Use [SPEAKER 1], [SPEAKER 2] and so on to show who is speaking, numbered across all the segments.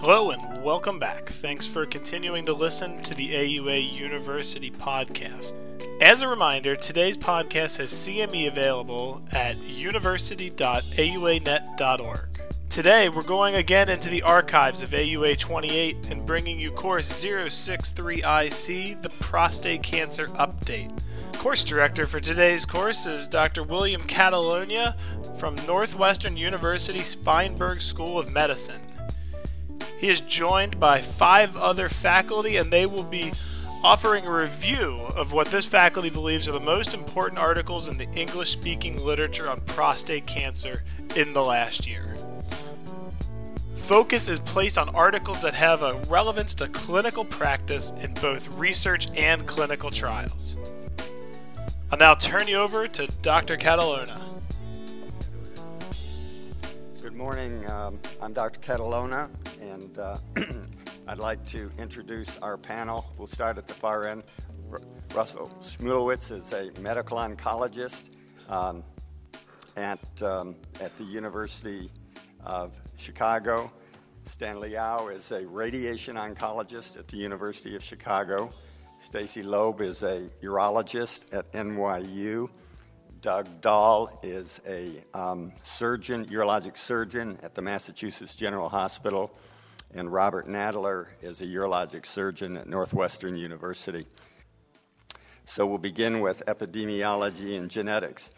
[SPEAKER 1] Hello and welcome back. Thanks for continuing to listen to the AUA University podcast. As a reminder, today's podcast has CME available at university.auanet.org. Today, we're going again into the archives of AUA 28 and bringing you course 063IC, the Prostate Cancer Update. Course director for today's course is Dr. William Catalona from Northwestern University Feinberg School of Medicine. He is joined by five other faculty, and they will be offering a review of what this faculty believes are the most important articles in the English speaking literature on prostate cancer in the last year. Focus is placed on articles that have a relevance to clinical practice in both research and clinical trials. I'll now turn you over to Dr. Catalona.
[SPEAKER 2] Good morning. Um, I'm Dr. Catalona, and uh, I'd like to introduce our panel. We'll start at the far end. R- Russell Szmulewitz is a medical oncologist um, at, um, at the University of Chicago. Stan Liauw is a radiation oncologist at the University of Chicago. Stacy Loeb is a urologist at NYU. Doug Dahl is a um, surgeon, urologic surgeon at the Massachusetts General Hospital, and Robert Nadler is a urologic surgeon at Northwestern University. So we'll begin with epidemiology and genetics.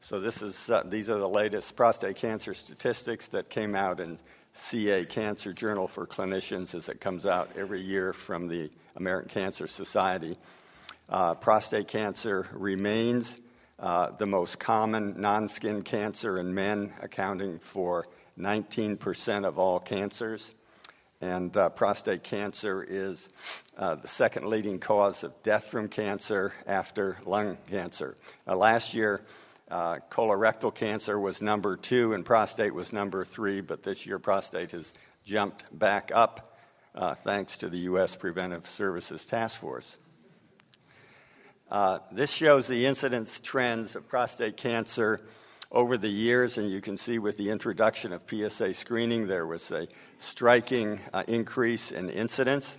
[SPEAKER 2] So this is uh, these are the latest prostate cancer statistics that came out in CA Cancer Journal for Clinicians as it comes out every year from the American Cancer Society. Uh, prostate cancer remains uh, the most common non skin cancer in men, accounting for 19% of all cancers. And uh, prostate cancer is uh, the second leading cause of death from cancer after lung cancer. Uh, last year, uh, colorectal cancer was number two and prostate was number three, but this year prostate has jumped back up thanks to the U.S. Preventive Services Task Force. Uh, this shows the incidence trends of prostate cancer over the years, and you can see with the introduction of PSA screening, there was a striking uh, increase in incidence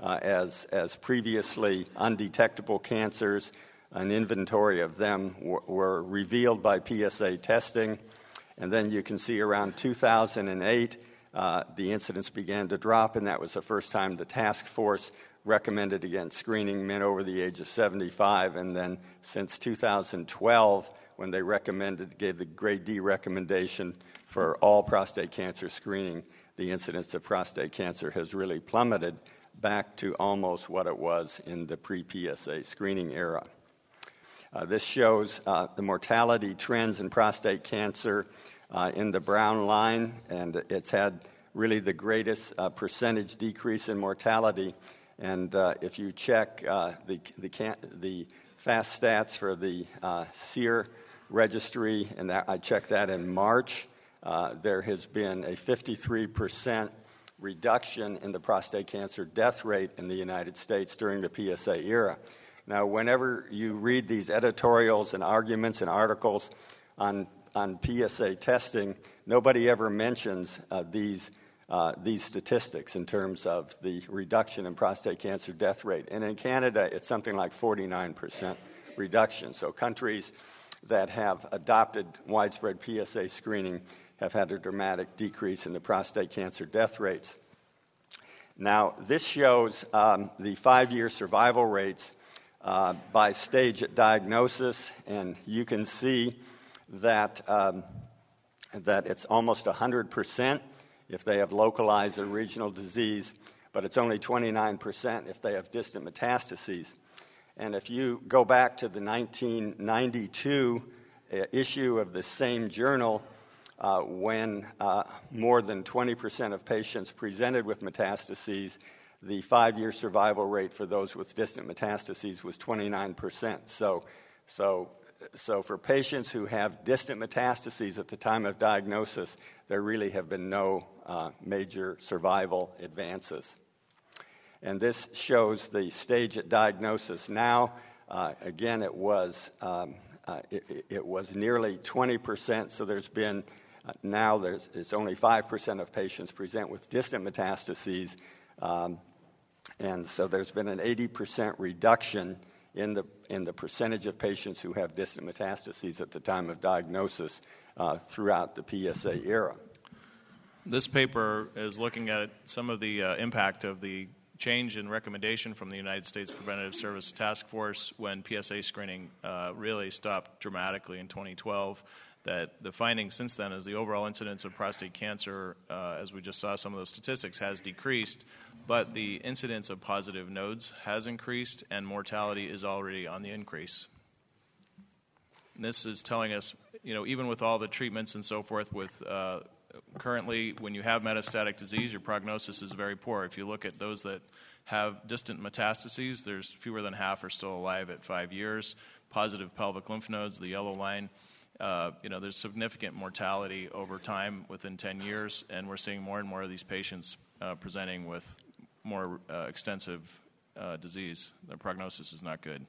[SPEAKER 2] uh, as, as previously undetectable cancers. An inventory of them w- were revealed by PSA testing. And then you can see around 2008, uh, the incidence began to drop, and that was the first time the task force recommended against screening men over the age of 75, and then since 2012, when they recommended, gave the grade D recommendation for all prostate cancer screening, the incidence of prostate cancer has really plummeted back to almost what it was in the pre PSA screening era. Uh, this shows uh, the mortality trends in prostate cancer uh, in the brown line, and it's had really the greatest uh, percentage decrease in mortality and uh, if you check uh, the, the, can- the, fast stats for the uh, SEER registry, and that, I checked that in March, uh, there has been a 53% reduction in the prostate cancer death rate in the United States during the PSA era. Now, whenever you read these editorials and arguments and articles on, on PSA testing, nobody ever mentions uh, these uh, these statistics in terms of the reduction in prostate cancer death rate. And in Canada, it's something like 49% reduction. So countries that have adopted widespread PSA screening have had a dramatic decrease in the prostate cancer death rates. Now, this shows um, the five year survival rates uh, by stage at diagnosis, and you can see that, um, that it's almost 100% if they have localized or regional disease, but it's only 29% if they have distant metastases. And if you go back to the 1992 uh, issue of the same journal, uh, when uh, more than 20% of patients presented with metastases, the five year survival rate for those with distant metastases was 29%. So, so so for patients who have distant metastases at the time of diagnosis, there really have been no uh, major survival advances. And this shows the stage at diagnosis now. Uh, again, it was, um, uh, it, it, was nearly 20%, so there's been Uh, now there's it's only 5% of patients present with distant metastases, um, and so there's been an 80% reduction in the, in the percentage of patients who have distant metastases at the time of diagnosis uh, throughout the PSA era.
[SPEAKER 3] This paper is looking at some of the uh, impact of the change in recommendation from the United States Preventive Service Task Force when PSA screening uh, really stopped dramatically in 2012 that the findings since then is the overall incidence of prostate cancer, uh, as we just saw some of those statistics, has decreased, but the incidence of positive nodes has increased, and mortality is already on the increase. And this is telling us, you know, even with all the treatments and so forth, with uh, currently when you have metastatic disease, your prognosis is very poor. If you look at those that have distant metastases, there's fewer than half are still alive at five years. Positive pelvic lymph nodes, the yellow line, uh, you know, there's significant mortality over time within 10 years, and we're seeing more and more of these patients uh, presenting with more uh, extensive uh, disease. Their prognosis is not good.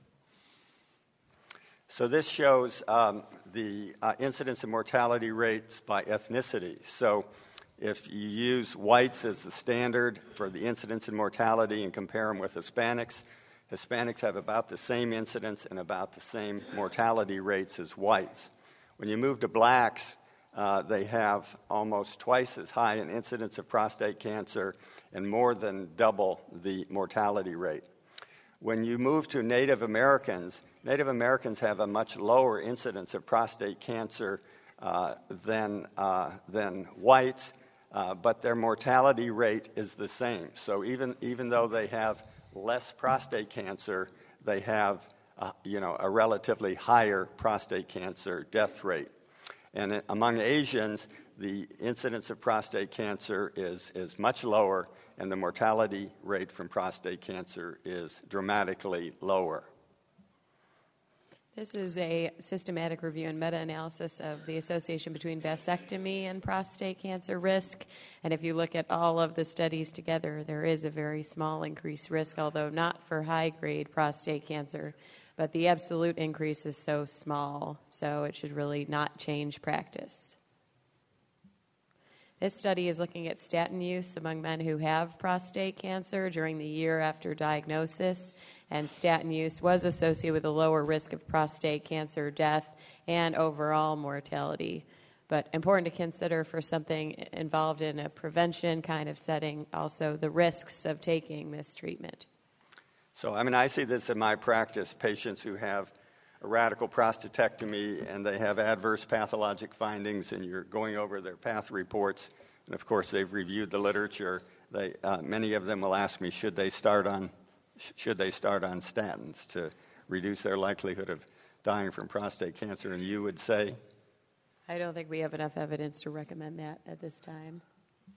[SPEAKER 2] So this shows um, the uh, incidence and mortality rates by ethnicity. So if you use whites as the standard for the incidence and mortality and compare them with Hispanics, Hispanics have about the same incidence and about the same mortality rates as whites. When you move to blacks, uh, they have almost twice as high an incidence of prostate cancer and more than double the mortality rate. When you move to Native Americans, Native Americans have a much lower incidence of prostate cancer uh, than, uh, than whites, uh, but their mortality rate is the same. So even, even though they have less prostate cancer, they have uh, you know, a relatively higher prostate cancer death rate. And among Asians, the incidence of prostate cancer is, is much lower, and the mortality rate from prostate cancer is dramatically lower.
[SPEAKER 4] This is a systematic review and meta analysis of the association between vasectomy and prostate cancer risk. And if you look at all of the studies together, there is a very small increased risk, although not for high grade prostate cancer. But the absolute increase is so small, so it should really not change practice. This study is looking at statin use among men who have prostate cancer during the year after diagnosis, and statin use was associated with a lower risk of prostate cancer death and overall mortality. But important to consider for something involved in a prevention kind of setting, also the risks of taking this treatment.
[SPEAKER 2] So, I mean, I see this in my practice patients who have a radical prostatectomy and they have adverse pathologic findings, and you're going over their path reports. And of course, they've reviewed the literature. They, uh, many of them will ask me, should they start on, should they start on statins to reduce their likelihood of dying from prostate cancer? And you would say?
[SPEAKER 4] I don't think we have enough evidence to recommend that at this time.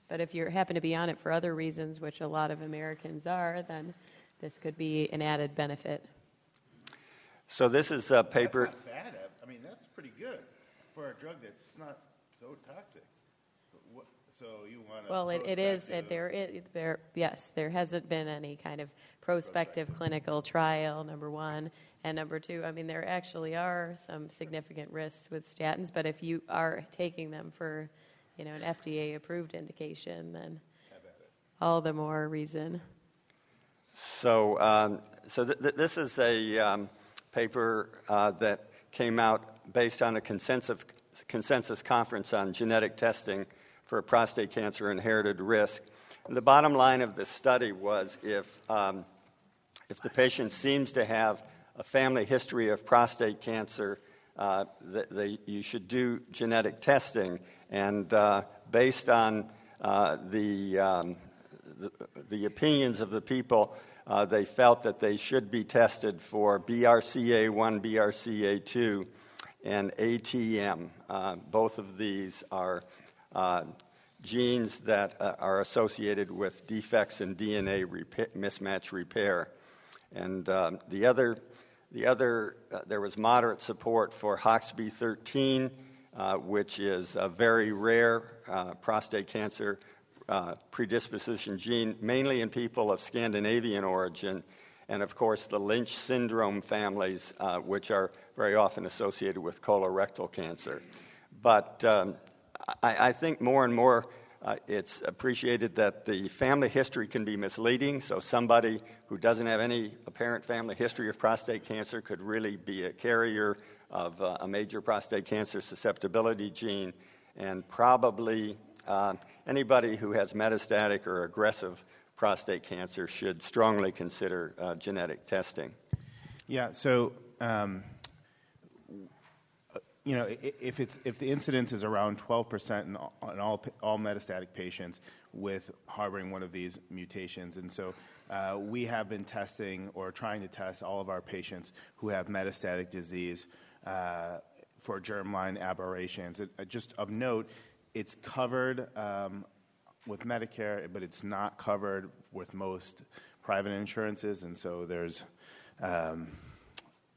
[SPEAKER 4] But if you happen to be on it for other reasons, which a lot of Americans are, then this could be an added benefit.
[SPEAKER 2] So this is a paper.
[SPEAKER 5] That's not bad. I mean, that's pretty good for a drug that's not so toxic. What, so you want to?
[SPEAKER 4] Well, it, it is. It, there, it, there. Yes, there hasn't been any kind of prospective clinical trial. Number one, and number two. I mean, there actually are some significant risks with statins, but if you are taking them for, you know, an FDA-approved indication, then all the more reason.
[SPEAKER 2] So, um, so th- th- this is a um, paper uh, that came out based on a consensus, consensus conference on genetic testing for prostate cancer inherited risk. And the bottom line of this study was if, um, if the patient seems to have a family history of prostate cancer, uh, you should do genetic testing. And uh, based on uh, the, um, the, opinions of the people, uh, they felt that they should be tested for BRCA1, BRCA2, and ATM. Uh, both of these are uh, genes that uh, are associated with defects in DNA mismatch repair. And um, the other, the other uh, there was moderate support for HOXB13, uh, which is a very rare prostate cancer uh, predisposition gene, mainly in people of Scandinavian origin, and of course the Lynch syndrome families, uh, which are very often associated with colorectal cancer. But um, I, I think more and more uh, it's appreciated that the family history can be misleading. So, somebody who doesn't have any apparent family history of prostate cancer could really be a carrier of uh, a major prostate cancer susceptibility gene, and probably uh, anybody who has metastatic or aggressive prostate cancer should strongly consider uh, genetic testing.
[SPEAKER 5] Yeah, so um, you know, if it's if the incidence is around 12% in all, in all, all metastatic patients with harboring one of these mutations, and so uh, we have been testing or trying to test all of our patients who have metastatic disease uh, for germline aberrations. It, uh, just of note, it's covered um, with Medicare, but it's not covered with most private insurances, and so there's, um,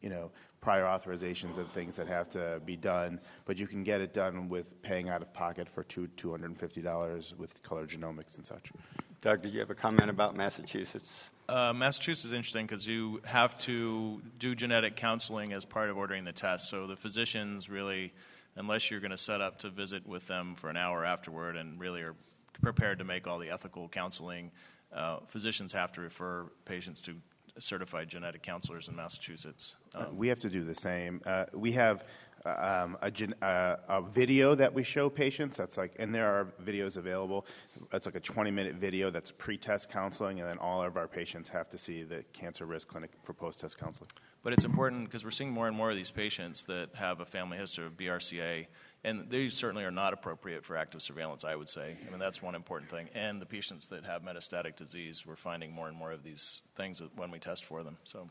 [SPEAKER 5] you know, prior authorizations and things that have to be done, but you can get it done with paying out of pocket for two $250 with color genomics and such.
[SPEAKER 2] Doug, did you have a comment about Massachusetts?
[SPEAKER 3] Uh, Massachusetts is interesting because you have to do genetic counseling as part of ordering the test. So the physicians really, unless you're going to set up to visit with them for an hour afterward and really are prepared to make all the ethical counseling, uh, physicians have to refer patients to certified genetic counselors in Massachusetts.
[SPEAKER 5] Um, we have to do the same. Uh, we have um, a, uh, a, video that we show patients. That's like, and there are videos available. It's like a 20-minute video that's pre-test counseling, and then all of our patients have to see the cancer risk clinic for post-test counseling.
[SPEAKER 3] But it's important because we're seeing more and more of these patients that have a family history of BRCA and these certainly are not appropriate for active surveillance, I would say. I mean, that's one important thing. And the patients that have metastatic disease, we're finding more and more of these things when we test for them. So.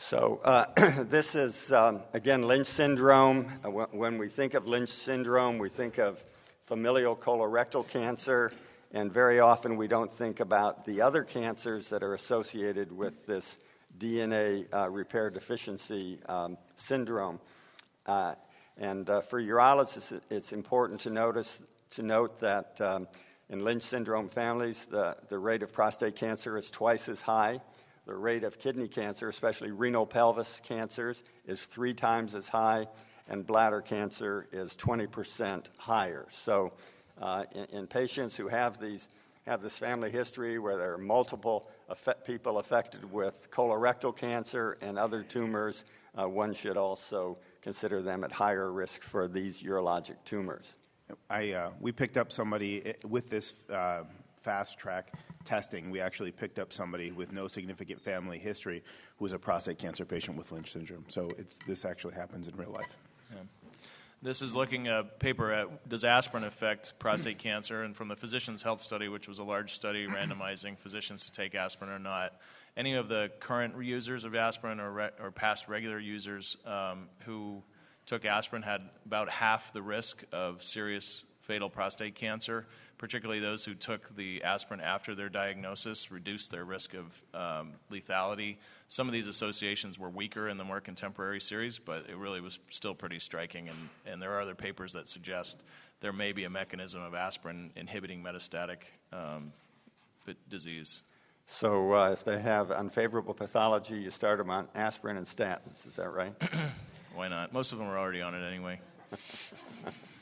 [SPEAKER 2] So, uh, this is, um, again, Lynch syndrome. Uh, when we think of Lynch syndrome, we think of familial colorectal cancer, and very often we don't think about the other cancers that are associated with this DNA uh, repair deficiency um, syndrome. Uh, and uh, for urologists, it's important to notice to note that um, in Lynch syndrome families, the, the rate of prostate cancer is twice as high. The rate of kidney cancer, especially renal pelvis cancers, is three times as high, and bladder cancer is 20% higher. So, uh, in, in, patients who have these have this family history where there are multiple people affected with colorectal cancer and other tumors, uh, one should also consider them at higher risk for these urologic tumors.
[SPEAKER 5] I, uh, we picked up somebody eh, with this uh, fast track testing. We actually picked up somebody with no significant family history who was a prostate cancer patient with Lynch syndrome. So it's, this actually happens in real life. Yeah.
[SPEAKER 3] This is looking a paper at does aspirin affect prostate cancer, and from the Physicians Health Study, which was a large study randomizing physicians to take aspirin or not any of the current users of aspirin or, re- or past regular users um, who took aspirin had about half the risk of serious fatal prostate cancer, particularly those who took the aspirin after their diagnosis, reduced their risk of um, lethality. Some of these associations were weaker in the more contemporary series, but it really was still pretty striking. And, and there are other papers that suggest there may be a mechanism of aspirin inhibiting metastatic um, disease.
[SPEAKER 2] So uh, if they have unfavorable pathology, you start them on aspirin and statins. Is that right?
[SPEAKER 3] Why not? Most of them are already on it anyway.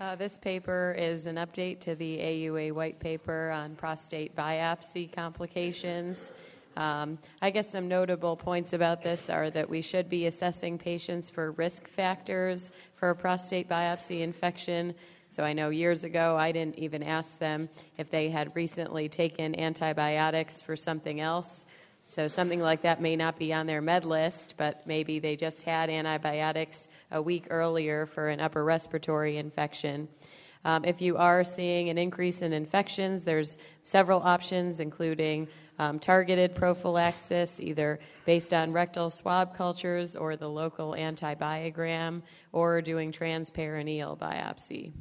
[SPEAKER 4] Uh, this paper is an update to the AUA white paper on prostate biopsy complications. Um, I guess some notable points about this are that we should be assessing patients for risk factors for a prostate biopsy infection so I know years ago I didn't even ask them if they had recently taken antibiotics for something else. So something like that may not be on their med list, but maybe they just had antibiotics a week earlier for an upper respiratory infection. Um, if you are seeing an increase in infections, there's several options, including um, targeted prophylaxis, either based on rectal swab cultures or the local antibiogram, or doing transperineal biopsy.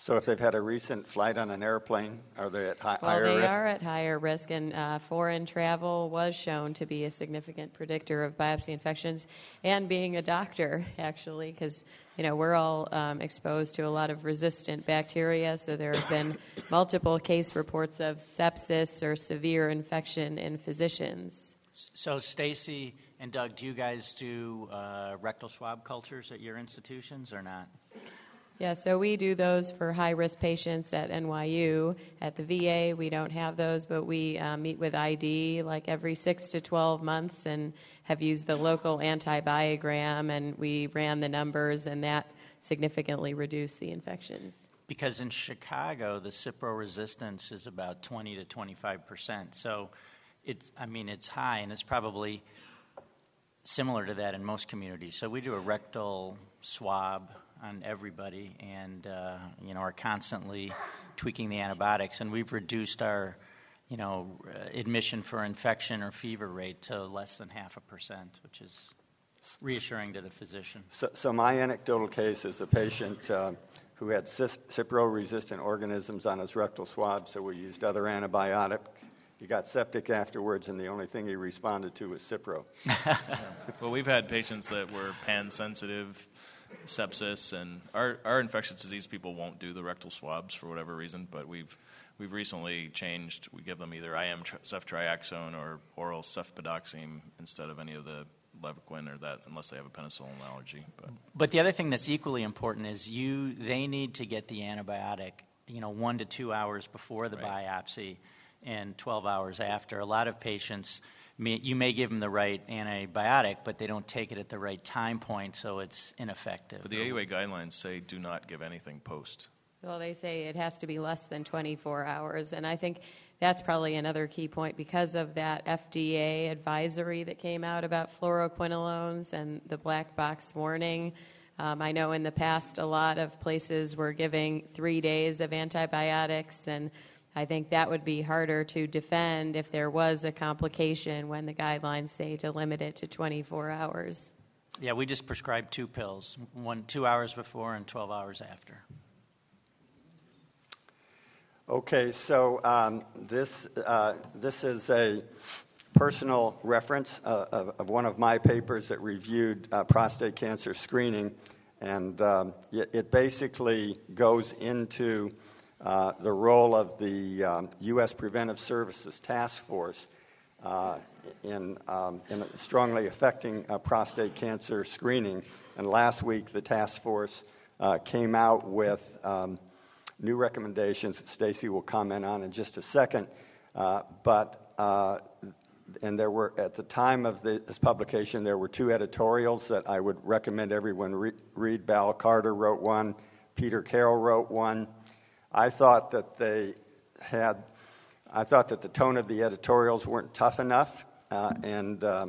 [SPEAKER 2] So if they've had a recent flight on an airplane, are they at hi-
[SPEAKER 4] well,
[SPEAKER 2] higher
[SPEAKER 4] risk?
[SPEAKER 2] Well,
[SPEAKER 4] they are at higher risk, and uh, foreign travel was shown to be a significant predictor of biopsy infections. And being a doctor, actually, because you know we're all um, exposed to a lot of resistant bacteria, so there have been multiple case reports of sepsis or severe infection in physicians.
[SPEAKER 6] So, Stacy and Doug, do you guys do uh, rectal swab cultures at your institutions or not?
[SPEAKER 4] Yeah, so we do those for high risk patients at NYU. At the VA, we don't have those, but we uh, meet with ID like every six to 12 months and have used the local antibiogram, and we ran the numbers, and that significantly reduced the infections.
[SPEAKER 6] Because in Chicago, the Cipro resistance is about 20 to 25 percent. So it's, I mean, it's high, and it's probably similar to that in most communities. So we do a rectal swab on everybody, and uh, you know are constantly tweaking the antibiotics, and we've reduced our you know admission for infection or fever rate to less than half a percent, which is reassuring to the physician.
[SPEAKER 2] So, so my anecdotal case is a patient uh, who had Cipro-resistant organisms on his rectal swab, so we used other antibiotics. He got septic afterwards, and the only thing he responded to was Cipro.
[SPEAKER 3] well, we've had patients that were pan sensitive sepsis, and our, our infectious disease people won't do the rectal swabs for whatever reason, but we've we've recently changed. We give them either IM ceftriaxone or oral cefpodoxime instead of any of the Levaquin or that, unless they have a penicillin allergy.
[SPEAKER 6] But. but the other thing that's equally important is you they need to get the antibiotic, you know, one to two hours before the right. biopsy, and 12 hours after. A lot of patients you may give them the right antibiotic, but they don't take it at the right time point, so it's ineffective.
[SPEAKER 3] But the AUA guidelines say do not give anything post.
[SPEAKER 4] Well, they say it has to be less than 24 hours, and I think that's probably another key point because of that FDA advisory that came out about fluoroquinolones and the black box warning. Um, I know in the past a lot of places were giving three days of antibiotics and I think that would be harder to defend if there was a complication when the guidelines say to limit it to 24 hours.
[SPEAKER 6] Yeah, we just prescribe two pills, one two hours before and 12 hours after.
[SPEAKER 2] Okay, so um, this uh, this is a personal reference uh, of, of, one of my papers that reviewed uh, prostate cancer screening, and um, it, it, basically goes into uh, the role of the um, U.S. Preventive Services Task Force uh, in, um, in, strongly affecting uh, prostate cancer screening. And last week, the task force uh, came out with um, new recommendations that Stacy will comment on in just a second. Uh, but and there were at the time of the, this publication there were two editorials that I would recommend everyone re- read. Val Carter wrote one, Peter Carroll wrote one. I thought that they had, I thought that the tone of the editorials weren't tough enough. Uh, and uh,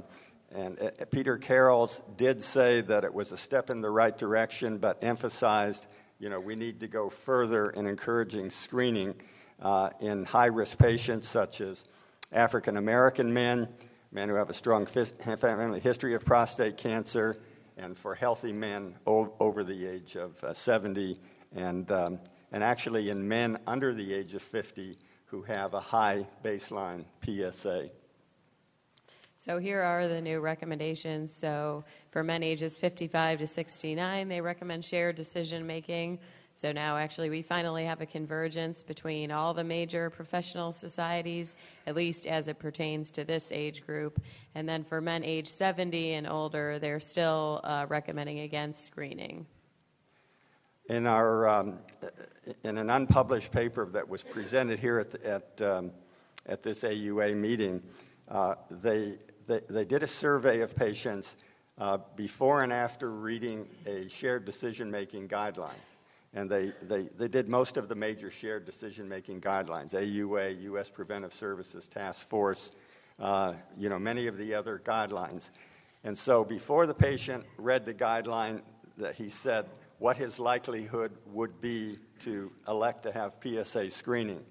[SPEAKER 2] and uh, Peter Carroll's did say that it was a step in the right direction, but emphasized, you know, we need to go further in encouraging screening uh, in high risk patients such as African American men, men who have a strong family history of prostate cancer, and for healthy men over the age of uh, 70 and um, and actually in men under the age of 50 who have a high baseline PSA.
[SPEAKER 4] So here are the new recommendations. So for men ages 55 to 69, they recommend shared decision making. So now actually we finally have a convergence between all the major professional societies, at least as it pertains to this age group. And then for men age 70 and older, they're still uh, recommending against screening
[SPEAKER 2] in our um, in an unpublished paper that was presented here at the, at, um, at this AUA meeting, uh, they, they, they did a survey of patients uh, before and after reading a shared decision making guideline. And they, they, they did most of the major shared decision making guidelines AUA, U.S. Preventive Services Task Force, uh, you know, many of the other guidelines. And so before the patient read the guideline, that he said, what his likelihood would be to elect to have PSA screening.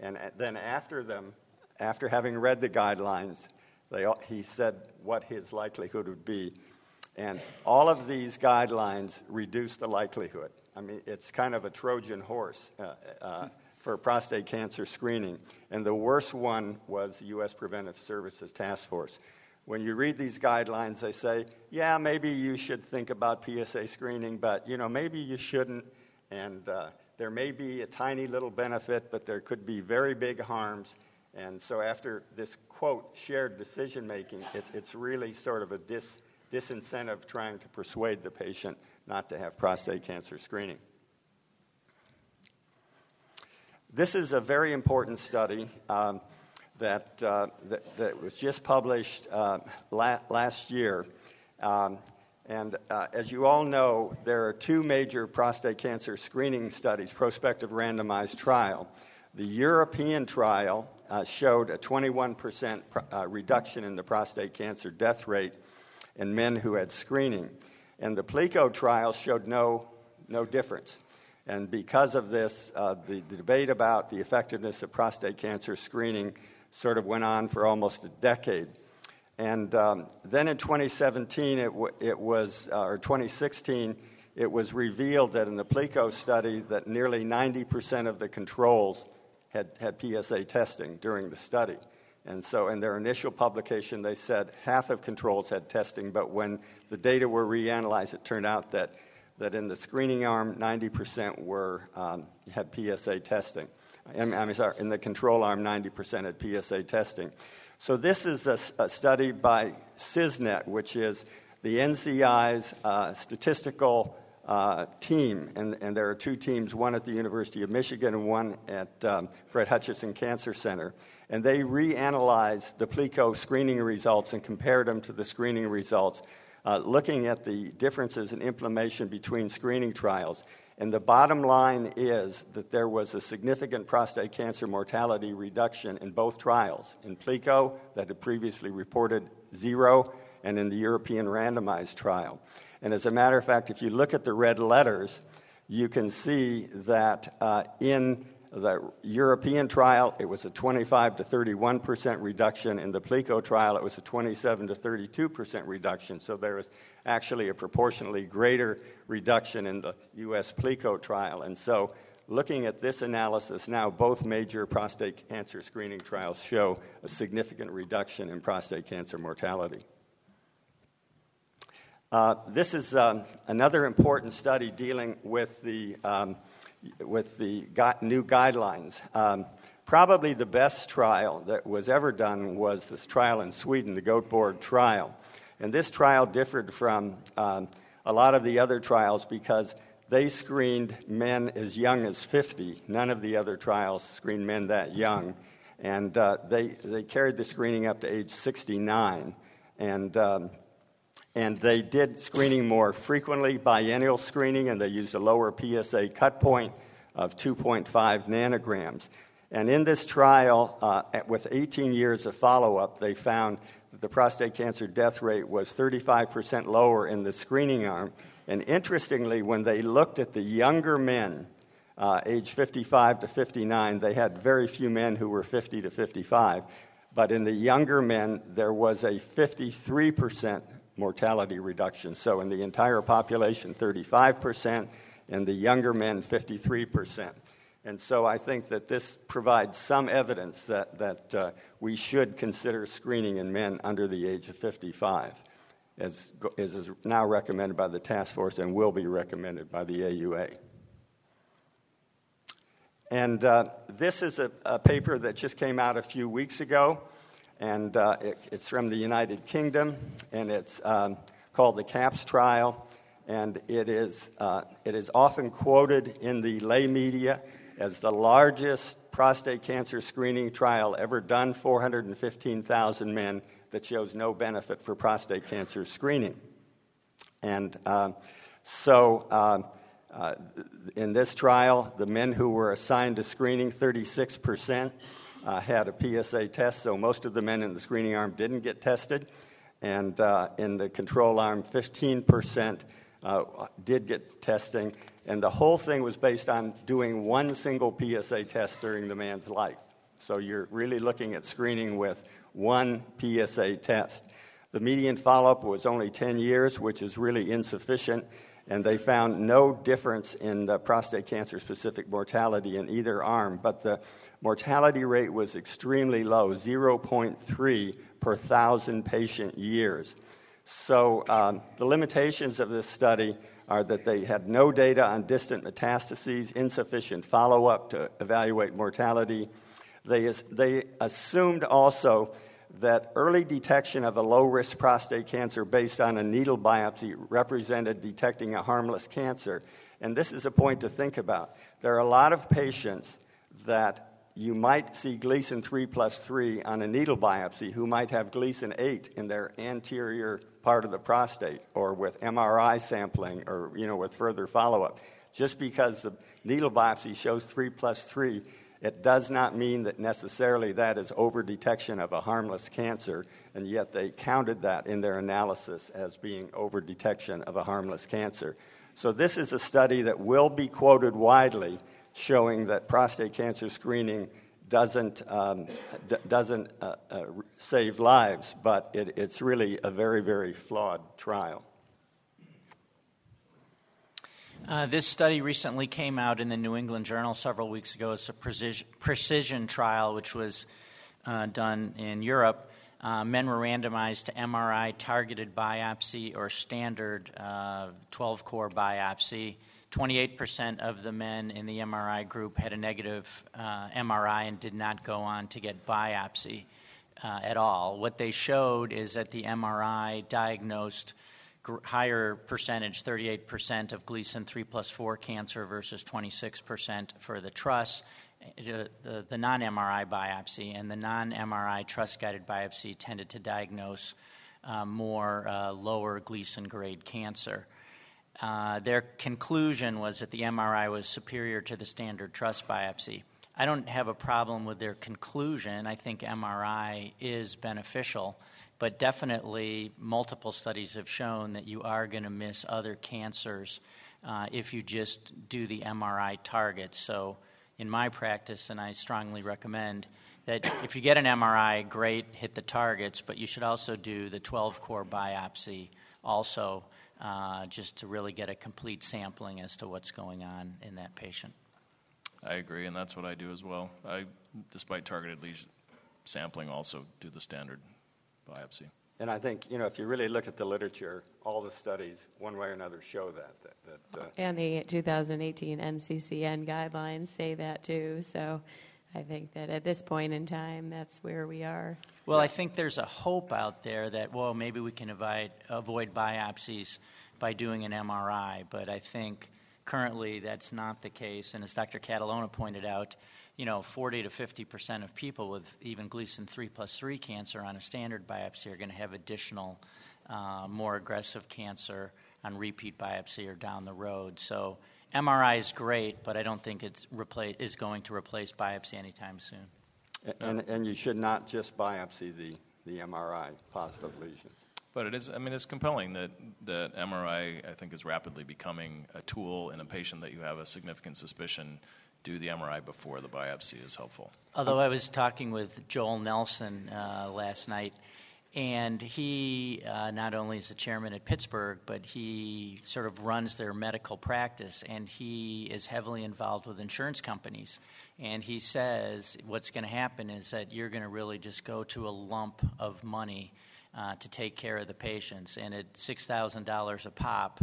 [SPEAKER 2] And then after them, after having read the guidelines, they, he said what his likelihood would be. And all of these guidelines reduce the likelihood. I mean, it's kind of a Trojan horse uh, uh, for prostate cancer screening. And the worst one was the U.S. Preventive Services Task Force when you read these guidelines, they say, yeah, maybe you should think about PSA screening, but you know, maybe you shouldn't. And uh, there may be a tiny little benefit, but there could be very big harms. And so, after this quote, shared decision making, it, it's really sort of a dis, disincentive trying to persuade the patient not to have prostate cancer screening. this is a very important study um, that, uh, that, that, was just published uh, la- last year. Um, and uh, as you all know, there are two major prostate cancer screening studies, prospective randomized trial. The European trial uh, showed a 21% uh, reduction in the prostate cancer death rate in men who had screening. And the PLCO trial showed no, no difference. And because of this, uh, the, the, debate about the effectiveness of prostate cancer screening sort of went on for almost a decade. And um, then in 2017, it, w- it was, uh, or 2016, it was revealed that in the PLCO study that nearly 90% of the controls had, had PSA testing during the study. And so, in their initial publication, they said half of controls had testing, but when the data were reanalyzed, it turned out that, that in the screening arm, 90% were, um, had PSA testing. I'm, I'm, sorry, in the control arm, 90% at PSA testing. So, this is a, a study by CISNET, which is the NCI's uh, statistical uh, team, and, and, there are two teams, one at the University of Michigan and one at um, Fred Hutchinson Cancer Center. And they reanalyzed the PLCO screening results and compared them to the screening results, uh, looking at the differences in inflammation between screening trials. And the bottom line is that there was a significant prostate cancer mortality reduction in both trials. In PLCO, that had previously reported zero, and in the European randomized trial. And as a matter of fact, if you look at the red letters, you can see that uh, in the European trial, it was a 25 to 31 percent reduction. In the PLCO trial, it was a 27 to 32 percent reduction. So there was actually a proportionally greater reduction in the U.S. PLCO trial. And so, looking at this analysis now, both major prostate cancer screening trials show a significant reduction in prostate cancer mortality. Uh, this is um, another important study dealing with the, um, with the new guidelines. Um, probably the best trial that was ever done was this trial in Sweden, the Göteborg trial. And this trial differed from um, a lot of the other trials because they screened men as young as 50. None of the other trials screened men that young. And uh, they, they carried the screening up to age 69. And um, and they did screening more frequently, biennial screening, and they used a lower PSA cut point of 2.5 nanograms. And in this trial, uh, with 18 years of follow up, they found that the prostate cancer death rate was 35% lower in the screening arm. And interestingly, when they looked at the younger men, uh, age 55 to 59, they had very few men who were 50 to 55. But in the younger men, there was a 53% mortality reduction. So in the entire population, 35%, and the younger men, 53%. And so I think that this provides some evidence that, that uh, we should consider screening in men under the age of 55, as, as is now recommended by the task force and will be recommended by the AUA. And uh, this is a, a, paper that just came out a few weeks ago and uh, it, it's from the United Kingdom, and it's um, called the CAPS trial, and it is, uh, it is often quoted in the lay media as the largest prostate cancer screening trial ever done 415,000 men that shows no benefit for prostate cancer screening. And uh, so, um, uh, in this trial, the men who were assigned to screening, 36 percent, uh, had a PSA test, so most of the men in the screening arm didn't get tested. And uh, in the control arm, 15% uh, did get testing. And the whole thing was based on doing one single PSA test during the man's life. So you're really looking at screening with one PSA test. The median follow up was only 10 years, which is really insufficient and they found no difference in the prostate cancer specific mortality in either arm, but the mortality rate was extremely low 0.3 per thousand patient years. So, um, the limitations of this study are that they had no data on distant metastases, insufficient follow up to evaluate mortality. They, they assumed also that early detection of a low risk prostate cancer based on a needle biopsy represented detecting a harmless cancer. And this is a point to think about. There are a lot of patients that you might see Gleason 3 plus 3 on a needle biopsy who might have Gleason 8 in their anterior part of the prostate or with MRI sampling or you know with further follow-up. Just because the needle biopsy shows 3 plus 3, it does not mean that necessarily that is over detection of a harmless cancer, and yet they counted that in their analysis as being over detection of a harmless cancer. So, this is a study that will be quoted widely showing that prostate cancer screening doesn't, um, d- doesn't uh, uh, save lives, but it, it's really a very, very flawed trial.
[SPEAKER 6] Uh, this study recently came out in the New England Journal several weeks ago. It's a precision, precision trial, which was uh, done in Europe. Uh, men were randomized to MRI targeted biopsy or standard 12 uh, core biopsy. 28% of the men in the MRI group had a negative uh, MRI and did not go on to get biopsy uh, at all. What they showed is that the MRI diagnosed gr- higher percentage, 38% of Gleason 3 plus 4 cancer versus 26% for the TRUS, uh, the, the non MRI biopsy, and the non MRI TRUS guided biopsy tended to diagnose uh, more uh, lower Gleason grade cancer. Uh, their conclusion was that the MRI was superior to the standard TRUS biopsy. I don't have a problem with their conclusion. I think MRI is beneficial, but definitely multiple studies have shown that you are going to miss other cancers uh, if you just do the MRI targets. So, in my practice, and I strongly recommend that if you get an MRI, great, hit the targets, but you should also do the 12 core biopsy also uh, just to really get a complete sampling as to what's going on in that patient.
[SPEAKER 3] I agree, and that's what I do as well. I, despite targeted lesion sampling, also do the standard biopsy.
[SPEAKER 2] And I think, you know, if you really look at the literature, all the studies, one way or another, show that. that, that uh,
[SPEAKER 4] and the 2018 NCCN guidelines say that too. So I think that at this point in time, that's where we are.
[SPEAKER 6] Well, I think there's a hope out there that, well, maybe we can avoid, avoid biopsies by doing an MRI, but I think currently that's not the case. And as Dr. Catalona pointed out, you know, 40 to 50 percent of people with even Gleason 3 plus 3 cancer on a standard biopsy are going to have additional, uh, more aggressive cancer on repeat biopsy or down the road. So MRI is great, but I don't think it's repla- is going to replace biopsy anytime soon.
[SPEAKER 2] And, and you should not just biopsy the, the MRI positive lesions.
[SPEAKER 3] But it is, I mean, it's compelling that, that MRI, I think, is rapidly becoming a tool in a patient that you have a significant suspicion. Do the MRI before the biopsy is helpful.
[SPEAKER 6] Although I was talking with Joel Nelson uh, last night, and he uh, not only is the chairman at Pittsburgh, but he sort of runs their medical practice, and he is heavily involved with insurance companies. And he says what's going to happen is that you're going to really just go to a lump of money uh, to take care of the patients, and at six thousand dollars a pop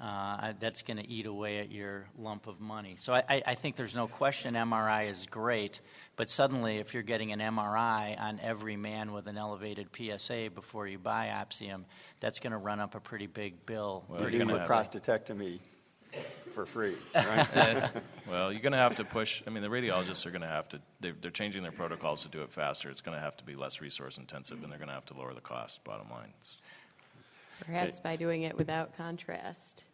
[SPEAKER 6] uh, that's going to eat away at your lump of money. So I, I, think there's no question MRI is great, but suddenly if you're getting an MRI on every man with an elevated PSA before you biopsy him, that's going to run up a pretty big bill.
[SPEAKER 2] Well, you do with prostatectomy for free, right?
[SPEAKER 3] well, you're going to have to push. I mean, the radiologists are going to have to. They're, they're changing their protocols to do it faster. It's going to have to be less resource intensive, and they're going to have to lower the cost. Bottom line. It's,
[SPEAKER 4] Perhaps by doing it without contrast.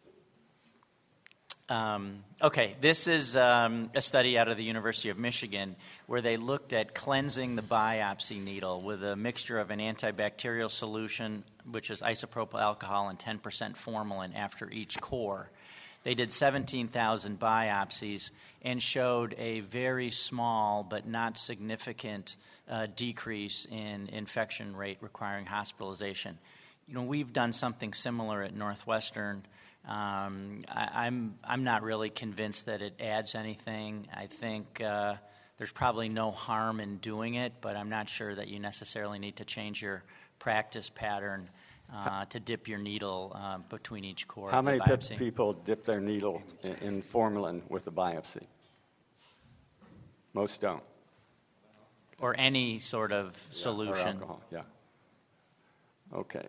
[SPEAKER 6] Um, okay, this is um, a study out of the University of Michigan where they looked at cleansing the biopsy needle with a mixture of an antibacterial solution, which is isopropyl alcohol, and 10% formalin after each core. They did 17,000 biopsies and showed a very small but not significant uh, decrease in infection rate requiring hospitalization you know, we've done something similar at Northwestern. Um, I, am I'm, I'm not really convinced that it adds anything. I think uh, there's probably no harm in doing it, but I'm not sure that you necessarily need to change your practice pattern uh, to dip your needle uh, between each core.
[SPEAKER 2] How many people dip their needle in, in formalin with a biopsy? Most don't.
[SPEAKER 6] Or any sort of solution.
[SPEAKER 2] Yeah, or alcohol, yeah. Okay.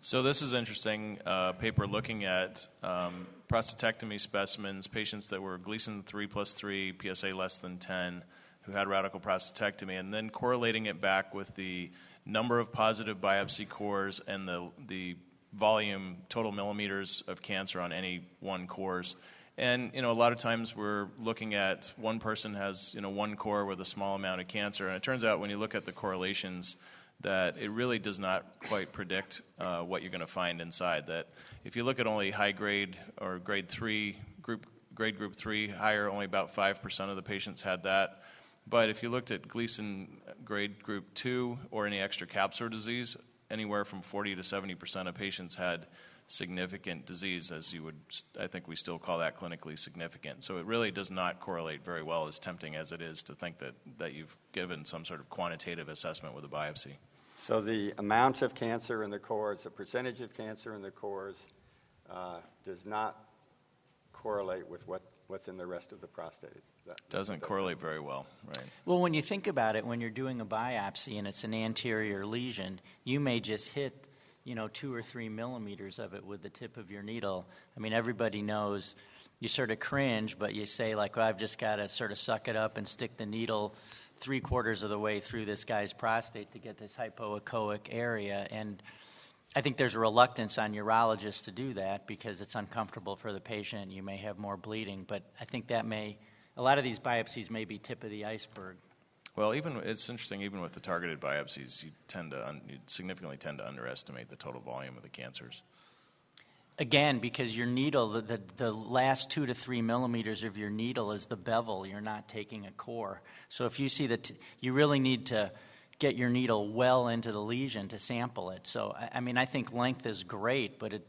[SPEAKER 3] So this is interesting uh, paper looking at um, prostatectomy specimens, patients that were Gleason 3 plus 3, PSA less than 10, who had radical prostatectomy, and then correlating it back with the number of positive biopsy cores and the, the volume, total millimeters of cancer on any one cores. And you know, a lot of times we're looking at one person has you know one core with a small amount of cancer, and it turns out when you look at the correlations, that it really does not quite predict uh, what you're going to find inside. That if you look at only high grade or grade three group, grade group three higher, only about five percent of the patients had that. But if you looked at Gleason grade group two or any extra capsular disease, anywhere from 40 to 70 percent of patients had significant disease, as you would, I think we still call that clinically significant. So it really does not correlate very well, as tempting as it is to think that, that you've given some sort of quantitative assessment with a biopsy.
[SPEAKER 2] So the amount of cancer in the cores, the percentage of cancer in the cores, uh, does not correlate with what, what's in the rest of the prostate.
[SPEAKER 3] That, Doesn't correlate very well, right?
[SPEAKER 6] Well, when you think about it, when you're doing a biopsy and it's an anterior lesion, you may just hit, you know, two or three millimeters of it with the tip of your needle. I mean, everybody knows. You sort of cringe, but you say like, well, "I've just got to sort of suck it up and stick the needle." three quarters of the way through this guy's prostate to get this hypoechoic area. And I think there's a reluctance on urologists to do that because it's uncomfortable for the patient. You may have more bleeding, but I think that may, a lot of these biopsies may be tip of the iceberg.
[SPEAKER 3] Well, even it's interesting. Even with the targeted biopsies, you tend to un, you significantly tend to underestimate the total volume of the cancers.
[SPEAKER 6] Again, because your needle, the, the, the, last two to three millimeters of your needle is the bevel. You're not taking a core. So if you see that, you really need to get your needle well into the lesion to sample it. So, I, I mean, I think length is great, but it,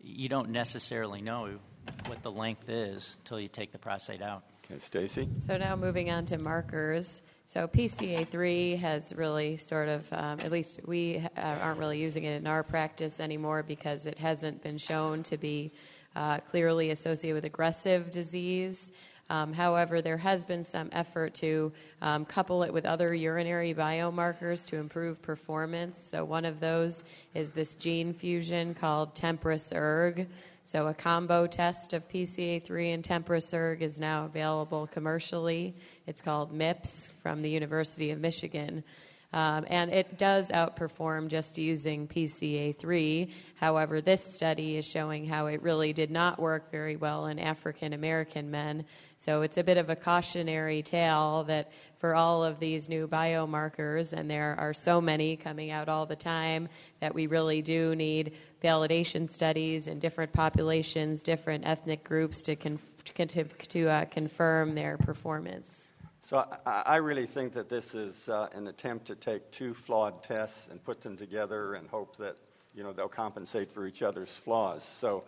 [SPEAKER 6] you don't necessarily know what the length is until you take the prostate out.
[SPEAKER 2] Okay, Stacy?
[SPEAKER 4] So now moving on to markers. So PCA3 has really sort of, um, at least we uh, aren't really using it in our practice anymore because it hasn't been shown to be uh, clearly associated with aggressive disease. Um, however, there has been some effort to um, couple it with other urinary biomarkers to improve performance. So, one of those is this gene fusion called TempraSurg. So, a combo test of PCA3 and TempraSurg is now available commercially. It's called MIPS from the University of Michigan. Um, and it does outperform just using PCA3. However, this study is showing how it really did not work very well in African American men. So it's a bit of a cautionary tale that for all of these new biomarkers, and there are so many coming out all the time, that we really do need validation studies in different populations, different ethnic groups to, conf- to, to uh, confirm their performance.
[SPEAKER 2] So I, I really think that this is uh, an attempt to take two flawed tests and put them together and hope that you know they'll compensate for each other's flaws. So,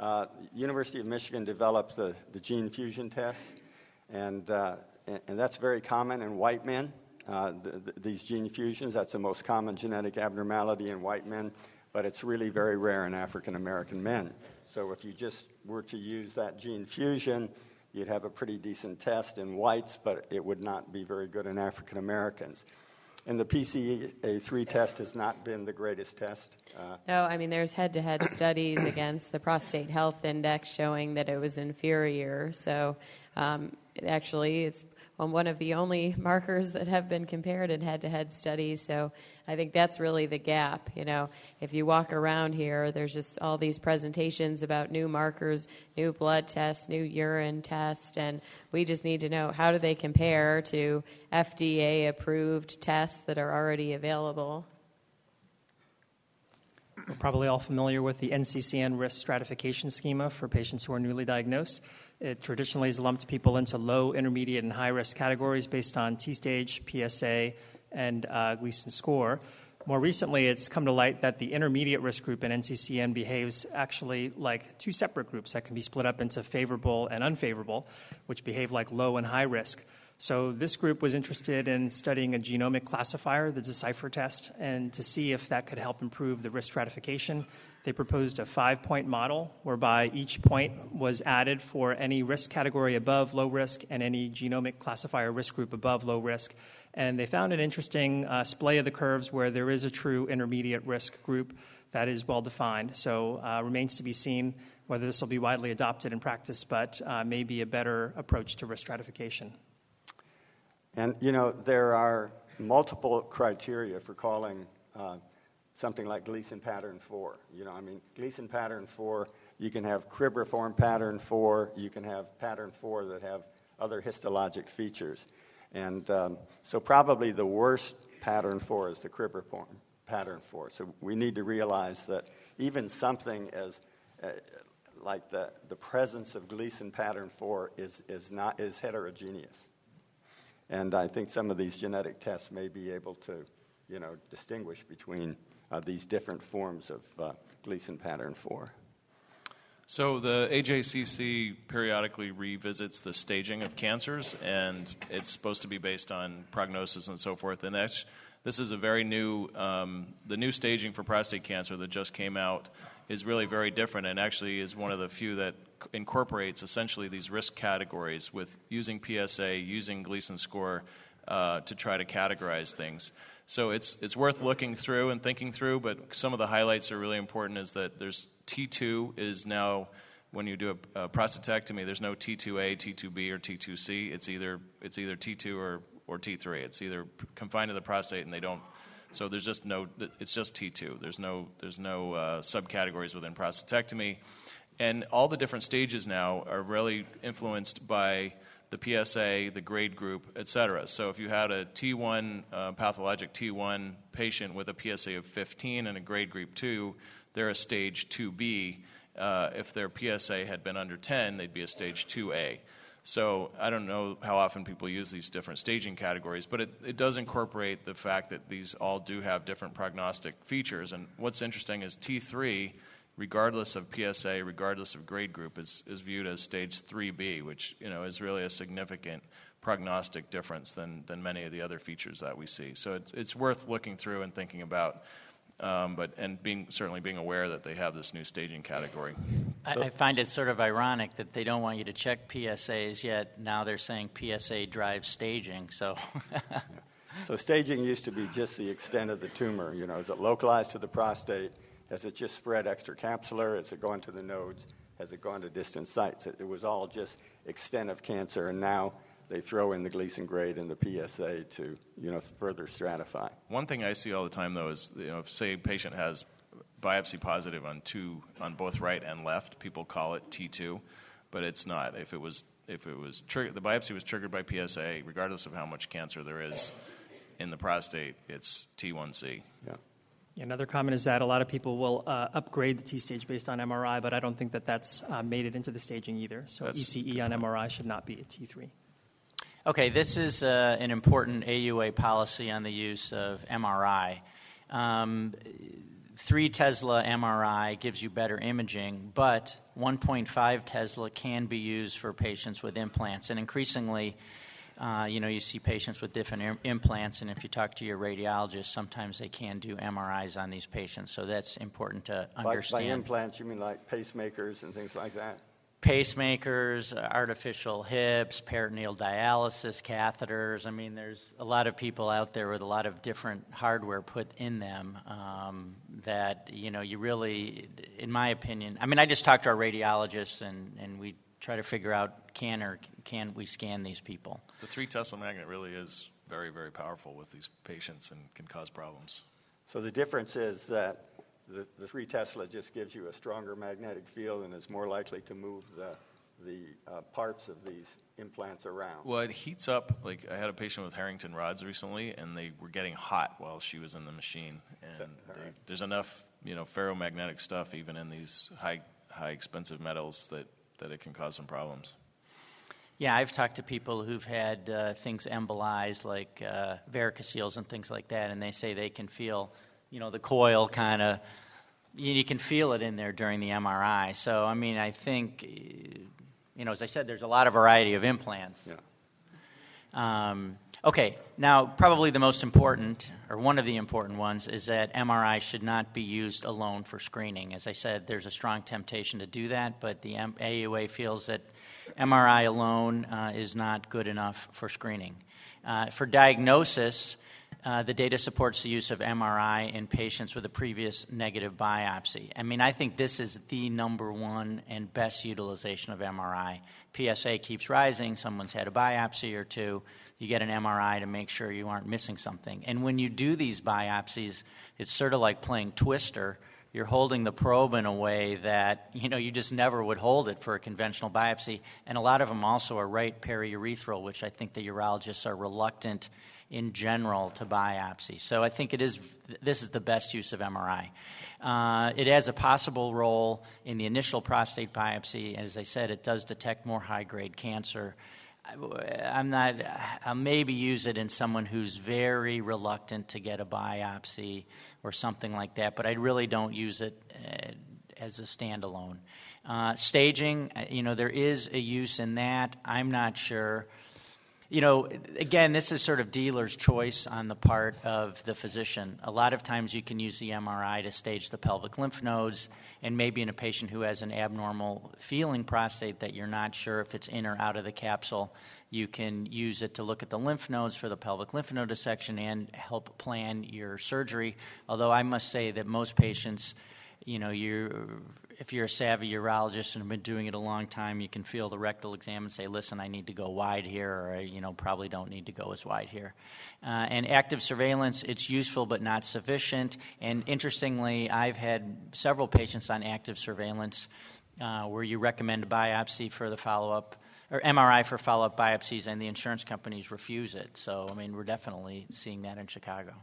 [SPEAKER 2] uh, University of Michigan developed the, the gene fusion test, and, uh, and, and that's very common in white men. Uh, the, the, these gene fusions, that's the most common genetic abnormality in white men, but it's really very rare in African American men. So if you just were to use that gene fusion, you'd have a pretty decent test in whites, but it would not be very good in African Americans. And the PCA3 test has not been the greatest test.
[SPEAKER 4] Uh, no, I mean, there's head to head studies against the prostate health index showing that it was inferior. So, um, actually, it's one of the only markers that have been compared in head to head studies. So I think that's really the gap. You know, if you walk around here, there's just all these presentations about new markers, new blood tests, new urine tests, and we just need to know how do they compare to FDA approved tests that are already available.
[SPEAKER 7] We're probably all familiar with the NCCN risk stratification schema for patients who are newly diagnosed. It traditionally has lumped people into low, intermediate, and high risk categories based on T stage, PSA, and uh, Gleason score. More recently, it's come to light that the intermediate risk group in NCCN behaves actually like two separate groups that can be split up into favorable and unfavorable, which behave like low and high risk. So, this group was interested in studying a genomic classifier, the Decipher test, and to see if that could help improve the risk stratification they proposed a five point model whereby each point was added for any risk category above low risk and any genomic classifier risk group above low risk. And they found an interesting uh, splay of the curves where there is a true intermediate risk group that is well defined. So uh, remains to be seen whether this will be widely adopted in practice, but uh, may be a better approach to risk stratification.
[SPEAKER 2] And you know, there are multiple criteria for calling uh, something like Gleason pattern 4. You know, I mean, Gleason pattern 4, you can have cribriform pattern 4, you can have pattern 4 that have other histologic features. And um, so, probably the worst pattern 4 is the cribriform pattern 4. So, we need to realize that even something as uh, like the, the presence of Gleason pattern 4 is, is, not, is heterogeneous. And I think some of these genetic tests may be able to, you know, distinguish between these different forms of uh, Gleason pattern 4.
[SPEAKER 3] So the AJCC periodically revisits the staging of cancers, and it's supposed to be based on prognosis and so forth. And that's, this is a very new, um, the new staging for prostate cancer that just came out is really very different and actually is one of the few that incorporates essentially these risk categories with using PSA, using Gleason score uh, to try to categorize things. So it's it's worth looking through and thinking through. But some of the highlights are really important. Is that there's T2 is now when you do a, a prostatectomy, there's no T2A, T2B, or T2C. It's either it's either T2 or or T3. It's either confined to the prostate, and they don't so there's just no, it's just T2. There's no, there's no uh, subcategories within prostatectomy. And all the different stages now are really influenced by the PSA, the grade group, et cetera. So if you had a T1, uh, pathologic T1 patient with a PSA of 15 and a grade group 2, they're a stage 2B. Uh, if their PSA had been under 10, they'd be a stage 2A. So I don't know how often people use these different staging categories, but it, it does incorporate the fact that these all do have different prognostic features. And what's interesting is T3, regardless of PSA, regardless of grade group, is, is viewed as stage 3B, which you know is really a significant prognostic difference than, than many of the other features that we see. So it's, it's worth looking through and thinking about um, but and being certainly being aware that they have this new staging category.
[SPEAKER 6] So. I, I, find it sort of ironic that they don't want you to check PSAs yet. Now they're saying PSA drives staging. So.
[SPEAKER 2] So staging used to be just the extent of the tumor. You know, is it localized to the prostate? Has it just spread extracapsular? Has it gone to the nodes? Has it gone to distant sites? It, it was all just extent of cancer, and now they throw in the Gleason grade and the PSA to you know further stratify.
[SPEAKER 3] One thing I see all the time though is you know if say a patient has biopsy positive on two on both right and left, people call it T2, but it's not. If it was if it was triggered, the biopsy was triggered by PSA, regardless of how much cancer there is in the prostate, it's T1C.
[SPEAKER 2] Yeah.
[SPEAKER 7] Another comment is that a lot of people will uh, upgrade the T stage based on MRI, but I don't think that that's uh, made it into the staging either. So that's ECE on MRI should not be a T3.
[SPEAKER 6] Okay, this is uh, an important AUA policy on the use of MRI. Um, 3 Tesla MRI gives you better imaging, but 1.5 Tesla can be used for patients with implants. And increasingly, uh, you know, you see patients with different Im- implants, and if you talk to your radiologist, sometimes they can do MRIs on these patients. So that's important to understand.
[SPEAKER 2] By, by implants, you mean like pacemakers and things like that?
[SPEAKER 6] pacemakers, artificial hips, peritoneal dialysis catheters. I mean, there's a lot of people out there with a lot of different hardware put in them um, that, you know, you really, in my opinion, I mean, I just talked to our radiologists and, and we try to figure out can or can we scan these people.
[SPEAKER 3] The three Tesla magnet really is very, very powerful with these patients and can cause problems.
[SPEAKER 2] So the difference is that the, the 3 Tesla just gives you a stronger magnetic field and is more likely to move the, the uh, parts of these implants around.
[SPEAKER 3] Well, it heats up. Like I had a patient with Harrington rods recently, and they were getting hot while she was in the machine. And they, right. there's enough, you know, ferromagnetic stuff even in these high, high expensive metals that, that it can cause some problems.
[SPEAKER 6] Yeah, I've talked to people who've had uh, things embolized, like uh, varicoceles and things like that, and they say they can feel you know, the coil kind of, you, you, can feel it in there during the MRI. So, I mean, I think, you know, as I said, there's a lot of variety of implants.
[SPEAKER 2] Yeah.
[SPEAKER 6] Um, okay, now, probably the most important, or one of the important ones, is that MRI should not be used alone for screening. As I said, there's a strong temptation to do that, but the M- AUA feels that MRI alone uh, is not good enough for screening. Uh, for diagnosis, uh, the data supports the use of MRI in patients with a previous negative biopsy. I mean, I think this is the number one and best utilization of MRI. PSA keeps rising, someone's had a biopsy or two, you get an MRI to make sure you aren't missing something. And when you do these biopsies, it's sort of like playing Twister you're holding the probe in a way that you know you just never would hold it for a conventional biopsy and a lot of them also are right periurethral which i think the urologists are reluctant in general to biopsy. So I think it is this is the best use of MRI. Uh, it has a possible role in the initial prostate biopsy. As I said, it does detect more high grade cancer. I'm not. I'll maybe use it in someone who's very reluctant to get a biopsy or something like that, but I really don't use it uh, as a standalone. Uh, staging, uh, you know, there is a use in that. I'm not sure you know, again, this is sort of dealer's choice on the part of the physician. A lot of times you can use the MRI to stage the pelvic lymph nodes, and maybe in a patient who has an abnormal feeling prostate that you're not sure if it's in or out of the capsule, you can use it to look at the lymph nodes for the pelvic lymph node dissection and help plan your surgery. Although I must say that most patients, you know, you if you're a savvy urologist and have been doing it a long time, you can feel the rectal exam and say, listen, I need to go wide here, or I you know, probably don't need to go as wide here. Uh, and active surveillance, it's useful but not sufficient. And interestingly, I've had several patients on active surveillance uh, where you recommend a biopsy for the follow up or MRI for follow up biopsies, and the insurance companies refuse it. So, I mean, we're definitely seeing that in Chicago.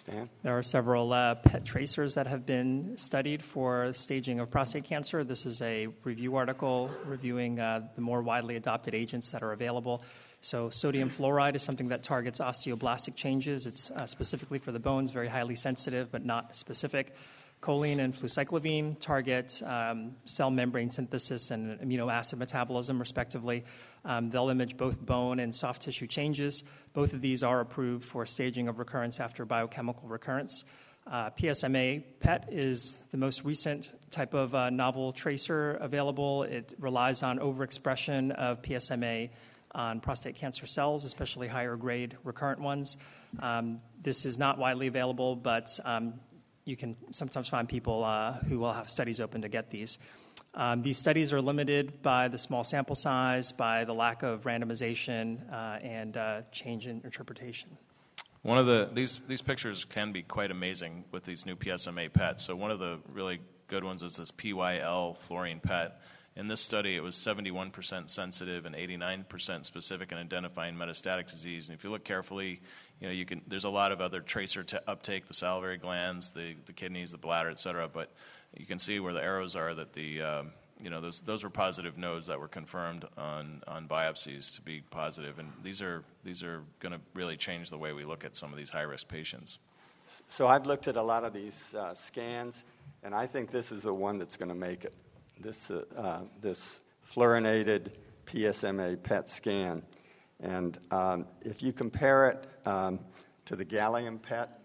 [SPEAKER 2] Stan?
[SPEAKER 7] There are several uh, PET tracers that have been studied for staging of prostate cancer. This is a review article reviewing uh, the more widely adopted agents that are available. So, sodium fluoride is something that targets osteoblastic changes. It's uh, specifically for the bones, very highly sensitive, but not specific. Choline and fluciclovine target um, cell membrane synthesis and amino acid metabolism, respectively. Um, they'll image both bone and soft tissue changes. Both of these are approved for staging of recurrence after biochemical recurrence. Uh, PSMA PET is the most recent type of uh, novel tracer available. It relies on overexpression of PSMA on prostate cancer cells, especially higher grade recurrent ones. Um, this is not widely available, but um, you can sometimes find people uh, who will have studies open to get these. Um, these studies are limited by the small sample size, by the lack of randomization, uh, and uh, change in interpretation.
[SPEAKER 3] One of the these these pictures can be quite amazing with these new PSMA PETs. So one of the really good ones is this PYL fluorine PET. In this study, it was 71% sensitive and 89% specific in identifying metastatic disease. And if you look carefully, you know, you can, there's a lot of other tracer t- uptake, the salivary glands, the, the kidneys, the bladder, et cetera. But you can see where the arrows are that the, um, you know, those, those were positive nodes that were confirmed on, on biopsies to be positive. And these are, these are going to really change the way we look at some of these high risk patients.
[SPEAKER 2] So I've looked at a lot of these uh, scans, and I think this is the one that's going to make it. This, uh, this fluorinated PSMA PET scan. And um, if you compare it um, to the gallium PET,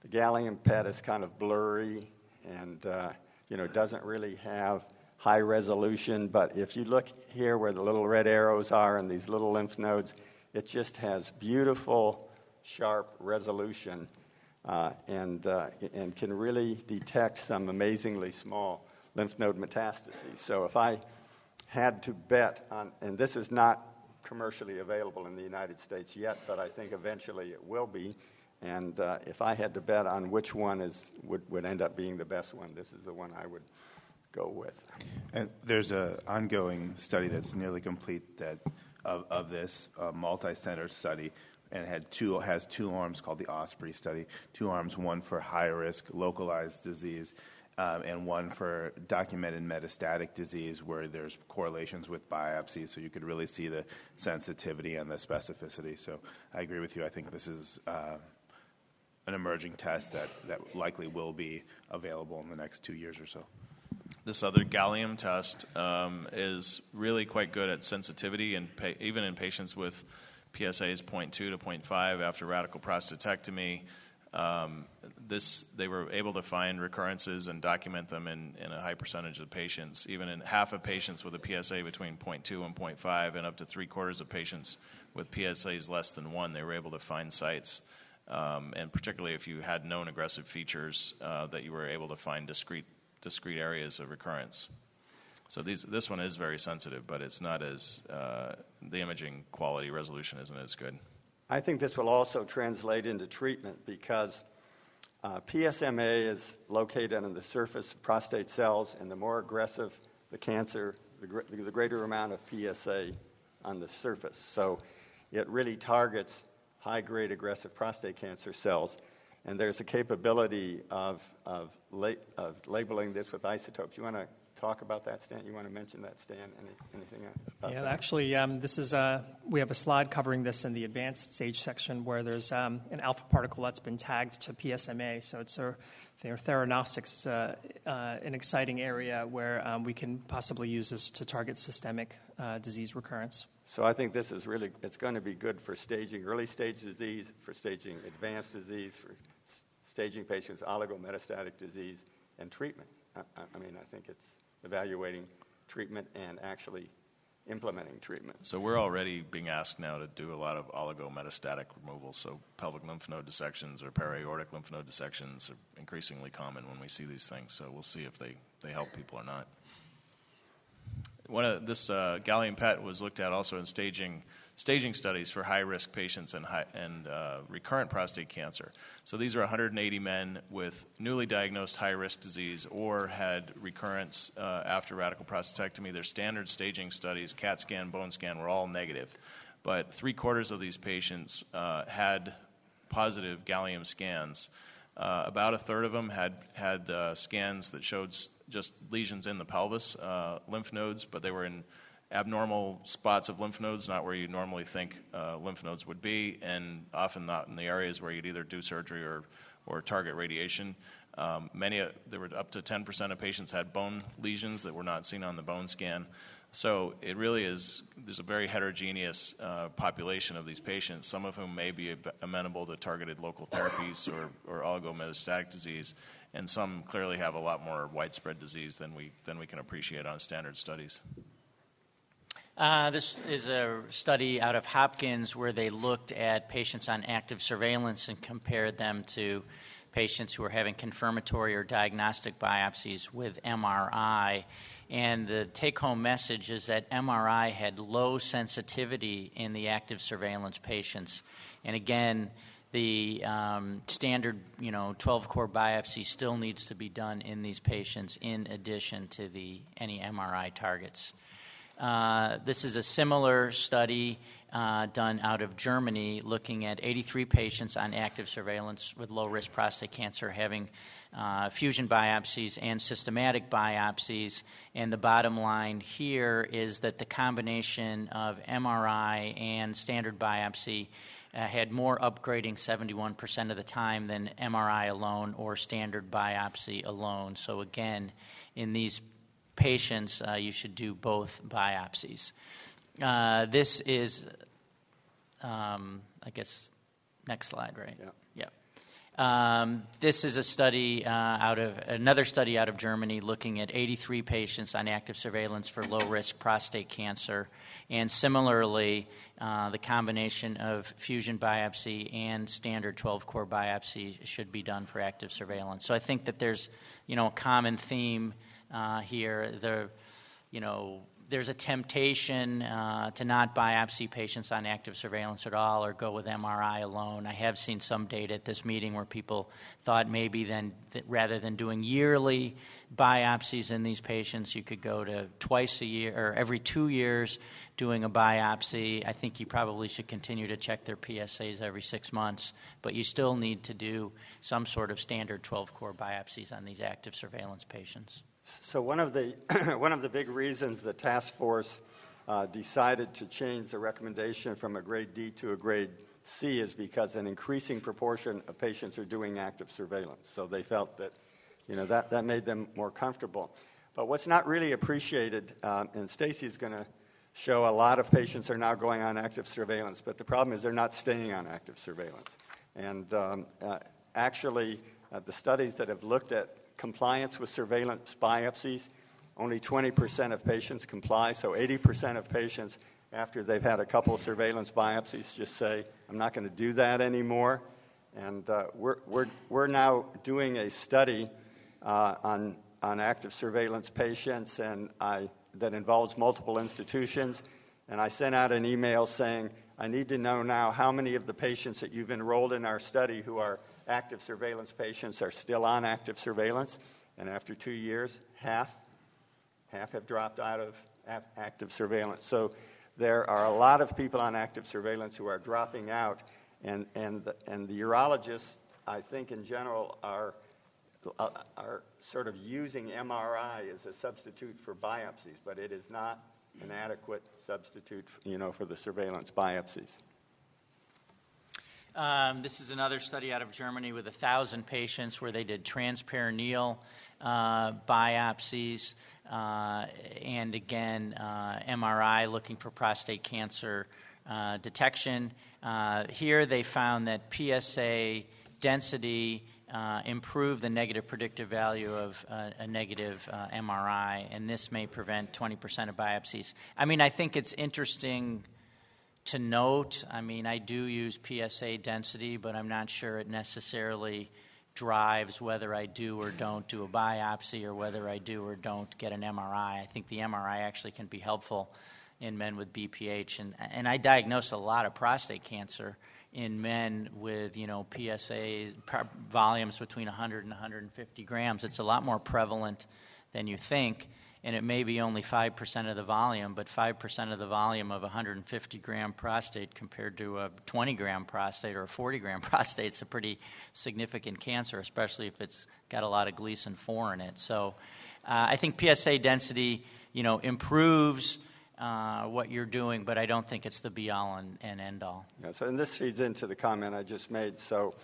[SPEAKER 2] the gallium PET is kind of blurry and uh, you know doesn't really have high resolution. But if you look here where the little red arrows are and these little lymph nodes, it just has beautiful, sharp resolution uh, and uh, and can really detect some amazingly small lymph node metastases. So if I had to bet on, and this is not commercially available in the United States yet, but I think eventually it will be. And uh, if I had to bet on which one is, would, would end up being the best one, this is the one I would go with.
[SPEAKER 5] And there's an ongoing study that's nearly complete that of, of this multi-center study and had two has two arms called the Osprey study. Two arms, one for high risk localized disease, and one for documented metastatic disease where there's correlations with biopsies, so you could really see the sensitivity and the specificity. So I agree with you. I think this is uh, an emerging test that, likely will be available in the next two years or so.
[SPEAKER 3] This other gallium test um, is really quite good at sensitivity, and even in patients with PSAs 0.2 to 0.5 after radical prostatectomy Um, this, they were able to find recurrences and document them in, in a high percentage of patients, even in half of patients with a PSA between 0.2 and 0.5, and up to three quarters of patients with PSAs less than one. They were able to find sites, um, and particularly if you had known aggressive features, uh, that you were able to find discrete, discrete areas of recurrence. So these, this one is very sensitive, but it's not as, uh, the imaging quality resolution isn't as good.
[SPEAKER 2] I think this will also translate into treatment because uh, PSMA is located on the surface of prostate cells, and the more aggressive the cancer, the, gr- the greater amount of PSA on the surface. So it really targets high grade aggressive prostate cancer cells. And there's a capability of, of, la- of labeling this with isotopes. You want to talk about that, Stan? You want to mention that, Stan? Any, anything about
[SPEAKER 7] Yeah,
[SPEAKER 2] that?
[SPEAKER 7] actually, um, this is uh, we have a slide covering this in the advanced stage section where there's um, an alpha particle that's been tagged to PSMA. So it's a their theranostics is uh, uh, an exciting area where um, we can possibly use this to target systemic uh, disease recurrence.
[SPEAKER 2] So I think this is really, it's going to be good for staging early stage disease, for staging advanced disease, for staging patients oligometastatic disease, and treatment. I I mean, I think it's evaluating treatment and actually implementing treatment.
[SPEAKER 3] So we're already being asked now to do a lot of oligometastatic removal. So pelvic lymph node dissections or para-aortic lymph node dissections are increasingly common when we see these things. So we'll see if they, they help people or not. One of this uh, gallium PET was looked at also in staging staging studies for high risk patients and high, and uh, recurrent prostate cancer. So these are 180 men with newly diagnosed high risk disease or had recurrence uh, after radical prostatectomy. Their standard staging studies, CAT scan, bone scan, were all negative, but three quarters of these patients uh, had positive gallium scans. Uh, about a third of them had had uh, scans that showed just lesions in the pelvis, uh, lymph nodes, but they were in abnormal spots of lymph nodes, not where you normally think uh, lymph nodes would be, and often not in the areas where you'd either do surgery or, or target radiation. Um, many, uh, there were up to 10% of patients had bone lesions that were not seen on the bone scan. So it really is, there's a very heterogeneous uh, population of these patients, some of whom may be amenable to targeted local therapies or, or oligometastatic disease, and some clearly have a lot more widespread disease than we, than we can appreciate on standard studies.
[SPEAKER 6] Uh, this is a study out of Hopkins where they looked at patients on active surveillance and compared them to patients who were having confirmatory or diagnostic biopsies with MRI. And the take home message is that MRI had low sensitivity in the active surveillance patients. And again, the um, standard, you know, 12 core biopsy still needs to be done in these patients in addition to the any MRI targets. Uh, this is a similar study uh, done out of Germany looking at 83 patients on active surveillance with low risk prostate cancer having uh, fusion biopsies and systematic biopsies. And the bottom line here is that the combination of MRI and standard biopsy uh, had more upgrading 71% of the time than MRI alone or standard biopsy alone. So, again, in these patients, uh, you should do both biopsies. Uh, this is, um, I guess, next slide, right?
[SPEAKER 2] Yeah.
[SPEAKER 6] Um, this is a study uh, out of another study out of Germany looking at 83 patients on active surveillance for low risk prostate cancer. And similarly, uh, the combination of fusion biopsy and standard 12 core biopsy should be done for active surveillance. So I think that there's you know, a common theme uh, here. You know, there's a temptation uh, to not biopsy patients on active surveillance at all or go with MRI alone. I have seen some data at this meeting where people thought maybe then that rather than doing yearly biopsies in these patients, you could go to twice a year or every two years doing a biopsy. I think you probably should continue to check their PSAs every six months, but you still need to do some sort of standard 12 core biopsies on these active surveillance patients.
[SPEAKER 2] So one of the one of the big reasons the task force uh, decided to change the recommendation from a grade D to a grade C is because an increasing proportion of patients are doing active surveillance. So they felt that, you know, that, that made them more comfortable. But what's not really appreciated, um, and is going to show a lot of patients are now going on active surveillance, but the problem is they're not staying on active surveillance. And um, uh, actually, uh, the studies that have looked at compliance with surveillance biopsies, only 20% of patients comply. So 80% of patients, after they've had a couple of surveillance biopsies, just say, I'm not going to do that anymore. And uh, we're, we're, we're now doing a study uh, on, on active surveillance patients and I, that involves multiple institutions. And I sent out an email saying, I need to know now how many of the patients that you've enrolled in our study who are active surveillance patients are still on active surveillance. And after two years, half, half have dropped out of active surveillance. So there are a lot of people on active surveillance who are dropping out. And, and, the, and the urologists, I think in general, are, uh, are sort of using MRI as a substitute for biopsies, but it is not an adequate substitute, you know, for the surveillance biopsies.
[SPEAKER 6] Um, this is another study out of Germany with a thousand patients where they did transperineal uh, biopsies uh, and again uh, MRI looking for prostate cancer uh, detection. Uh, here they found that PSA density uh, improve the negative predictive value of uh, a negative uh, MRI, and this may prevent 20% of biopsies. I mean, I think it's interesting to note. I mean, I do use PSA density, but I'm not sure it necessarily drives whether I do or don't do a biopsy or whether I do or don't get an MRI. I think the MRI actually can be helpful in men with BPH, and, and I diagnose a lot of prostate cancer in men with you know PSA volumes between 100 and 150 grams. It's a lot more prevalent than you think, and it may be only 5% of the volume, but 5% of the volume of 150 gram prostate compared to a 20 gram prostate or a 40 gram prostate is a pretty significant cancer, especially if it's got a lot of Gleason 4 in it. So uh, I think PSA density, you know, improves uh, what you're doing, but I don't think it's the be all and, and end all.
[SPEAKER 2] Yeah, so, and this feeds into the comment I just made. So,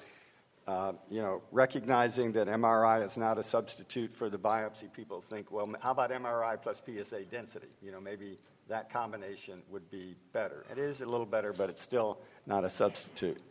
[SPEAKER 2] uh, you know, recognizing that MRI is not a substitute for the biopsy, people think, well, how about MRI plus PSA density? You know, maybe that combination would be better. It is a little better, but it's still not a substitute.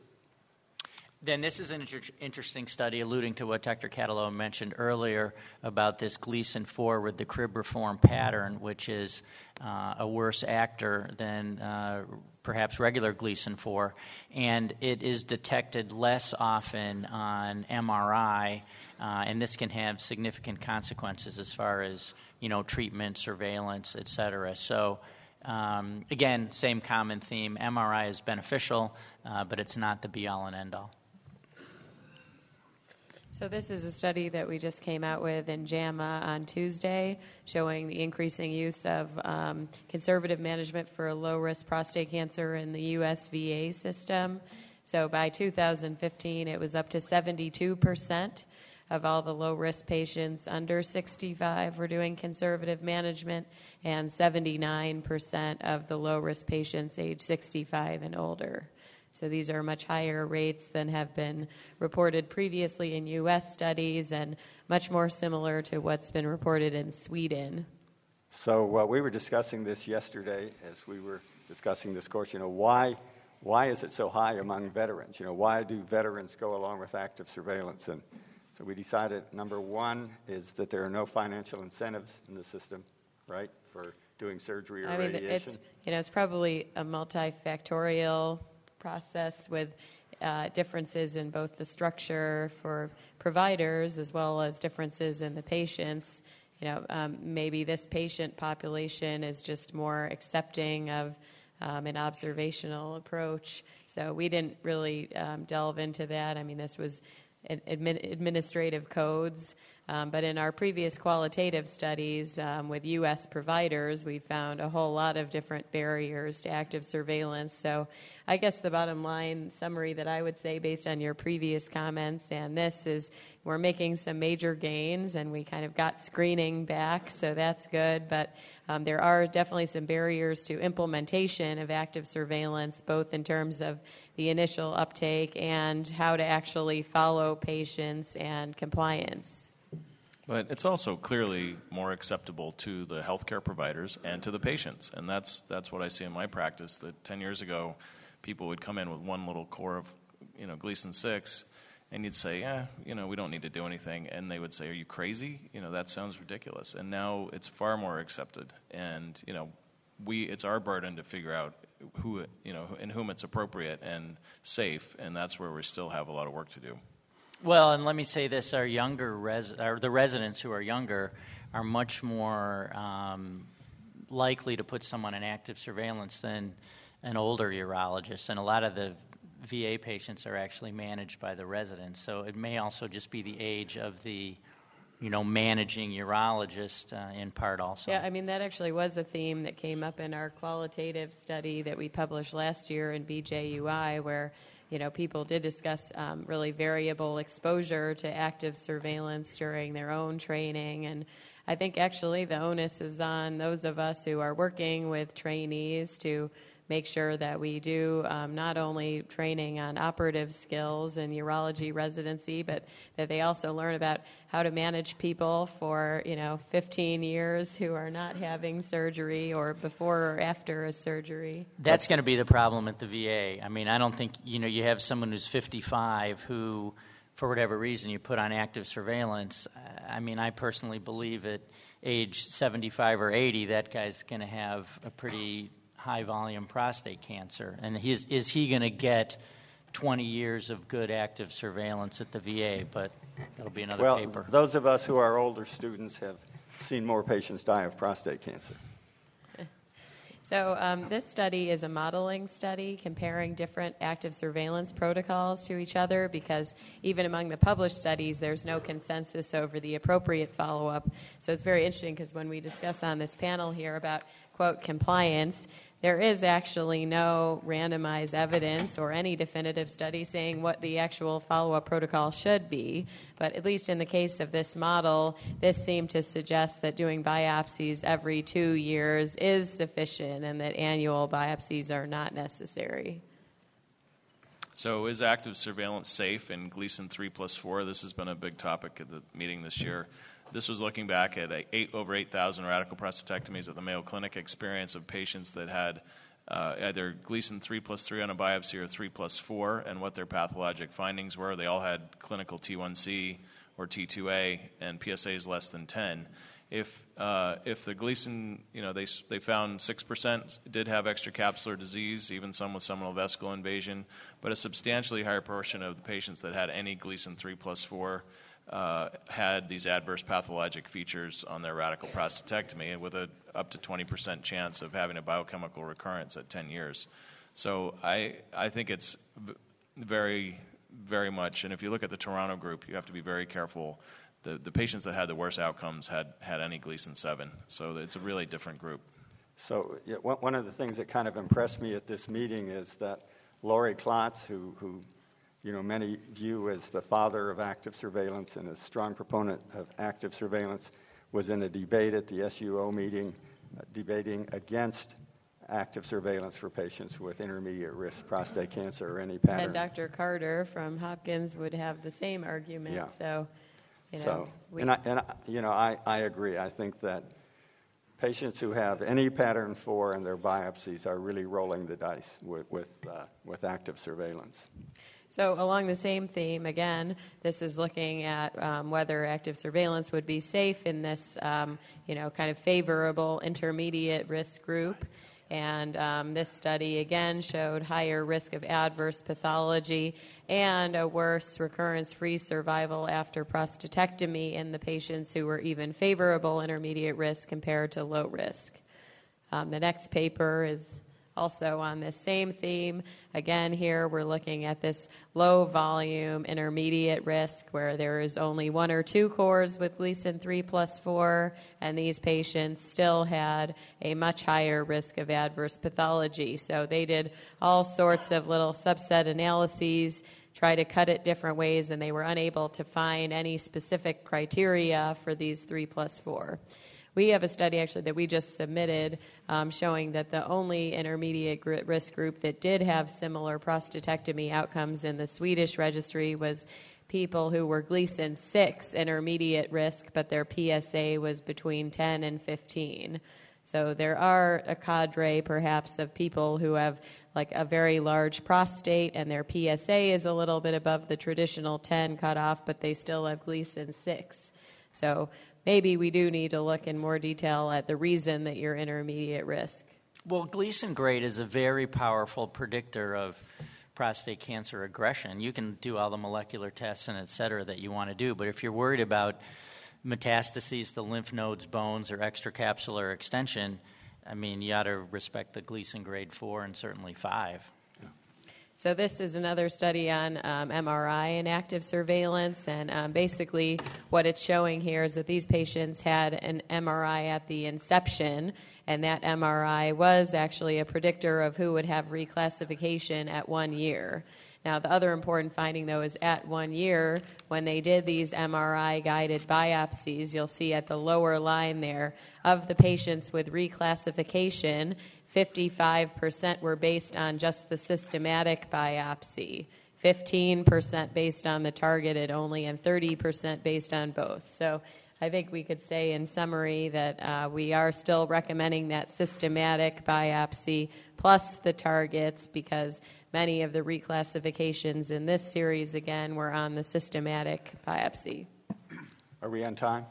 [SPEAKER 6] Then this is an inter- interesting study alluding to what Dr. Catalona mentioned earlier about this Gleason 4 with the cribriform pattern, which is uh, a worse actor than uh, perhaps regular Gleason 4. And it is detected less often on MRI, uh, and this can have significant consequences as far as you know, treatment, surveillance, et cetera. So um, again, same common theme. MRI is beneficial, uh, but it's not the be all and end all.
[SPEAKER 4] So, this is a study that we just came out with in JAMA on Tuesday, showing the increasing use of um, conservative management for low risk prostate cancer in the US VA system. So, by 2015, it was up to 72% of all the low risk patients under 65 were doing conservative management, and 79% of the low risk patients age 65 and older. So these are much higher rates than have been reported previously in U.S. studies and much more similar to what's been reported in Sweden.
[SPEAKER 2] So uh, we were discussing this yesterday as we were discussing this course. You know, why, why is it so high among veterans? You know, why do veterans go along with active surveillance? And so we decided number one is that there are no financial incentives in the system, right, for doing surgery or
[SPEAKER 4] I mean,
[SPEAKER 2] radiation.
[SPEAKER 4] It's, you know, it's probably a multifactorial process with uh, differences in both the structure for providers as well as differences in the patients. You know, um, maybe this patient population is just more accepting of um, an observational approach. So we didn't really um, delve into that. I mean, this was admin- administrative codes. Um, but in our previous qualitative studies um, with U.S. providers, we found a whole lot of different barriers to active surveillance. So, I guess the bottom line summary that I would say, based on your previous comments and this, is we're making some major gains and we kind of got screening back, so that's good. But um, there are definitely some barriers to implementation of active surveillance, both in terms of the initial uptake and how to actually follow patients and compliance.
[SPEAKER 3] But it's also clearly more acceptable to the healthcare providers and to the patients. And that's, that's what I see in my practice that 10 years ago, people would come in with one little core of you know, Gleason 6 and you'd say, "Yeah, you know, we don't need to do anything," and they would say, "Are you crazy? You know, that sounds ridiculous." And now it's far more accepted, and you know, we it's our burden to figure out who you know in whom it's appropriate and safe, and that's where we still have a lot of work to do.
[SPEAKER 6] Well, and let me say this: our younger res- or the residents who are younger are much more um, likely to put someone in active surveillance than an older urologist, and a lot of the VA patients are actually managed by the residents. So it may also just be the age of the, you know, managing urologist uh, in part also.
[SPEAKER 4] Yeah, I mean, that actually was a theme that came up in our qualitative study that we published last year in BJUI, where you know, people did discuss um, really variable exposure to active surveillance during their own training. And I think actually the onus is on those of us who are working with trainees to make sure that we do um, not only training on operative skills in urology residency, but that they also learn about how to manage people for you know 15 years who are not having surgery or before or after a surgery.
[SPEAKER 6] That's going to be the problem at the VA. I mean, I don't think you know you have someone who's 55 who, for whatever reason, you put on active surveillance. I mean, I personally believe at age 75 or 80, that guy's going to have a pretty high volume prostate cancer. And his, is he going to get 20 years of good active surveillance at the VA? But that'll be another
[SPEAKER 2] well,
[SPEAKER 6] paper.
[SPEAKER 2] Those of us who are older students have seen more patients die of prostate cancer.
[SPEAKER 4] So, um, this study is a modeling study comparing different active surveillance protocols to each other because even among the published studies, there's no consensus over the appropriate follow up. So, it's very interesting because when we discuss on this panel here about, quote, compliance, there is actually no randomized evidence or any definitive study saying what the actual follow up protocol should be. But at least in the case of this model, this seemed to suggest that doing biopsies every two years is sufficient and that annual biopsies are not necessary.
[SPEAKER 3] So, is active surveillance safe in Gleason 3 plus 4? This has been a big topic at the meeting this year. This was looking back at eight, over 8,000 radical prostatectomies at the Mayo Clinic experience of patients that had uh, either Gleason 3 plus 3 on a biopsy or 3 plus 4 and what their pathologic findings were. They all had clinical T1C or T2A and PSAs less than 10. If, uh, if the Gleason, you know, they, they found 6% did have extracapsular disease, even some with seminal vesicle invasion, but a substantially higher portion of the patients that had any Gleason 3 plus 4 uh, had these adverse pathologic features on their radical prostatectomy with a up to 20% chance of having a biochemical recurrence at 10 years. So I, I think it's very, very much, and if you look at the Toronto group, you have to be very careful. The, the patients that had the worst outcomes had, had any Gleason 7, so it's a really different group.
[SPEAKER 2] So yeah, one of the things that kind of impressed me at this meeting is that Laurie Klotz, who, who you know, many view as the father of active surveillance and a strong proponent of active surveillance, was in a debate at the SUO meeting uh, debating against active surveillance for patients with intermediate risk prostate cancer or any pattern.
[SPEAKER 4] And Dr. Carter from Hopkins would have the same argument.
[SPEAKER 2] Yeah.
[SPEAKER 4] So, you know,
[SPEAKER 2] so,
[SPEAKER 4] we,
[SPEAKER 2] and, I, and I, you know, I, I agree. I think that patients who have any pattern four in their biopsies are really rolling the dice with, with, uh, with active surveillance.
[SPEAKER 4] So, along the same theme, again, this is looking at um, whether active surveillance would be safe in this, um, you know, kind of favorable intermediate risk group. And um, this study again showed higher risk of adverse pathology and a worse recurrence free survival after prostatectomy in the patients who were even favorable intermediate risk compared to low risk. Um, the next paper is also on this same theme. Again, here we're looking at this low volume intermediate risk where there is only one or two cores with Gleason 3 plus 4, and these patients still had a much higher risk of adverse pathology. So they did all sorts of little subset analyses. Try to cut it different ways, and they were unable to find any specific criteria for these three plus four. We have a study actually that we just submitted um, showing that the only intermediate risk group that did have similar prostatectomy outcomes in the Swedish registry was people who were Gleason 6 intermediate risk, but their PSA was between 10 and 15. So there are a cadre, perhaps, of people who have like a very large prostate and their PSA is a little bit above the traditional 10 cutoff, but they still have Gleason 6. So maybe we do need to look in more detail at the reason that you're intermediate risk.
[SPEAKER 6] Well, Gleason grade is a very powerful predictor of prostate cancer aggression. You can do all the molecular tests and et cetera that you want to do, but if you're worried about metastases to lymph nodes, bones, or extracapsular extension, I mean, you ought to respect the Gleason grade 4 and certainly 5.
[SPEAKER 4] So this is another study on um, MRI and active surveillance, and um, basically what it's showing here is that these patients had an MRI at the inception, and that MRI was actually a predictor of who would have reclassification at one year. Now, the other important finding, though, is at one year, when they did these MRI guided biopsies, you'll see at the lower line there, of the patients with reclassification, 55% were based on just the systematic biopsy. 15% based on the targeted only, and 30% based on both. So I think we could say, in summary, that uh, we are still recommending that systematic biopsy plus the targets because many of the reclassifications in this series, again, were on the systematic biopsy.
[SPEAKER 2] Are we on time?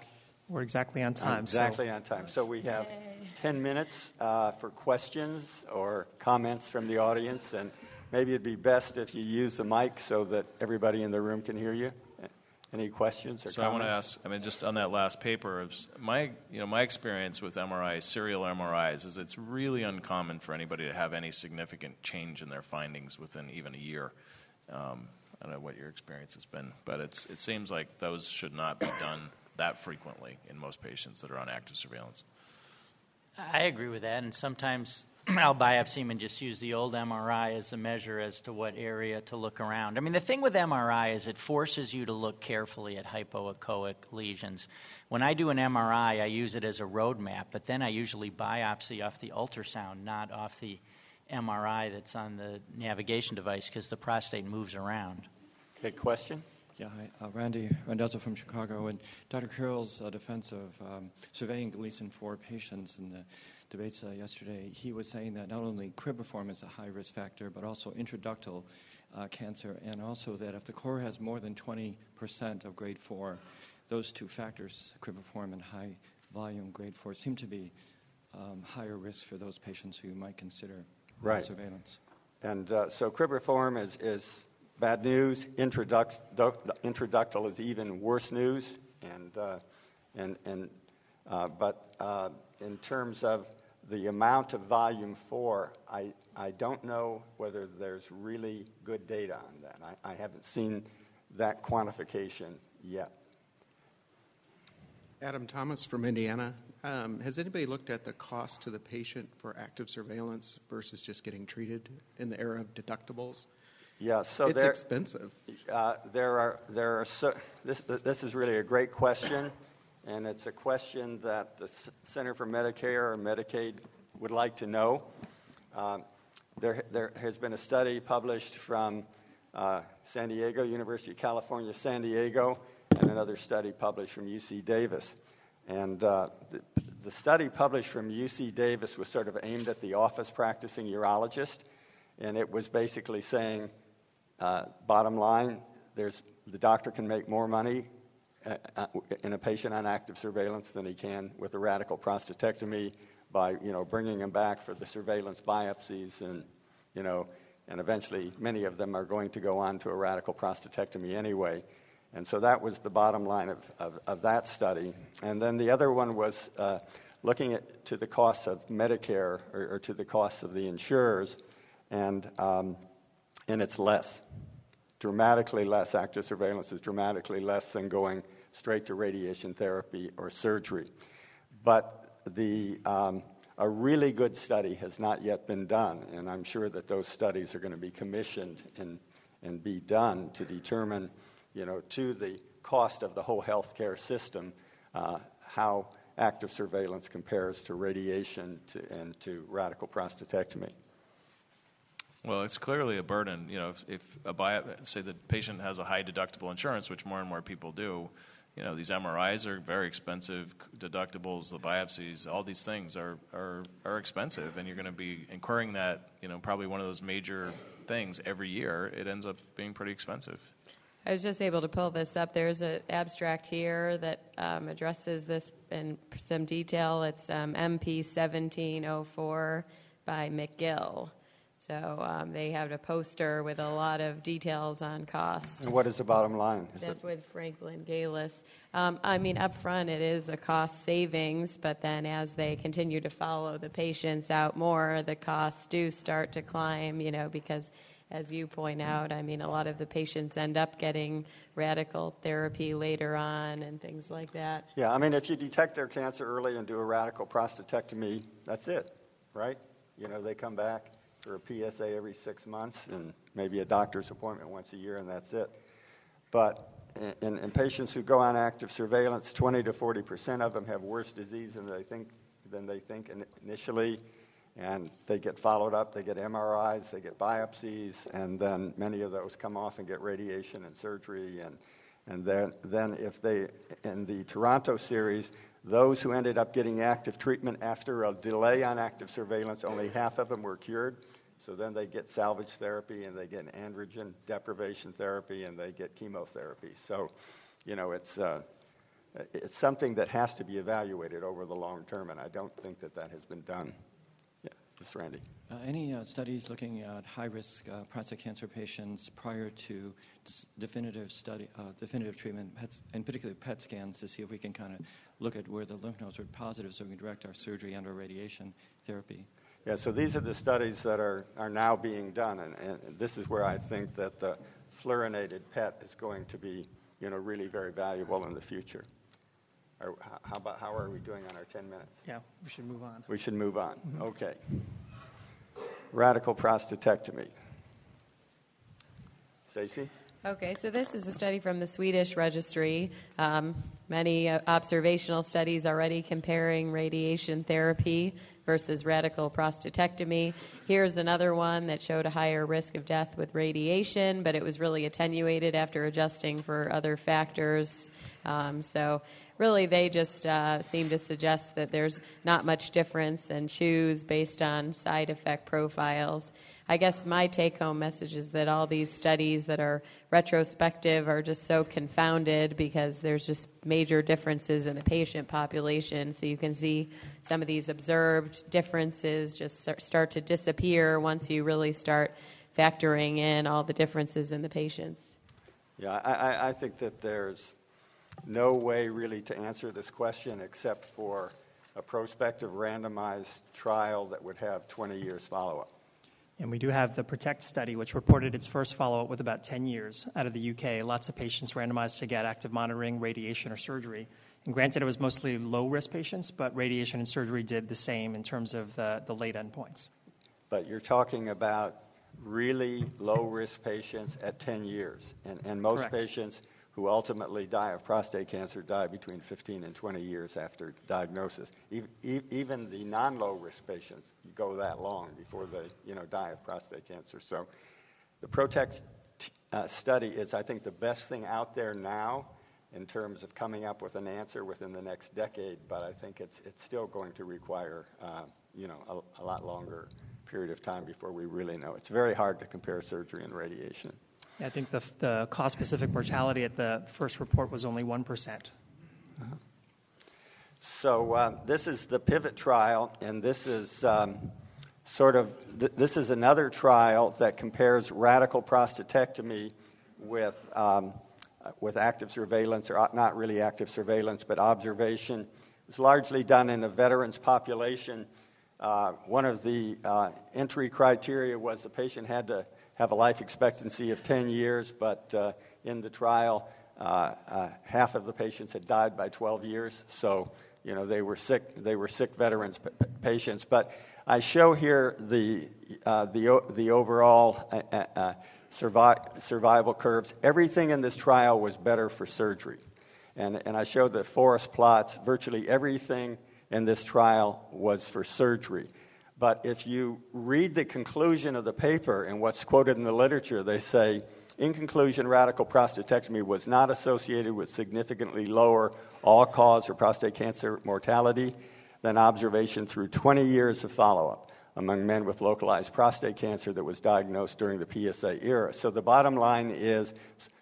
[SPEAKER 7] We're exactly on time.
[SPEAKER 2] Exactly
[SPEAKER 7] so.
[SPEAKER 2] on time. So we have 10 minutes uh, for questions or comments from the audience, and maybe it'd be best if you use the mic so that everybody in the room can hear you. Any questions or
[SPEAKER 3] so
[SPEAKER 2] comments?
[SPEAKER 3] I want to ask. I mean, just on that last paper, my you know my experience with MRIs, serial MRIs, is it's really uncommon for anybody to have any significant change in their findings within even a year. Um, I don't know what your experience has been, but it's it seems like those should not be done that frequently in most patients that are on active surveillance.
[SPEAKER 6] I agree with that, and sometimes I'll biopsy and just use the old MRI as a measure as to what area to look around. I mean, the thing with MRI is it forces you to look carefully at hypoechoic lesions. When I do an MRI, I use it as a roadmap, but then I usually biopsy off the ultrasound, not off the MRI that's on the navigation device because the prostate moves around.
[SPEAKER 2] Good question?
[SPEAKER 8] Yeah, hi, uh, Randy Randazzo from Chicago. And Dr. Carroll's uh, defense of um, surveying Gleason 4 patients in the debates uh, yesterday, he was saying that not only cribriform is a high risk factor, but also intraductal uh, cancer, and also that if the core has more than 20% of grade 4, those two factors, cribriform and high volume grade 4, seem to be um, higher risk for those patients who you might consider
[SPEAKER 2] right.
[SPEAKER 8] surveillance.
[SPEAKER 2] And uh, so cribriform is, is bad news. Introduct, intraductal is even worse news. And, uh, and, and, uh, but uh, in terms of the amount of volume four, I, I don't know whether there's really good data on that. I, I haven't seen that quantification yet.
[SPEAKER 9] Adam Thomas from Indiana. Um, has anybody looked at the cost to the patient for active surveillance versus just getting treated in the era of deductibles?
[SPEAKER 2] Yeah, so
[SPEAKER 9] it's
[SPEAKER 2] there,
[SPEAKER 9] expensive.
[SPEAKER 2] Uh, there are there are so, this this is really a great question, and it's a question that the Center for Medicare or Medicaid would like to know. Um, there there has been a study published from uh, San Diego University of California, San Diego, and another study published from UC Davis, and uh, the, the study published from UC Davis was sort of aimed at the office practicing urologist, and it was basically saying uh, bottom line, there's, the doctor can make more money uh, uh, in a patient on active surveillance than he can with a radical prostatectomy by you know bringing him back for the surveillance biopsies and you know and eventually many of them are going to go on to a radical prostatectomy anyway. And so that was the bottom line of, of, of that study. And then the other one was uh, looking at to the costs of medicare or, or, to the costs of the insurers. And um, and it's less. Dramatically less. Active surveillance is dramatically less than going straight to radiation therapy or surgery. But the, um, a really good study has not yet been done, and I'm sure that those studies are going to be commissioned and, and be done to determine, you know, to the cost of the whole healthcare system, uh, how active surveillance compares to radiation to, and to radical prostatectomy.
[SPEAKER 3] Well, it's clearly a burden. You know, if, if a bio, say the patient has a high deductible insurance, which more and more people do, you know, these MRIs are very expensive, deductibles, the biopsies, all these things are, are, are expensive, and you're going to be incurring that, you know, probably one of those major things every year. It ends up being pretty expensive.
[SPEAKER 4] I was just able to pull this up. There's an abstract here that um, addresses this in some detail. It's um, MP 1704 by McGill. So um, they have a poster with a lot of details on cost.
[SPEAKER 2] And what is the bottom line? Is
[SPEAKER 4] That's
[SPEAKER 2] it-
[SPEAKER 4] with Franklin Gaylis. Um, I mean, up front, it is a cost savings, but then as they continue to follow the patients out more, the costs do start to climb, you know, because as you point out, I mean, a lot of the patients end up getting radical therapy later on and things like that.
[SPEAKER 2] Yeah, I mean, if you detect their cancer early and do a radical prostatectomy, that's it, right? You know, they come back for a PSA every six months and maybe a doctor's appointment once a year, and that's it. But in, in patients who go on active surveillance, 20 to 40 percent of them have worse disease than they think than they think initially, and they get followed up. They get MRIs, they get biopsies, and then many of those come off and get radiation and surgery. And and then then if they in the Toronto series, those who ended up getting active treatment after a delay on active surveillance, only half of them were cured. So then they get salvage therapy and they get an androgen deprivation therapy and they get chemotherapy. So, you know, it's, uh, it's something that has to be evaluated over the long term, and I don't think that that has been done. Yeah, Mr. Randy.
[SPEAKER 8] Uh, any uh, studies looking at high-risk uh, prostate cancer patients prior to definitive study, uh, definitive treatment, PETs, and particularly PET scans, to see if we can kind of look at where the lymph nodes are positive, so we can direct our surgery and our radiation therapy.
[SPEAKER 2] Yeah, so these are the studies that are, are now being done, and, and this is where I think that the fluorinated PET is going to be, you know, really very valuable in the future. Or how about how are we doing on our 10 minutes?
[SPEAKER 7] Yeah, we should move on.
[SPEAKER 2] We should move on. Okay. Radical prostatectomy. Stacy?
[SPEAKER 4] Okay, so this is a study from the Swedish registry. Um, many uh, observational studies already comparing radiation therapy versus radical prostatectomy. Here's another one that showed a higher risk of death with radiation, but it was really attenuated after adjusting for other factors. Um, so, really, they just uh, seem to suggest that there's not much difference and choose based on side effect profiles. I guess my take home message is that all these studies that are retrospective are just so confounded because there's just major differences in the patient population. So you can see some of these observed differences just start- to disappear once you really start factoring in all the differences in the patients.
[SPEAKER 2] Yeah, I, I, I think that there's no way really to answer this question except for a prospective randomized trial that would have 20 years follow up.
[SPEAKER 7] And we do have the PROTECT study, which reported its first follow up with about 10 years out of the UK. Lots of patients randomized to get active monitoring, radiation, or surgery. And granted, it was mostly low risk patients, but radiation and surgery did the same in terms of the, the late endpoints.
[SPEAKER 2] But you're talking about really low risk patients at 10 years. And, and most
[SPEAKER 7] Correct.
[SPEAKER 2] patients who ultimately die of prostate cancer die between 15 and 20 years after diagnosis. Even, the non low risk patients go that long before they you know, die of prostate cancer. So the PROTECT uh, study is, I think, the best thing out there now in terms of coming up with an answer within the next decade, but I think it's, it's still going to require uh, you know, a, a lot longer period of time before we really know. It's very hard to compare surgery and radiation.
[SPEAKER 7] I think the, the cause specific mortality at the first report was only 1%.
[SPEAKER 2] So uh, this is the pivot trial, and this is um, sort of th- this is another trial that compares radical prostatectomy with um, uh, with active surveillance, or not really active surveillance, but observation. It was largely done in a veterans population. Uh, one of the uh, entry criteria was the patient had to have a life expectancy of 10 years, but uh, in the trial, uh, uh, half of the patients had died by 12 years. So, you know, they were sick. They were sick veterans p- patients. But I show here the uh, the the overall survi- survival curves. Everything in this trial was better for surgery, and and I showed the forest plots. Virtually everything in this trial was for surgery. But if you read the conclusion of the paper and what's quoted in the literature, they say, in conclusion, radical prostatectomy was not associated with significantly lower all cause or prostate cancer mortality than observation through 20 years of follow up among men with localized prostate cancer that was diagnosed during the PSA era. So the bottom line is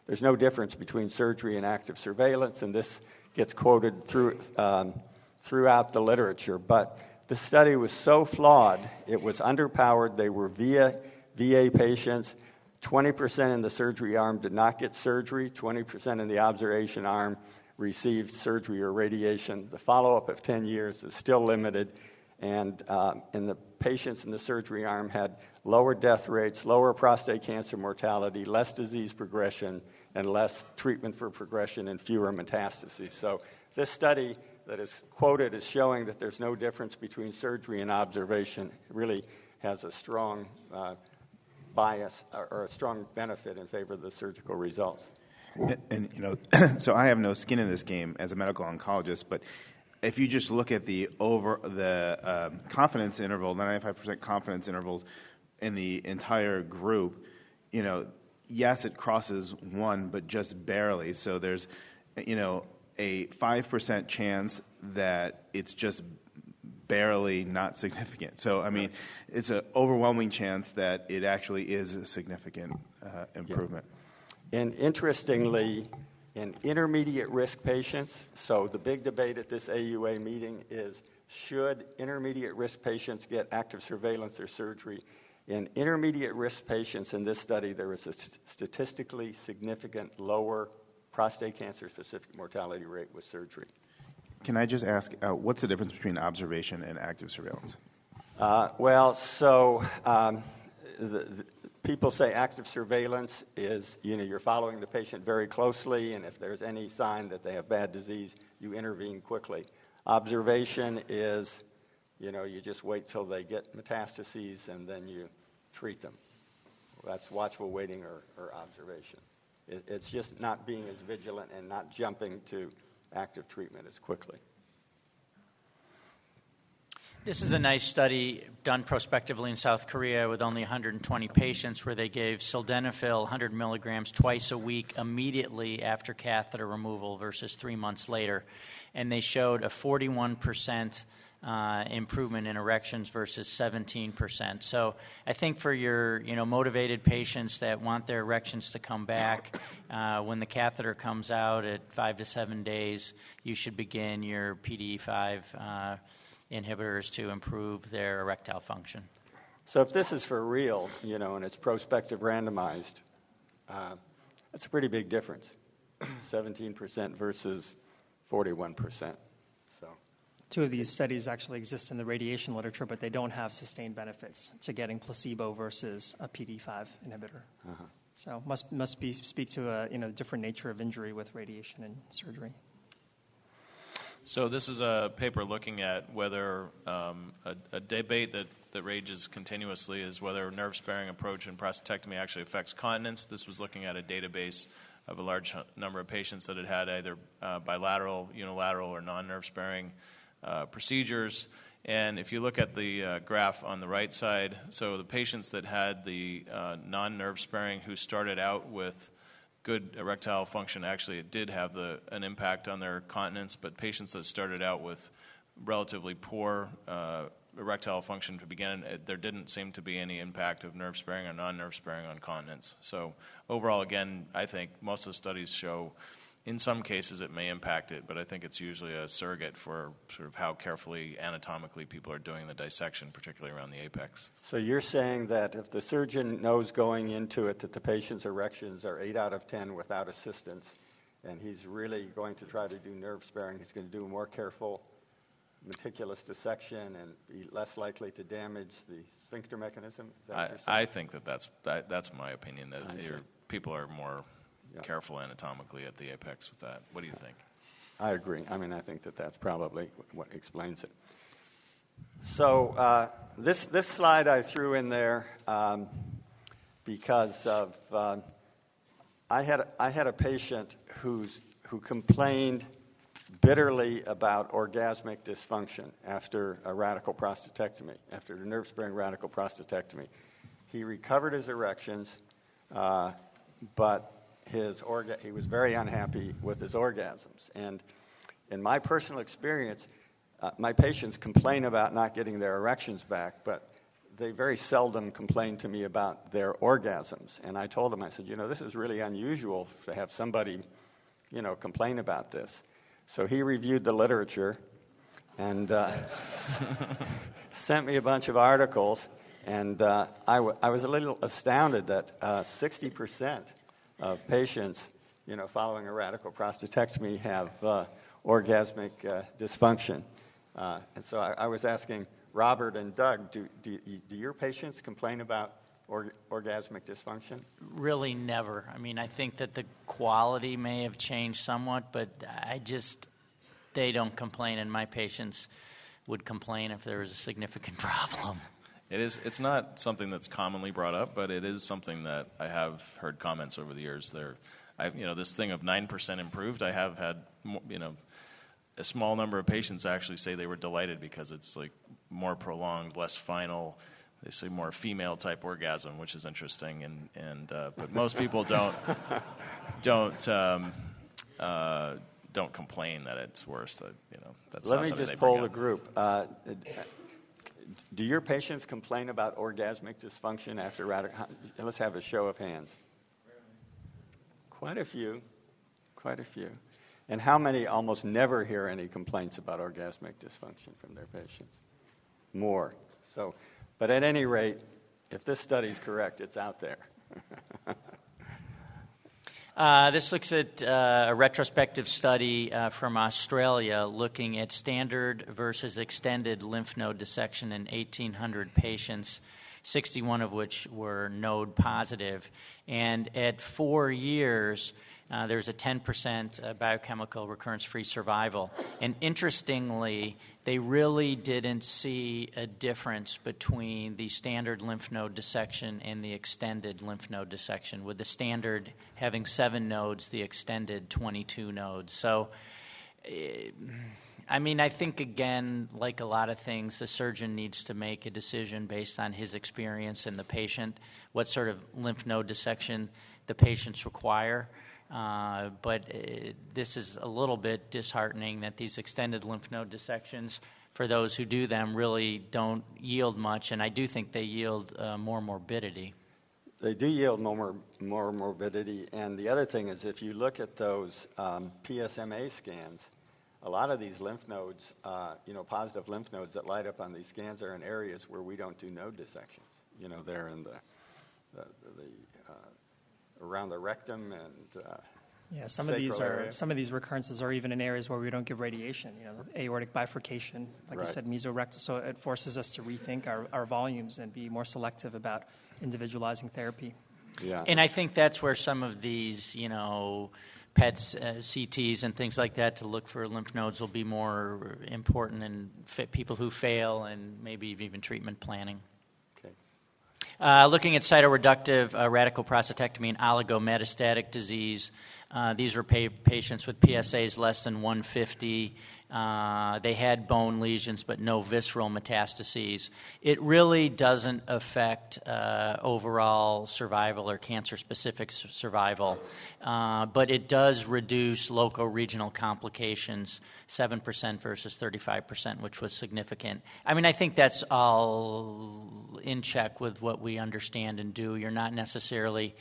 [SPEAKER 2] there's no difference between surgery and active surveillance, and this gets quoted through, um, throughout the literature. But the study was so flawed, it was underpowered. They were via VA patients. 20% in the surgery arm did not get surgery, 20% in the observation arm received surgery or radiation. The follow up of 10 years is still limited, and uh, in the patients in the surgery arm had lower death rates, lower prostate cancer mortality, less disease progression, and less treatment for progression and fewer metastases. So, this study that is quoted as showing that there's no difference between surgery and observation really has a strong uh, bias or, a strong benefit in favor of the surgical results.
[SPEAKER 5] And, and you know, so I have no skin in this game as a medical oncologist, but if you just look at the over the um, confidence interval, the 95% confidence intervals in the entire group, you know, yes, it crosses one, but just barely. So there's, you know, a 5% chance that it's just barely not significant. So, I mean, it's an overwhelming chance that it actually is a significant uh, improvement.
[SPEAKER 2] Yeah. And interestingly, in intermediate risk patients. So, the big debate at this AUA meeting is should intermediate risk patients get active surveillance or surgery? In intermediate risk patients in this study, there was a statistically significant lower prostate cancer specific mortality rate with surgery.
[SPEAKER 5] Can I just ask, uh, what's the difference between observation and active surveillance?
[SPEAKER 2] Uh, well, so um, the, the, people say active surveillance is you know you're following the patient very closely and if there's any sign that they have bad disease you intervene quickly observation is you know you just wait till they get metastases and then you treat them that's watchful waiting or, or observation it, it's just not being as vigilant and not jumping to active treatment as quickly
[SPEAKER 6] this is a nice study done prospectively in South Korea with only 120 patients where they gave sildenafil 100 milligrams twice a week immediately after catheter removal versus three months later. And they showed a 41% uh, improvement in erections versus 17%. So I think for your you know motivated patients that want their erections to come back, uh, when the catheter comes out at five to seven days, you should begin your PDE5 uh, inhibitors to improve their erectile function.
[SPEAKER 2] So if this is for real, you know, and it's prospective randomized, uh, that's a pretty big difference. 17% versus 41%. So.
[SPEAKER 7] Two of these studies actually exist in the radiation literature, but they don't have sustained benefits to getting placebo versus a PD5 inhibitor. Uh-huh. So must must be speak to a you know different nature of injury with radiation and surgery.
[SPEAKER 3] So this is a paper looking at whether um, a, a, debate that, that rages continuously is whether nerve-sparing approach in prostatectomy actually affects continence. This was looking at a database of a large number of patients that had had either uh, bilateral, unilateral, or non-nerve-sparing uh, procedures. And if you look at the uh, graph on the right side, so the patients that had the uh, non-nerve sparing who started out with good erectile function, actually, it did have the, an impact on their continence, but patients that started out with relatively poor uh, erectile function to begin, it, there didn't seem to be any impact of nerve sparing or non nerve sparing on continence. So, overall, again, I think most of the studies show in some cases it may impact it, but I think it's usually a surrogate for sort of how carefully anatomically people are doing the dissection, particularly around the apex.
[SPEAKER 2] So you're saying that if the surgeon knows going into it that the patient's erections are 8 out of 10 without assistance, and he's really going to try to do nerve sparing, he's going to do a more careful, meticulous dissection and be less likely to damage the sphincter mechanism?
[SPEAKER 3] I, I, think that that's, that, that's my opinion, that people are more yeah. careful anatomically at the apex with that. What do you think?
[SPEAKER 2] I agree. I mean, I think that that's probably what explains it. So uh, this this slide I threw in there um, because of uh, I had I had a patient who's who complained bitterly about orgasmic dysfunction after a radical prostatectomy, after a nerve sparing radical prostatectomy. He recovered his erections, uh, but his orga- he was very unhappy with his orgasms. And in my personal experience, uh, my patients complain about not getting their erections back, but they very seldom complain to me about their orgasms. And I told them, I said, you know, this is really unusual to have somebody, you know, complain about this. So he reviewed the literature and uh, sent me a bunch of articles. And uh, I, w- I was a little astounded that uh, 60% of patients, you know, following a radical prostatectomy have uh, orgasmic uh, dysfunction. Uh, and so I, I, was asking Robert and Doug, do, do, do your patients complain about or, orgasmic dysfunction?
[SPEAKER 6] Really, never. I mean, I think that the quality may have changed somewhat, but I just, they don't complain, and my patients would complain if there was a significant problem.
[SPEAKER 3] It is. It's not something that's commonly brought up, but it is something that I have heard comments over the years. There, I, you know, this thing of nine percent improved. I have had, you know, a small number of patients actually say they were delighted because it's like more prolonged, less final. They say more female type orgasm, which is interesting, and and uh, but most people don't don't um, uh, don't complain that it's worse. That you know that's.
[SPEAKER 2] Let me just poll the group. Uh, do your patients complain about orgasmic dysfunction after radical? Let's have a show of hands. Quite a few. Quite a few. And how many almost never hear any complaints about orgasmic dysfunction from their patients? More. So, but at any rate, if this study is correct, it's out there.
[SPEAKER 6] Uh, this looks at uh, a retrospective study uh, from Australia looking at standard versus extended lymph node dissection in 1,800 patients, 61 of which were node positive. And at four years, uh, there's a 10% uh, biochemical recurrence free survival. And interestingly, they really didn't see a difference between the standard lymph node dissection and the extended lymph node dissection, with the standard having seven nodes, the extended 22 nodes. So, uh, I mean, I think again, like a lot of things, the surgeon needs to make a decision based on his experience and the patient, what sort of lymph node dissection the patients require. Uh, but uh, this is a little bit disheartening that these extended lymph node dissections, for those who do them, really don't yield much, and I do think they yield uh, more morbidity.
[SPEAKER 2] They do yield more, more morbidity, and the other thing is if you look at those um, PSMA scans, a lot of these lymph nodes, uh, you know, positive lymph nodes that light up on these scans are in areas where we don't do node dissections. You know, they're in the, the, the around the rectum and uh,
[SPEAKER 7] yeah, some of these are area. some of these recurrences are even in areas where we don't give radiation. You know, aortic bifurcation, like right. you said, mesorectal. So it forces us to rethink our, our volumes and be more selective about individualizing therapy.
[SPEAKER 6] Yeah, and I think that's where some of these, you know, PETs, uh, CTs, and things like that to look for lymph nodes will be more important and fit people who fail, and maybe even treatment planning. Uh, looking at cytoreductive uh, radical prostatectomy and oligometastatic disease. Uh, these were pa- patients with PSAs less than 150. Uh, they had bone lesions, but no visceral metastases. It really doesn't affect uh, overall survival or cancer specific survival, uh, but it does reduce local regional complications 7% versus 35%, which was significant. I mean, I think that's all in check with what we understand and do. You're not necessarily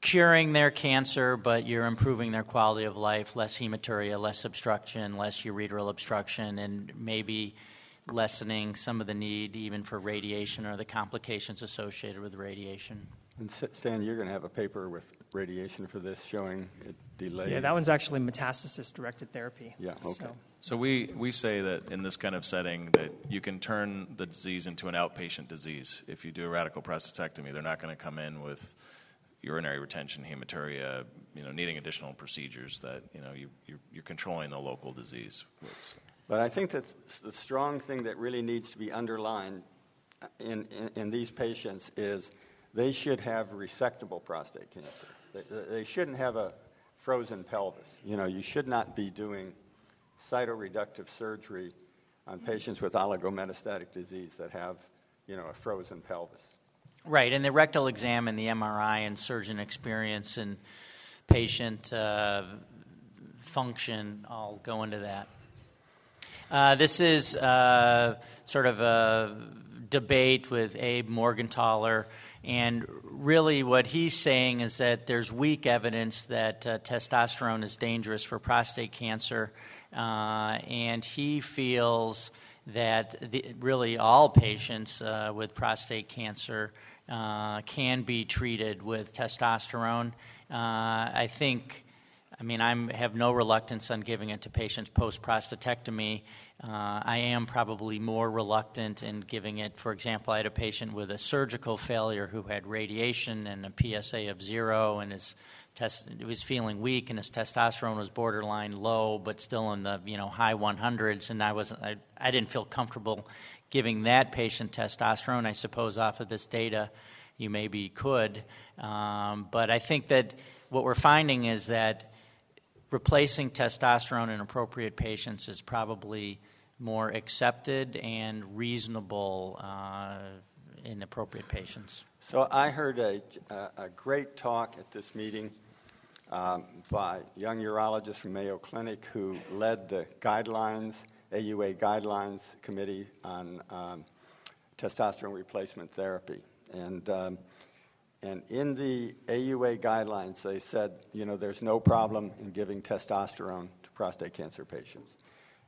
[SPEAKER 6] curing their cancer, but you're improving their quality of life, less hematuria, less obstruction, less ureteral obstruction, and maybe lessening some of the need even for radiation or the complications associated with radiation.
[SPEAKER 2] And Stan, you're going to have a paper with radiation for this showing it delays.
[SPEAKER 7] Yeah, that one's actually metastasis-directed therapy.
[SPEAKER 2] Yeah, okay.
[SPEAKER 3] So. so we, we say that in this kind of setting that you can turn the disease into an outpatient disease. If you do a radical prostatectomy, they're not going to come in with urinary retention, hematuria, you know, needing additional procedures that, you know, you, you're, you're controlling the local disease.
[SPEAKER 2] But I think that the strong thing that really needs to be underlined in, in, in these patients is they should have resectable prostate cancer. They, they shouldn't have a frozen pelvis. You know, you should not be doing cytoreductive surgery on patients with oligometastatic disease that have, you know, a frozen pelvis.
[SPEAKER 6] Right, and the rectal exam and the MRI and surgeon experience and patient uh, function all go into that. Uh, this is uh, sort of a debate with Abe Morgentaler, and really what he's saying is that there's weak evidence that uh, testosterone is dangerous for prostate cancer, uh, and he feels that the, really all patients uh, with prostate cancer uh, can be treated with testosterone. Uh, I think, I mean, I have no reluctance on giving it to patients post prostatectomy. Uh, I am probably more reluctant in giving it. For example, I had a patient with a surgical failure who had radiation and a PSA of zero, and his test he was feeling weak, and his testosterone was borderline low, but still in the you know high 100s. And I wasn't, I, I didn't feel comfortable giving that patient testosterone. I suppose off of this data, you maybe could. Um, but I think that what we're finding is that replacing testosterone in appropriate patients is probably more accepted and reasonable uh, in appropriate patients.
[SPEAKER 2] So I heard a, a, great talk at this meeting um, by young urologist from Mayo Clinic who led the guidelines AUA guidelines committee on um, testosterone replacement therapy. And, um, and in the AUA guidelines, they said, you know, there's no problem in giving testosterone to prostate cancer patients.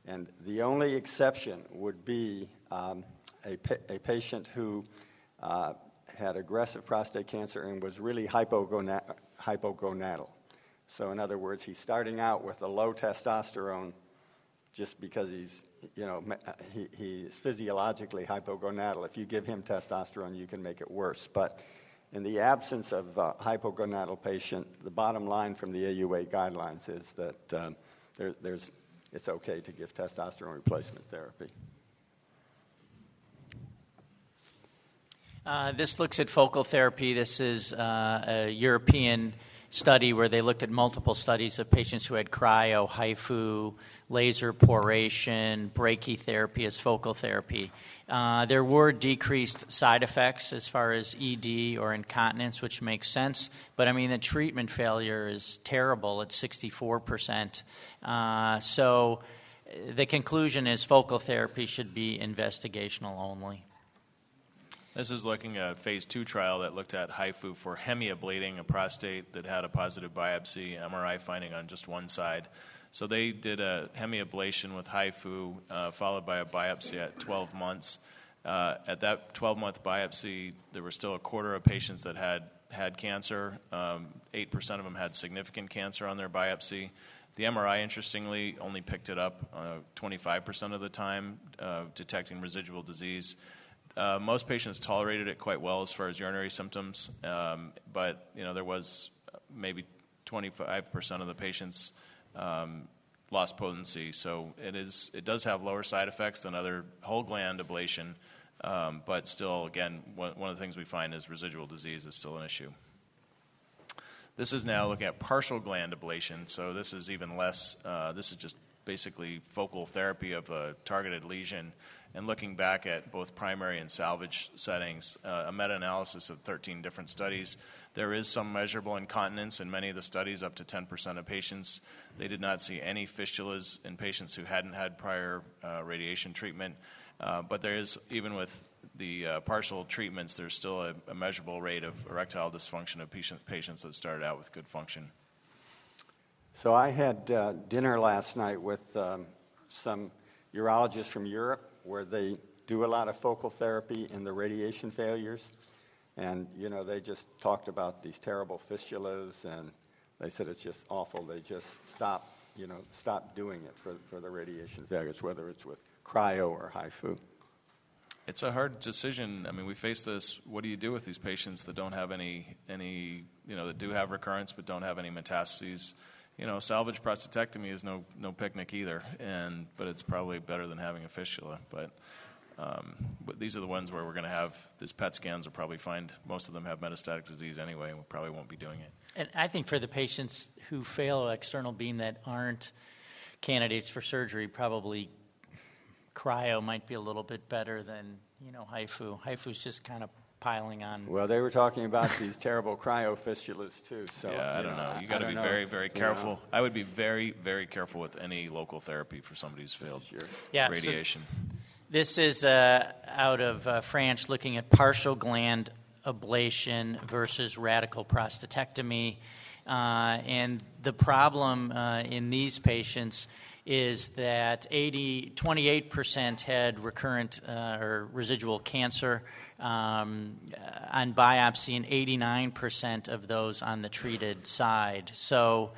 [SPEAKER 2] And the only exception would be um, a, pa- a patient who uh, had aggressive prostate cancer and was really hypogona- hypogonadal. So, in other words, he's starting out with a low testosterone just because he's, you know, uh, he, he's physiologically hypogonadal. If you give him testosterone, you can make it worse. But in the absence of a hypogonadal patient, the bottom line from the AUA guidelines is that um, there, there's, it's okay to give testosterone replacement therapy.
[SPEAKER 6] Uh, this looks at focal therapy. This is uh, a European study where they looked at multiple studies of patients who had cryo, HIFU, laser poration, brachytherapy as focal therapy. Uh, there were decreased side effects as far as ED or incontinence, which makes sense. But I mean, the treatment failure is terrible at 64%. Uh, so the conclusion is focal therapy should be investigational only.
[SPEAKER 3] This is looking at a phase two trial that looked at HIFU for hemiablating a prostate that had a positive biopsy MRI finding on just one side. So they did a hemiablation with HIFU, uh, followed by a biopsy at 12 months. Uh, at that 12 month biopsy, there were still a quarter of patients that had had cancer. Um, 8% of them had significant cancer on their biopsy. The MRI, interestingly, only picked it up uh, 25% of the time, uh, detecting residual disease. Uh, most patients tolerated it quite well as far as urinary symptoms, um, but you know there was maybe 25% of the patients lost potency. So it is it does have lower side effects than other whole gland ablation, um, but still, again, one, one of the things we find is residual disease is still an issue. This is now looking at partial gland ablation. So this is even less. Uh, this is just basically focal therapy of a targeted lesion and looking back at both primary and salvage settings, uh, a meta analysis of 13 different studies. There is some measurable incontinence in many of the studies, up to 10% of patients. They did not see any fistulas in patients who hadn't had prior uh, radiation treatment. Uh, but there is, even with the uh, partial treatments, there's still a, a, measurable rate of erectile dysfunction of patient, patients that started out with good function.
[SPEAKER 2] So I had uh, dinner last night with um, some urologists from Europe where they do a lot of focal therapy in the radiation failures. And, you know, they just talked about these terrible fistulas and they said it's just awful. They just stop, you know, stop doing it for, for the radiation failures, whether it's with cryo or HIFU.
[SPEAKER 3] It's a hard decision. I mean, we face this. What do you do with these patients that don't have any, any, you know, that do have recurrence but don't have any metastases? You know, salvage prostatectomy is no no picnic either, and but it's probably better than having a fistula. But um, but these are the ones where we're going to have these PET scans will probably find most of them have metastatic disease anyway, and we probably won't be doing it.
[SPEAKER 6] And I think for the patients who fail external beam that aren't candidates for surgery, probably cryo might be a little bit better than you know HIFU. HIFU's just kind of piling on.
[SPEAKER 2] Well, they were talking about these terrible cryofistulas too. So
[SPEAKER 3] yeah, I don't know.
[SPEAKER 2] I-
[SPEAKER 3] You got to be
[SPEAKER 2] know.
[SPEAKER 3] very, very careful.
[SPEAKER 2] know,
[SPEAKER 3] I would be very, very careful with any local therapy for somebody who's failed
[SPEAKER 2] is your-
[SPEAKER 6] Yeah, so-
[SPEAKER 3] radiation.
[SPEAKER 6] This is uh, out of uh, France looking at partial gland ablation versus radical prostatectomy. Uh, and the problem uh, in these patients is that 80, 28% had recurrent uh, or residual cancer um, on biopsy, and 89% of those on the treated side. So,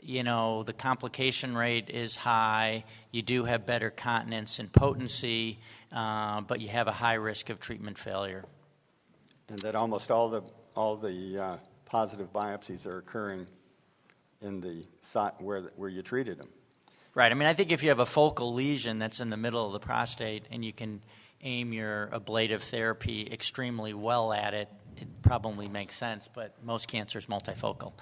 [SPEAKER 6] you know, the complication rate is high. You do have better continence and potency, uh, but you have a high risk of treatment failure.
[SPEAKER 2] and that almost all the all the uh, positive biopsies are occurring in the site where where you treated them.
[SPEAKER 6] Right. I mean, I think if you have a focal lesion that's in the middle of the prostate and you can aim your ablative therapy extremely well at it, it probably makes sense, but most cancer is multifocal.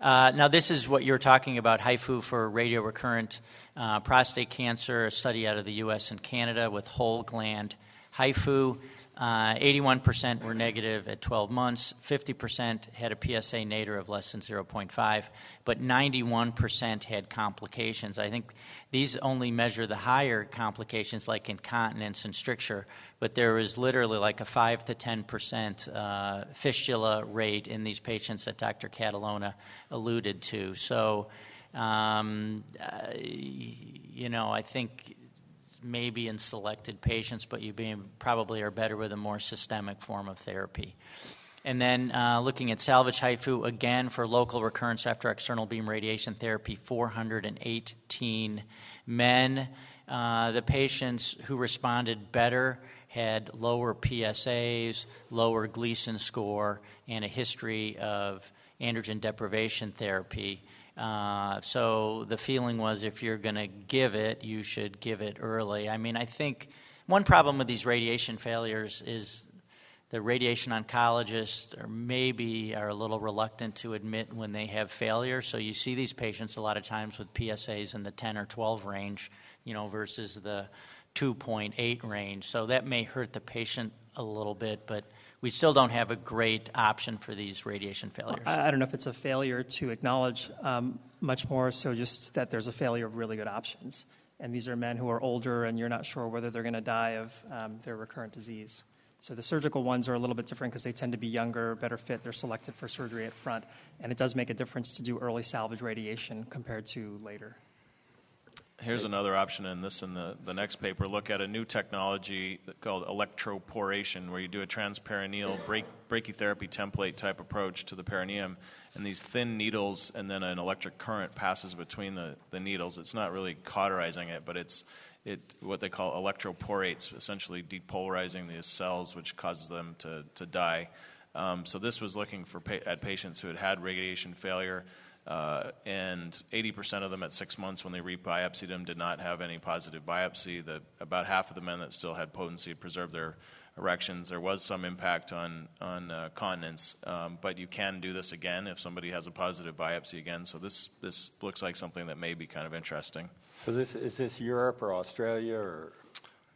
[SPEAKER 6] Uh, now, this is what you're talking about HIFU for radio recurrent uh, prostate cancer, a study out of the US and Canada with whole gland HIFU. Uh, 81% were negative at 12 months, 50% had a PSA nadir of less than 0.5, but 91% had complications. I think these only measure the higher complications like incontinence and stricture, but there was literally like a 5 to 10% uh, fistula rate in these patients that Dr. Catalona alluded to. So, um, uh, you know, I think maybe in selected patients, but you being, probably are better with a more systemic form of therapy. And then uh, looking at salvage HIFU again for local recurrence after external beam radiation therapy, 418 men. Uh, the patients who responded better had lower PSAs, lower Gleason score, and a history of androgen deprivation therapy. Uh, so the feeling was if you're going to give it, you should give it early. I mean, I think one problem with these radiation failures is the radiation oncologists or maybe are a little reluctant to admit when they have failure. So you see these patients a lot of times with PSAs in the 10 or 12 range, you know, versus the 2.8 range. So that may hurt the patient a little bit, but we still don't have a great option for these radiation failures.
[SPEAKER 7] I, I don't know if it's a failure to acknowledge, um, much more so just that there's a failure of really good options. And these are men who are older, and you're not sure whether they're going to die of um, their recurrent disease. So the surgical ones are a little bit different because they tend to be younger, better fit. They're selected for surgery at front, and it does make a difference to do early salvage radiation compared to later.
[SPEAKER 3] Here's another option in this in the, the next paper. Look at a new technology called electroporation, where you do a transperineal brach- brachytherapy template type approach to the perineum, and these thin needles, and then an electric current passes between the, the needles. It's not really cauterizing it, but it's it what they call electroporates, essentially depolarizing the cells, which causes them to, to die. Um, so this was looking for pa- at patients who had had radiation failure. Uh, and 80% of them at six months, when they rebiopsied them, did not have any positive biopsy. The, about half of the men that still had potency preserved their erections. There was some impact on on uh, continence, um, but you can do this again if somebody has a positive biopsy again. So this this looks like something that may be kind of interesting.
[SPEAKER 2] So this is this Europe or Australia or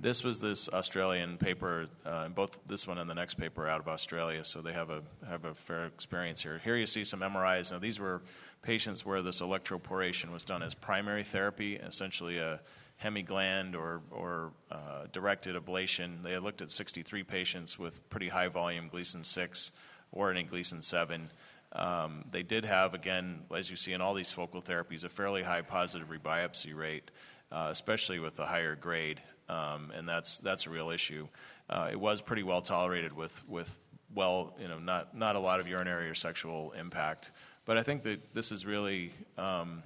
[SPEAKER 3] This was this Australian paper, uh, both this one and the next paper out of Australia, so they have a have a fair experience here. Here you see some MRIs. Now these were patients where this electroporation was done as primary therapy, essentially a hemigland or or uh, directed ablation. They looked at 63 patients with pretty high volume Gleason 6 or any Gleason 7. Um, they did have, again, as you see in all these focal therapies, a fairly high positive rebiopsy rate, uh, especially with the higher grade, um, and that's that's a real issue. Uh, it was pretty well tolerated with with well, you know, not not a lot of urinary or sexual impact. But I think that this is really um,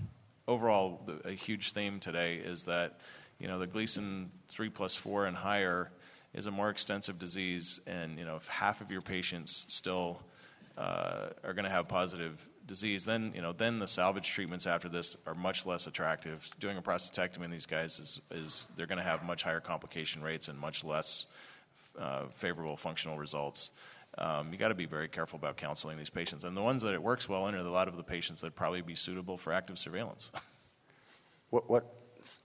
[SPEAKER 3] overall the, a huge theme today is that you know the Gleason three plus four and higher is a more extensive disease, and you know if half of your patients still uh, are going to have positive disease, then you know then the salvage treatments after this are much less attractive. Doing a prostatectomy in these guys is, is they're going to have much higher complication rates and much less uh, favorable functional results. Um, you got to be very careful about counseling these patients, and the ones that it works well in are a lot of the patients that probably be suitable for active surveillance.
[SPEAKER 2] what what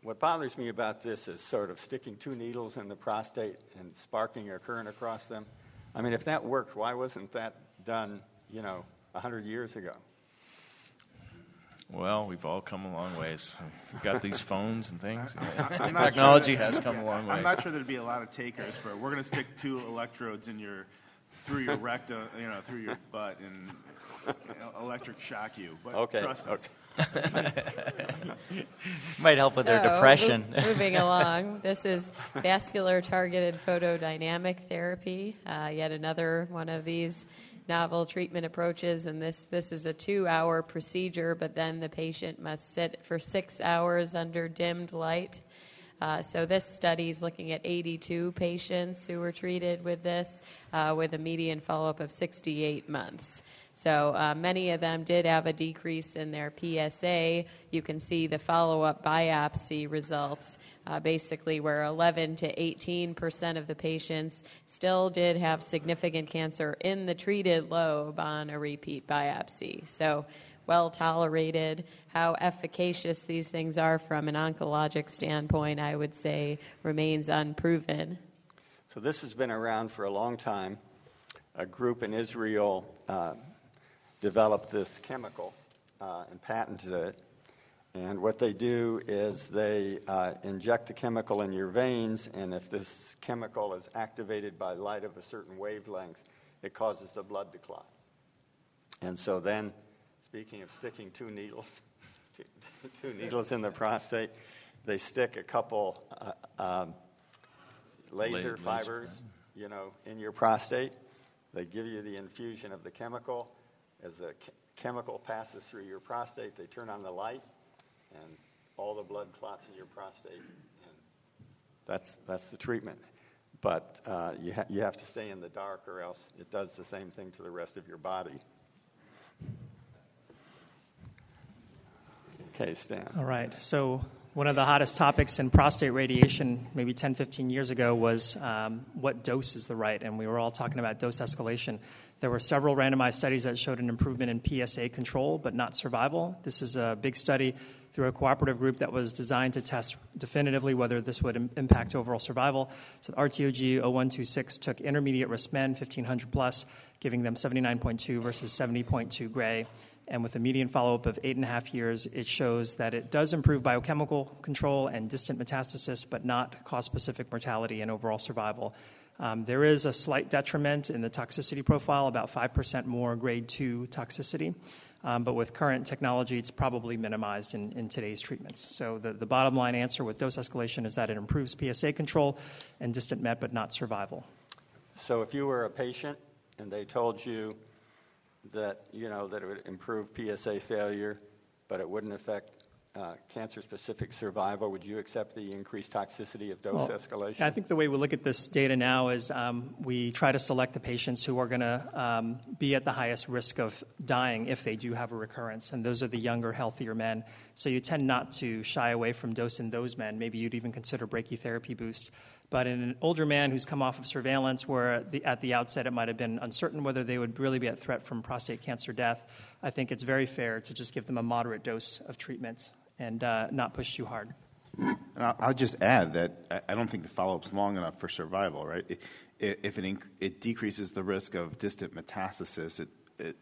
[SPEAKER 2] what bothers me about this is sort of sticking two needles in the prostate and sparking a current across them. I mean, if that worked, why wasn't that done, you know, 100 years ago?
[SPEAKER 3] Well, we've all come a long ways. We've got these phones and things.
[SPEAKER 5] I'm
[SPEAKER 3] Technology
[SPEAKER 5] sure that-
[SPEAKER 3] has come a long way.
[SPEAKER 5] I'm not sure there'd be a lot of takers, but we're going to stick two electrodes in your through your rectum, you know, through your butt, and you know, electric shock you. But
[SPEAKER 2] Okay,
[SPEAKER 5] trust us.
[SPEAKER 6] Might help with their
[SPEAKER 4] So,
[SPEAKER 6] depression.
[SPEAKER 4] mo- moving along, this is vascular targeted photodynamic therapy. Uh, yet another one of these novel treatment approaches, and this this is a two-hour procedure, but then the patient must sit for six hours under dimmed light. Uh, so this study is looking at 82 patients who were treated with this, uh, with a median follow-up of 68 months. So uh, many of them did have a decrease in their PSA. You can see the follow-up biopsy results, uh, basically where 11 to 18 percent of the patients still did have significant cancer in the treated lobe on a repeat biopsy. So well tolerated. How efficacious these things are from an oncologic standpoint, I would say, remains unproven.
[SPEAKER 2] So this has been around for a long time. A group in Israel uh, developed this chemical uh, and patented it. And what they do is they uh, inject the chemical in your veins, and if this chemical is activated by light of a certain wavelength, it causes the blood to clot. And so then, speaking of sticking two needles, two needles in the prostate, they stick a couple uh, um, laser
[SPEAKER 3] laser,
[SPEAKER 2] fibers, you know, in your prostate. They give you the infusion of the chemical. As the ch- chemical passes through your prostate, they turn on the light, and all the blood clots in your prostate. And that's that's the treatment. But uh, you ha- you have to stay in the dark, or else it does the same thing to the rest of your body. Okay, Stan.
[SPEAKER 7] All right. So, one of the hottest topics in prostate radiation, maybe 10, 15 years ago, was um, what dose is the right? And we were all talking about dose escalation. There were several randomized studies that showed an improvement in PSA control, but not survival. This is a big study through a cooperative group that was designed to test definitively whether this would Im- impact overall survival. So, RTOG 0126 took intermediate risk men, 1500 plus, giving them 79.2 versus 70.2 gray and with a median follow up of eight and a half years, it shows that it does improve biochemical control and distant metastasis, but not cause specific mortality and overall survival. Um, there is a slight detriment in the toxicity profile, about 5% more grade 2 toxicity. Um, but with current technology, it's probably minimized in, in today's treatments. So, the, the bottom line answer with dose escalation is that it improves PSA control and distant met, but not survival.
[SPEAKER 2] So if you were a patient and they told you that you know that it would improve PSA failure, but it wouldn't affect uh, cancer-specific survival, would you accept the increased toxicity of dose
[SPEAKER 7] Well,
[SPEAKER 2] escalation?
[SPEAKER 7] I think the way we look at this data now is um, we try to select the patients who are going to um, be at the highest risk of dying if they do have a recurrence, and those are the younger, healthier men. So you tend not to shy away from dosing those men. Maybe you'd even consider brachytherapy boost. But in an older man who's come off of surveillance, where at the, at the outset it might have been uncertain whether they would really be at threat from prostate cancer death, I think it's very fair to just give them a moderate dose of treatment and uh, not push too hard.
[SPEAKER 5] And I'll, just add that I- don't think the follow-up's long enough for survival, right? If it, inc- it decreases the risk of distant metastasis, it, it,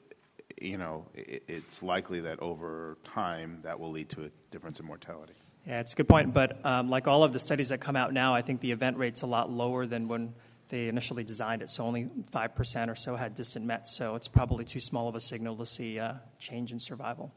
[SPEAKER 5] you know, it, it's likely that over time that will lead to a difference in mortality.
[SPEAKER 7] Yeah, it's a good point. But um, like all of the studies that come out now, I think the event rate's a lot lower than when they initially designed it. So only 5% or so had distant Mets. So it's probably too small of a signal to see uh, change in survival.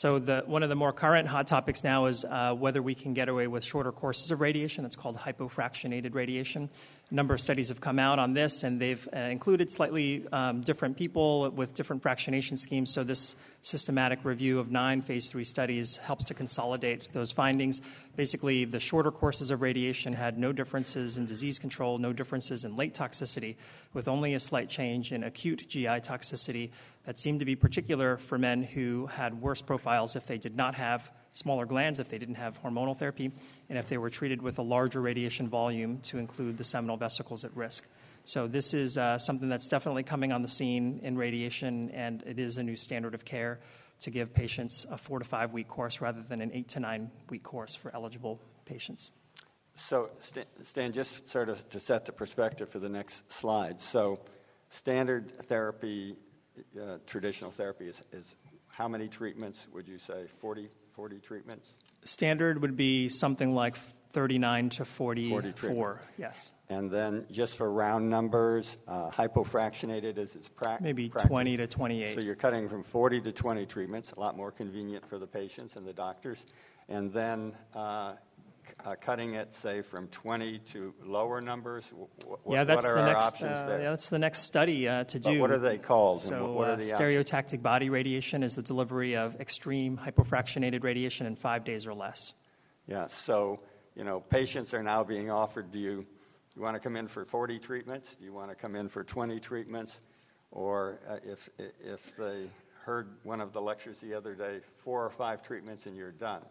[SPEAKER 7] So the, one of the more current hot topics now is uh, whether we can get away with shorter courses of radiation. That's called hypofractionated radiation. A number of studies have come out on this, and they've uh, included slightly um, different people with different fractionation schemes. So this systematic review of nine phase three studies helps to consolidate those findings. Basically, the shorter courses of radiation had no differences in disease control, no differences in late toxicity, with only a slight change in acute GI toxicity that seemed to be particular for men who had worse profiles if they did not have smaller glands, if they didn't have hormonal therapy, and if they were treated with a larger radiation volume to include the seminal vesicles at risk. So this is uh, something that's definitely coming on the scene in radiation, and it is a new standard of care to give patients a four to five week course rather than an eight to nine week course for eligible patients.
[SPEAKER 2] So, Stan, just sort of to set the perspective for the next slide. So, standard therapy, uh, traditional therapy is, is how many treatments would you say? 40, 40 treatments?
[SPEAKER 7] Standard would be something like 39 to 44.
[SPEAKER 2] 40
[SPEAKER 7] yes.
[SPEAKER 2] And then just for round numbers, uh, hypofractionated as it's pra-
[SPEAKER 7] Maybe
[SPEAKER 2] practiced.
[SPEAKER 7] 20 to 28.
[SPEAKER 2] So you're cutting from 40 to 20 treatments, a lot more convenient for the patients and the doctors. And then uh, uh, cutting it, say, from 20 to lower numbers?
[SPEAKER 7] Yeah, that's
[SPEAKER 2] what are
[SPEAKER 7] the next,
[SPEAKER 2] options
[SPEAKER 7] uh,
[SPEAKER 2] there?
[SPEAKER 7] Yeah, that's the next study uh, to
[SPEAKER 2] But
[SPEAKER 7] do.
[SPEAKER 2] what are they called?
[SPEAKER 7] So,
[SPEAKER 2] what are
[SPEAKER 7] uh,
[SPEAKER 2] the
[SPEAKER 7] stereotactic
[SPEAKER 2] options?
[SPEAKER 7] body radiation is the delivery of extreme hypofractionated radiation in five days or less.
[SPEAKER 2] Yeah, so, you know, patients are now being offered do you, you want to come in for 40 treatments? Do you want to come in for 20 treatments? Or uh, if, if they heard one of the lectures the other day, four or five treatments and you're done.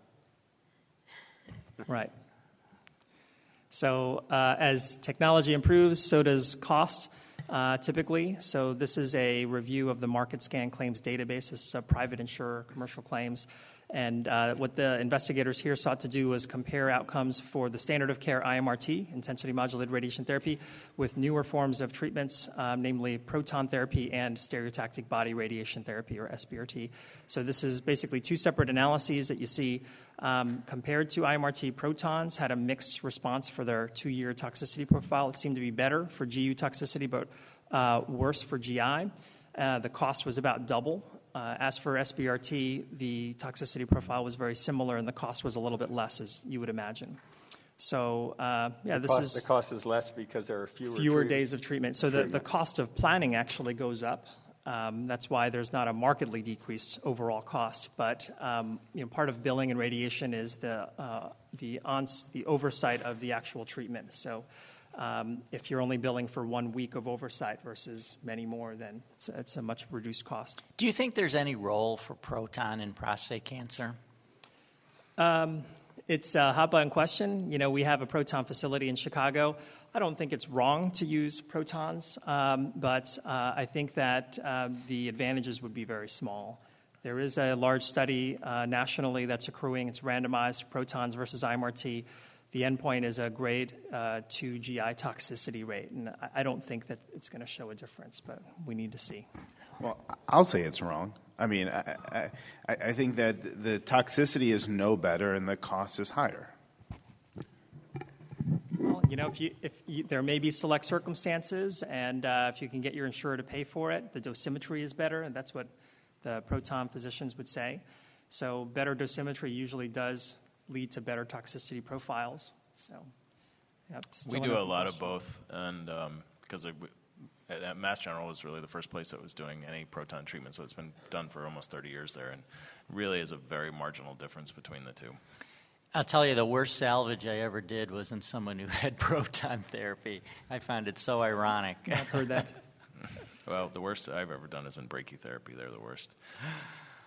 [SPEAKER 7] Right. So uh, as technology improves, so does cost. Uh, typically, so this is a review of the MarketScan claims database. This is a private insurer commercial claims, and uh, what the investigators here sought to do was compare outcomes for the standard of care IMRT, intensity modulated radiation therapy, with newer forms of treatments, um, namely proton therapy and stereotactic body radiation therapy, or SBRT. So, this is basically two separate analyses that you see. Um, compared to IMRT, protons had a mixed response for their two year toxicity profile. It seemed to be better for GU toxicity, but uh, worse for GI. Uh, the cost was about double as for SBRT, the toxicity profile was very similar, and the cost was a little bit less, as you would imagine. So, uh, yeah, this is
[SPEAKER 2] the cost is less because there are fewer
[SPEAKER 7] fewer days of treatment. So the, the cost of planning actually goes up. Um, that's why there's not a markedly decreased overall cost. But um, you know, part of billing and radiation is the uh, the, ons- the oversight of the actual treatment. So um, if you're only billing for one week of oversight versus many more, then it's, it's, a much reduced cost.
[SPEAKER 6] Do you think there's any role for proton in prostate cancer?
[SPEAKER 7] Um, it's a hot button question. You know, we have a proton facility in Chicago. I don't think it's wrong to use protons, um, but uh, I think that uh, the advantages would be very small. There is a large study uh, nationally that's accruing. It's randomized protons versus IMRT the endpoint is a grade uh, 2 GI toxicity rate. And I, I don't think that it's going to show a difference, but we need to see.
[SPEAKER 5] Well, I'll say it's wrong. I mean, I, I, I think that the toxicity is no better and the cost is higher.
[SPEAKER 7] Well, you know, if you, if you, there may be select circumstances, and uh, if you can get your insurer to pay for it, the dosimetry is better, and that's what the proton physicians would say. So, better dosimetry usually does lead to better toxicity profiles. So,
[SPEAKER 3] yep, we do a lot of both, and um, because at Mass General was really the first place that was doing any proton treatment, so it's been done for almost 30 years there, and really is a very marginal difference between the two.
[SPEAKER 6] I'll tell you, the worst salvage I ever did was in someone who had proton therapy. I found it so ironic.
[SPEAKER 7] I've heard that.
[SPEAKER 3] well, the worst I've ever done is in brachytherapy. They're the worst.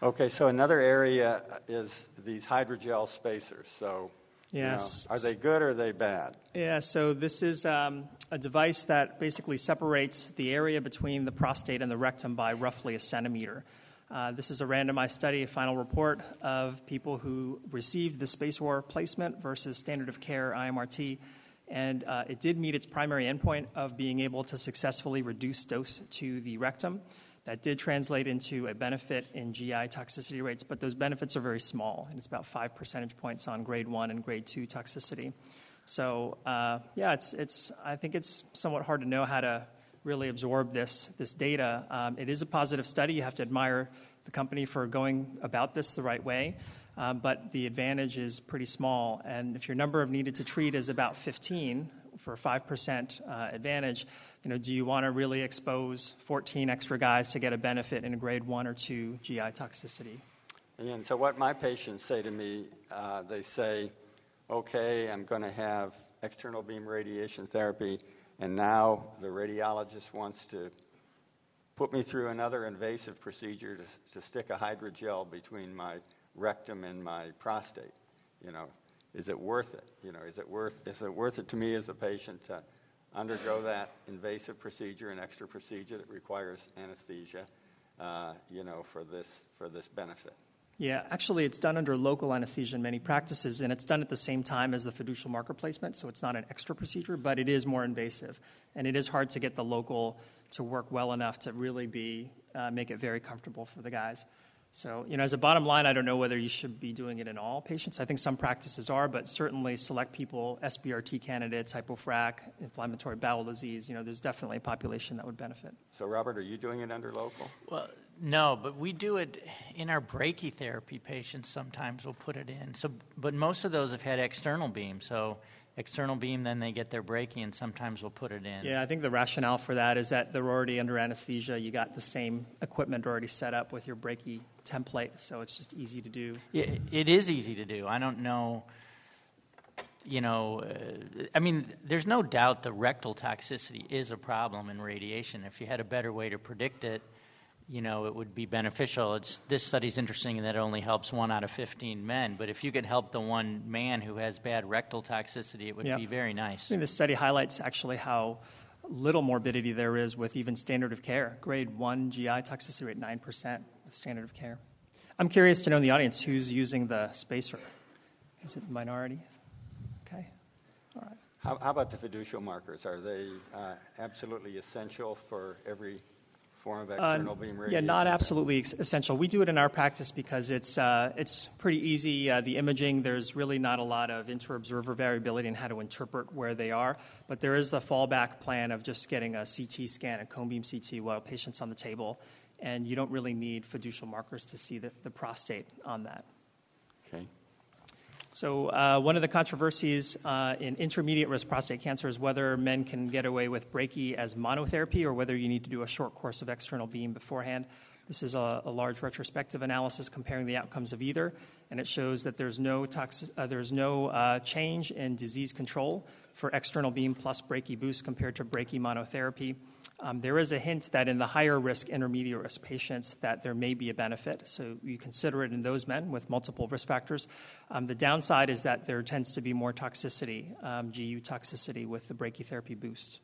[SPEAKER 2] Okay, so another area is these hydrogel spacers. So,
[SPEAKER 7] yes,
[SPEAKER 2] you know, are they good or are they bad?
[SPEAKER 7] Yeah, so this is um, a device that basically separates the area between the prostate and the rectum by roughly a centimeter. Uh, this is a randomized study, a final report of people who received the SpaceOAR placement versus standard of care IMRT. And uh, it did meet its primary endpoint of being able to successfully reduce dose to the rectum. That did translate into a benefit in GI toxicity rates, but those benefits are very small, and it's about five percentage points on grade one and grade two toxicity. So, uh, yeah, it's, it's, I think it's somewhat hard to know how to really absorb this, this data. Um, it is a positive study. You have to admire the company for going about this the right way. Um, but the advantage is pretty small. And if your number of needed to treat is about 15 for a 5% uh, advantage, you know, do you want to really expose 14 extra guys to get a benefit in a grade one or two GI toxicity?
[SPEAKER 2] And so, what my patients say to me, uh, they say, okay, I'm going to have external beam radiation therapy, and now the radiologist wants to put me through another invasive procedure to, to stick a hydrogel between my rectum and my prostate. You know, is it worth it? You know, is it worth is it worth it to me as a patient to undergo that invasive procedure and extra procedure that requires anesthesia, uh, you know, for this, for this benefit?
[SPEAKER 7] Yeah, actually, it's done under local anesthesia in many practices, and it's done at the same time as the fiducial marker placement, so it's not an extra procedure, but it is more invasive. And it is hard to get the local to work well enough to really be, uh, make it very comfortable for the guys. So, you know, as a bottom line, I don't know whether you should be doing it in all patients. I think some practices are, but certainly select people, SBRT candidates, hypofrac, inflammatory bowel disease, you know, there's definitely a population that would benefit.
[SPEAKER 2] So, Robert, are you doing it under local?
[SPEAKER 6] Well, no, but we do it in our brachytherapy patients. Sometimes we'll put it in. So, but most of those have had external beam. So, external beam, then they get their brachy, and sometimes we'll put it in.
[SPEAKER 7] Yeah, I think the rationale for that is that they're already under anesthesia. You got the same equipment already set up with your brachy template, so it's just easy to do.
[SPEAKER 6] Yeah, it is easy to do. I don't know. You know, uh, I mean, there's no doubt the rectal toxicity is a problem in radiation. If you had a better way to predict it, you know, it would be beneficial. It's, this study's interesting in that it only helps one out of 15 men, but if you could help the one man who has bad rectal toxicity, it would
[SPEAKER 7] Yeah.
[SPEAKER 6] be very nice.
[SPEAKER 7] I mean, the study highlights actually how little morbidity there is with even standard of care. Grade 1 GI toxicity rate 9% with standard of care. I'm curious to know in the audience who's using the spacer. Is it minority? Okay. All right.
[SPEAKER 2] How, how about the fiducial markers? Are they uh, absolutely essential for every form of external beam
[SPEAKER 7] Uh, Yeah, not absolutely essential. We do it in our practice because it's uh, it's pretty easy. Uh, the imaging, there's really not a lot of inter-observer variability in how to interpret where they are, but there is a fallback plan of just getting a CT scan, a cone beam CT, while patient's on the table, and you don't really need fiducial markers to see the, the prostate on that.
[SPEAKER 2] Okay.
[SPEAKER 7] So, uh, one of the controversies uh, in intermediate risk prostate cancer is whether men can get away with brachy as monotherapy or whether you need to do a short course of external beam beforehand. This is a, a large retrospective analysis comparing the outcomes of either, and it shows that there's no, uh, there's no uh, change in disease control for external beam plus brachy boost compared to brachy monotherapy. Um, there is a hint that in the higher risk, intermediate risk patients, that there may be a benefit. So you consider it in those men with multiple risk factors. Um, the downside is that there tends to be more toxicity, um, GU toxicity, with the brachytherapy boost.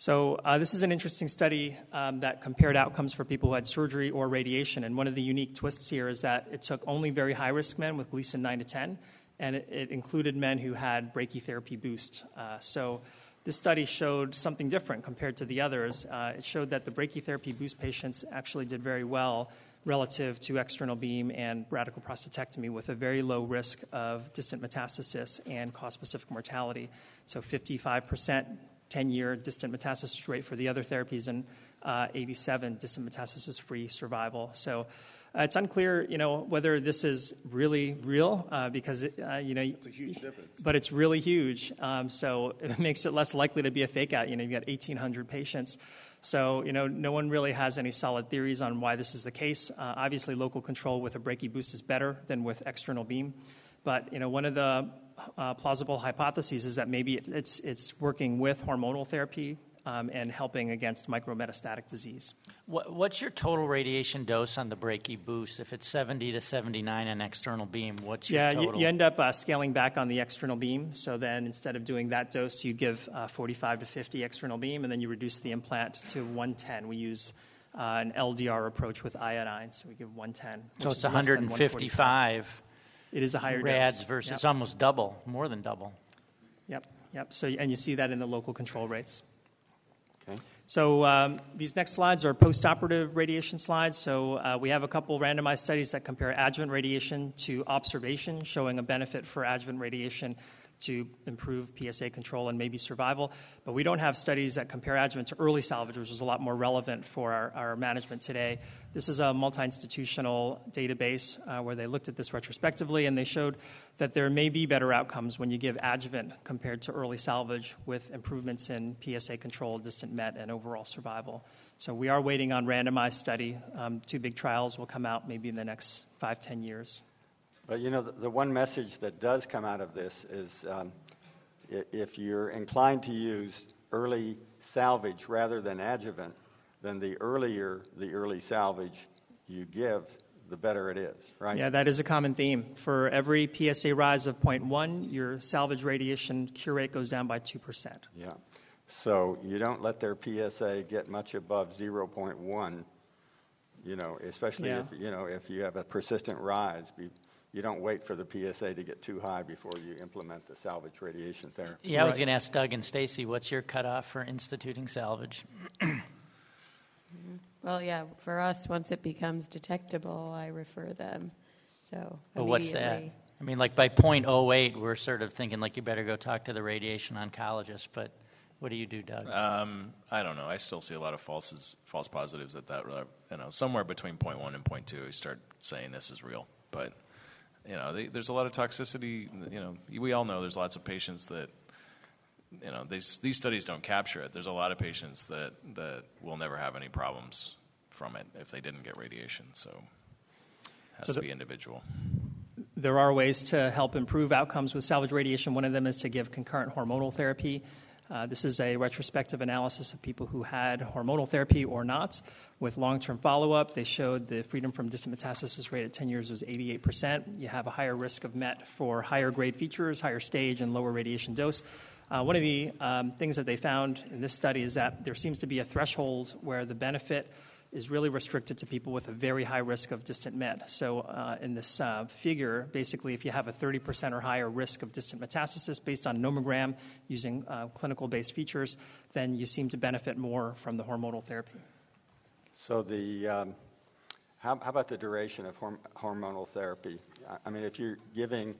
[SPEAKER 7] So, uh, this is an interesting study um, that compared outcomes for people who had surgery or radiation. And one of the unique twists here is that it took only very high risk men with Gleason 9 to 10, and it, it included men who had brachytherapy boost. Uh, so, this study showed something different compared to the others. Uh, it showed that the brachytherapy boost patients actually did very well relative to external beam and radical prostatectomy with a very low risk of distant metastasis and cause specific mortality. So 55% 10 year distant metastasis rate for the other therapies and uh, 87 distant metastasis free survival. So uh, it's unclear, you know, whether this is really real uh, because, it, uh, you know, it's
[SPEAKER 10] a huge difference.
[SPEAKER 7] But it's really huge. Um, so it makes it less likely to be a fake out. You know, you've got 1,800 patients. So, you know, no one really has any solid theories on why this is the case. Uh, obviously, local control with a brachy boost is better than with external beam. But, you know, one of the uh, plausible hypotheses is that maybe it, it's, it's working with hormonal therapy um, and helping against micrometastatic disease.
[SPEAKER 6] What, what's your total radiation dose on the brachy boost? If it's 70 to 79 an external beam, what's your
[SPEAKER 7] Yeah,
[SPEAKER 6] total?
[SPEAKER 7] you, you end up uh, scaling back on the external beam. So then instead of doing that dose, you give uh, 45 to 50 external beam, and then you reduce the implant to 110. We use uh, an LDR approach with iodine, so we give 110.
[SPEAKER 6] so it's
[SPEAKER 7] is
[SPEAKER 6] 155
[SPEAKER 7] It is a higher
[SPEAKER 6] rads
[SPEAKER 7] dose.
[SPEAKER 6] versus
[SPEAKER 7] Yep.
[SPEAKER 6] almost double, more than double.
[SPEAKER 7] Yep, yep. So and you see that in the local control rates.
[SPEAKER 2] Okay.
[SPEAKER 7] So um, these next slides are postoperative radiation slides. So uh, we have a couple randomized studies that compare adjuvant radiation to observation, showing a benefit for adjuvant radiation to improve PSA control and maybe survival. But we don't have studies that compare adjuvant to early salvage, which is a lot more relevant for our, our management today. This is a multi institutional database uh, where they looked at this retrospectively and they showed that there may be better outcomes when you give adjuvant compared to early salvage with improvements in PSA control, distant MET, and overall survival. So we are waiting on randomized study. Um, two big trials will come out maybe in the next five, ten years.
[SPEAKER 2] But you know, the, the one message that does come out of this is um, if you're inclined to use early salvage rather than adjuvant, then the earlier the early salvage you give, the better it is, right?
[SPEAKER 7] Yeah, that is a common theme. For every PSA rise of 0.1, your salvage radiation cure rate goes down by 2%.
[SPEAKER 2] Yeah. So you don't let their PSA get much above 0.1, you know, especially
[SPEAKER 7] Yeah.
[SPEAKER 2] if, you know, if you have a persistent rise. Be, you don't wait for the PSA to get too high before you implement the salvage radiation therapy.
[SPEAKER 6] Yeah, I was
[SPEAKER 7] Right.
[SPEAKER 6] going to ask Doug and Stacy, what's your cutoff for instituting salvage?
[SPEAKER 4] Well, yeah, for us, once it becomes detectable, I refer them. So
[SPEAKER 6] But what's that?
[SPEAKER 4] immediately-
[SPEAKER 6] I mean, like by .08, we're sort of thinking like you better go talk to the radiation oncologist. But what do you do, Doug?
[SPEAKER 3] Um, I don't know. I still see a lot of falses, false positives at that. uh, You know, somewhere between point one and point two, we start saying this is real. But you know, they, there's a lot of toxicity. You know, we all know there's lots of patients that you know these these studies don't capture it. There's a lot of patients that that will never have any problems from it if they didn't get radiation. So it has
[SPEAKER 7] So
[SPEAKER 3] to
[SPEAKER 7] the-
[SPEAKER 3] be individual.
[SPEAKER 7] There are ways to help improve outcomes with salvage radiation. One of them is to give concurrent hormonal therapy. Uh, this is a retrospective analysis of people who had hormonal therapy or not. With long term follow up, they showed the freedom from distant metastasis rate at 10 years was 88%. You have a higher risk of MET for higher grade features, higher stage, and lower radiation dose. Uh, one of the um, things that they found in this study is that there seems to be a threshold where the benefit is really restricted to people with a very high risk of distant met. So, uh, in this uh, figure, basically, if you have a 30% or higher risk of distant metastasis based on nomogram using uh, clinical based features, then you seem to benefit more from the hormonal therapy.
[SPEAKER 2] So the um, how, how about the duration of horm- hormonal therapy? I- mean, if you're giving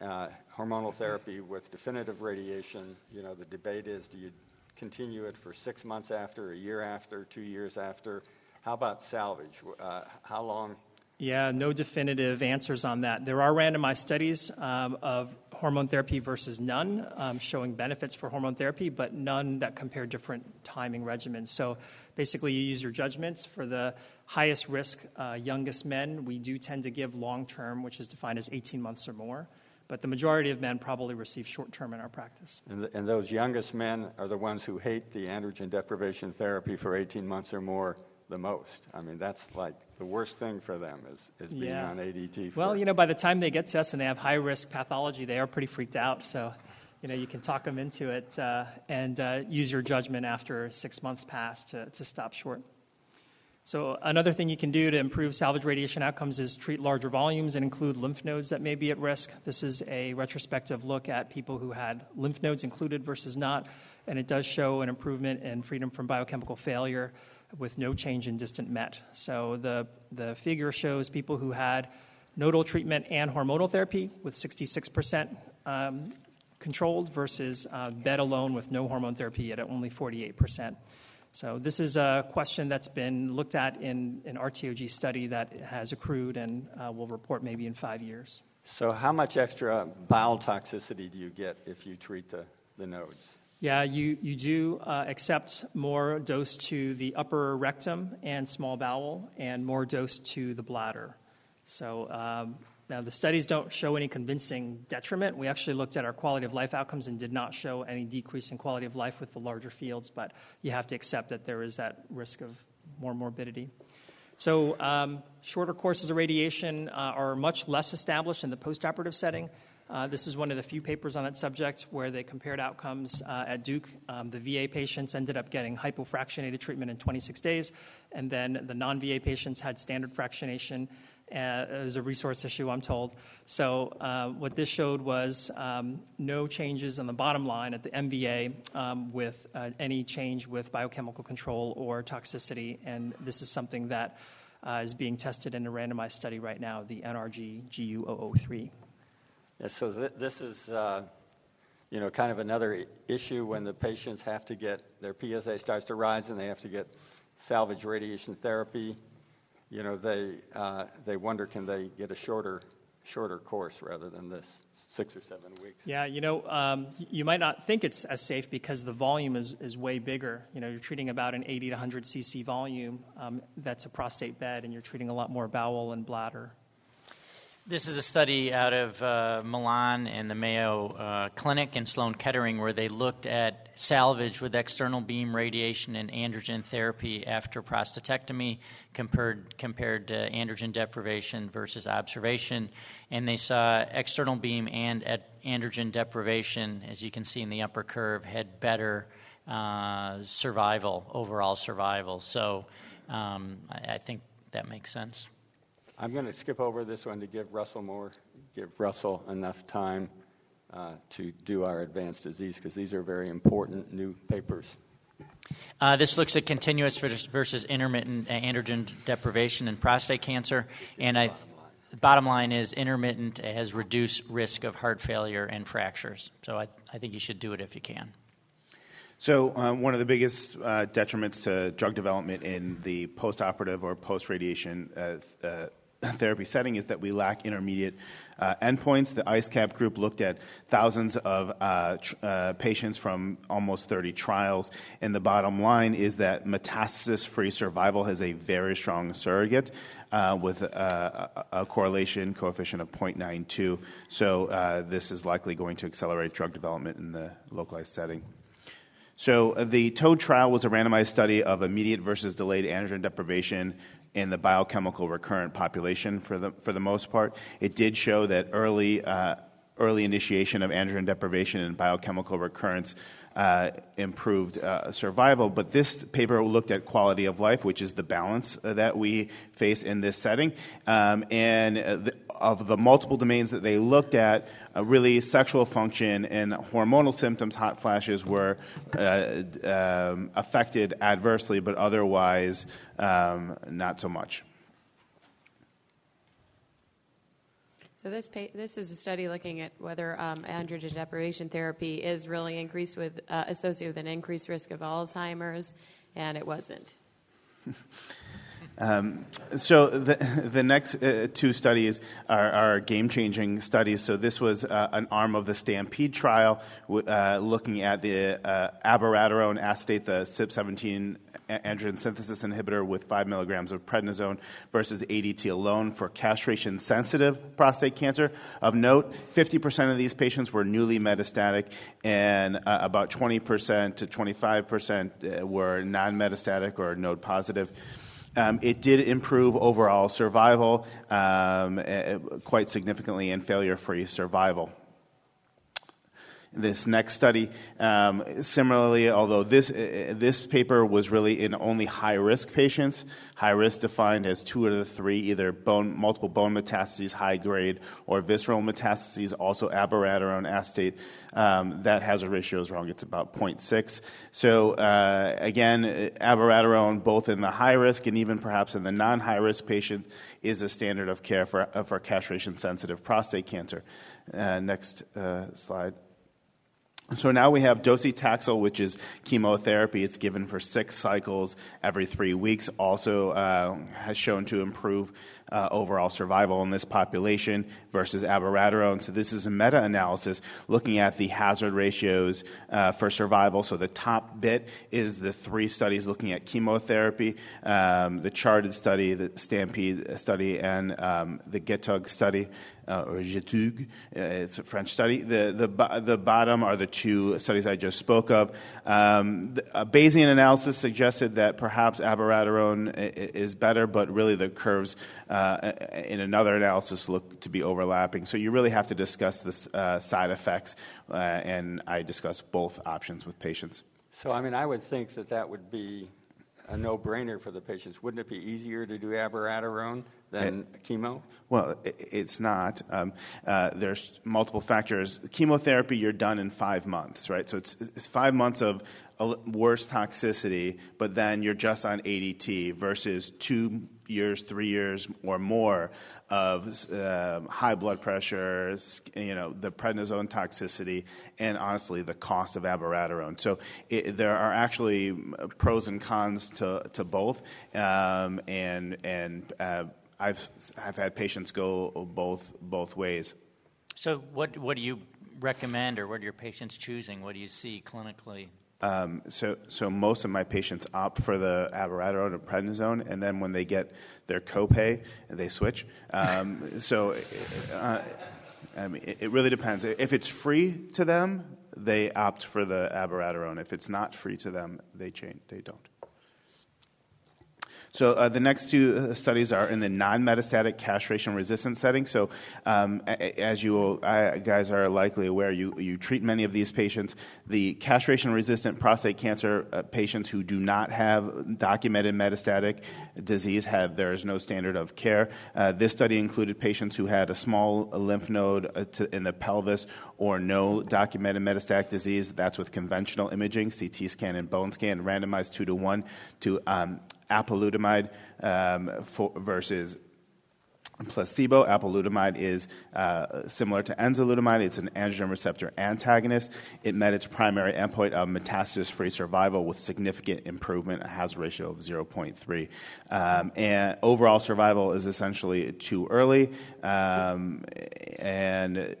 [SPEAKER 2] uh, hormonal therapy with definitive radiation, you know, the debate is: do you continue it for six months after, a year after, two years after? How about salvage? Uh, how long?
[SPEAKER 7] Yeah, no definitive answers on that. There are randomized studies um, of hormone therapy versus none, um, showing benefits for hormone therapy, but none that compare different timing regimens. So basically, you use your judgments. For the highest risk, uh, youngest men, we do tend to give long term, which is defined as 18 months or more. But the majority of men probably receive short term in our practice.
[SPEAKER 2] And, th- and those youngest men are the ones who hate the androgen deprivation therapy for 18 months or more the most. I mean, that's like the worst thing for them is, is being
[SPEAKER 7] Yeah.
[SPEAKER 2] on ADT. For,
[SPEAKER 7] Well, you know, by the time they get to us and they have high risk pathology, they are pretty freaked out. So, you know, you can talk them into it uh, and uh, use your judgment after six months pass to, to stop short. So, another thing you can do to improve salvage radiation outcomes is treat larger volumes and include lymph nodes that may be at risk. This is a retrospective look at people who had lymph nodes included versus not, and it does show an improvement in freedom from biochemical failure with no change in distant MET. So, the, the figure shows people who had nodal treatment and hormonal therapy with 66% um, controlled versus uh, bed alone with no hormone therapy at only 48%. So this is a question that's been looked at in an RTOG study that has accrued and uh, will report maybe in five years.
[SPEAKER 2] So, how much extra bowel toxicity do you get if you treat the, the nodes?
[SPEAKER 7] Yeah, you, you do uh, accept more dose to the upper rectum and small bowel and more dose to the bladder. So um, now the studies don't show any convincing detriment. We actually looked at our quality of life outcomes and did not show any decrease in quality of life with the larger fields, but you have to accept that there is that risk of more morbidity. So, um, shorter courses of radiation uh, are much less established in the postoperative setting. Uh, this is one of the few papers on that subject where they compared outcomes uh, at Duke. Um, the VA patients ended up getting hypofractionated treatment in 26 days, and then the non VA patients had standard fractionation. Uh, it was a resource issue, I'm told. So, uh, what this showed was um, no changes on the bottom line at the MVA um, with uh, any change with biochemical control or toxicity, and this is something that uh, is being tested in a randomized study right now, the NRG GU003.
[SPEAKER 2] Yeah, so th- this is, uh, you know, kind of another issue when the patients have to get their PSA starts to rise and they have to get salvage radiation therapy. You know, they uh, they wonder can they get a shorter shorter course rather than this six or seven weeks.
[SPEAKER 7] Yeah, you know, um, you might not think it's as safe because the volume is, is way bigger. You know, you're treating about an 80 to 100 cc volume. Um, that's a prostate bed, and you're treating a lot more bowel and bladder.
[SPEAKER 6] This is a study out of uh, Milan and the Mayo uh, Clinic and Sloan Kettering where they looked at salvage with external beam radiation and androgen therapy after prostatectomy compared, compared to androgen deprivation versus observation. And they saw external beam and androgen deprivation, as you can see in the upper curve, had better uh, survival, overall survival. So um, I, I think that makes sense.
[SPEAKER 2] I'm going to skip over this one to give Russell more, give Russell enough time uh, to do our advanced disease because these are very important new papers.
[SPEAKER 6] Uh, this looks at continuous versus intermittent androgen deprivation in prostate cancer, and I. The bottom line is intermittent has reduced risk of heart failure and fractures. So I, I think you should do it if you can.
[SPEAKER 5] So, uh, one of the biggest uh, detriments to drug development in the postoperative or post radiation uh, uh therapy setting is that we lack intermediate uh, endpoints. The ICECaP group looked at thousands of uh, tr- uh, patients from almost 30 trials, and the bottom line is that metastasis free survival has a very strong surrogate. Uh, with uh, a, a, correlation coefficient of 0.92. So, uh, this is likely going to accelerate drug development in the localized setting. So, the TOAD trial was a randomized study of immediate versus delayed androgen deprivation in the biochemical recurrent population for the, for the most part. It did show that early, uh, early initiation of androgen deprivation and biochemical recurrence uh, improved uh, survival. But this paper looked at quality of life, which is the balance uh, that we face in this setting. Um, and the, of the multiple domains that they looked at, uh, really sexual function and hormonal symptoms, hot flashes, were uh, um, affected adversely, but otherwise um, not so much.
[SPEAKER 4] So this pa- this is a study looking at whether um, androgen deprivation therapy is really increased with uh, associated with an increased risk of Alzheimer's, and it wasn't.
[SPEAKER 5] Um, so the, the next uh, two studies are, are, game-changing studies. So this was uh, an arm of the STAMPEDE trial, uh, looking at the uh, abiraterone acetate, the CYP17 androgen synthesis inhibitor with 5 milligrams of prednisone versus ADT alone for castration sensitive prostate cancer. Of note, 50% of these patients were newly metastatic, and uh, about 20% to 25% uh, were non metastatic or node positive. Um, it did improve overall survival um, uh, quite significantly and failure free survival this next study. Um, similarly, although this, uh, this paper was really in only high risk patients, high risk defined as two out of the three, either bone, multiple bone metastases, high grade, or visceral metastases, also abiraterone acetate. Um, that hazard ratio is wrong. It's about 0.6. So, uh, again, abiraterone, both in the high risk and even perhaps in the non high risk patient, is a standard of care for, for castration sensitive prostate cancer. Uh, next uh, slide. So now we have docetaxel, which is chemotherapy. It's given for six cycles every three weeks. Also uh, has shown to improve uh, overall survival in this population versus abiraterone. So this is a meta-analysis looking at the hazard ratios uh, for survival. So the top bit is the three studies looking at chemotherapy, um, the CHAARTED study, the Stampede study, and um, the GETUG study uh, or GETUG. Uh, it's a French study. The, the, the bottom are the two studies I just spoke of. Um, the, a Bayesian analysis suggested that perhaps abiraterone is better, but really the curves uh, in another analysis look to be overlapping. So you really have to discuss the uh, side effects, uh, and I discuss both options with patients.
[SPEAKER 2] So, I mean, I would think that that would be a no-brainer for the patients. Wouldn't it be easier to do abiraterone than it, chemo?
[SPEAKER 5] Well, it, it's not. Um, uh, there's multiple factors. Chemotherapy, you're done in five months, right? So it's, it's five months of worse toxicity, but then you're just on ADT versus two years, three years, or more of uh, high blood pressure, you know, the prednisone toxicity, and honestly, the cost of abiraterone. So it, there are actually pros and cons to, to both, um, and and uh, I've I've had patients go both both ways.
[SPEAKER 6] So what what do you recommend, or what are your patients choosing? What do you see clinically?
[SPEAKER 5] Um, so, so most of my patients opt for the abiraterone or prednisone, and then when they get their copay, they switch. Um, so, uh, I mean, it, it, really depends. If it's free to them, they opt for the abiraterone. If it's not free to them, they change. They don't. So uh, the next two uh, studies are in the non-metastatic castration-resistant setting. So um, as you guys are likely aware, you, you treat many of these patients. The castration-resistant prostate cancer uh, patients who do not have documented metastatic disease have there is no standard of care. Uh, this study included patients who had a small lymph node uh, in the pelvis or no documented metastatic disease. That's with conventional imaging, CT scan and bone scan, randomized two to one to um, apalutamide um, for, versus placebo. Apalutamide is uh, similar to enzalutamide. It's an androgen receptor antagonist. It met its primary endpoint of metastasis-free survival with significant improvement, a hazard ratio of 0.3. Um, and overall survival is essentially too early. Um, and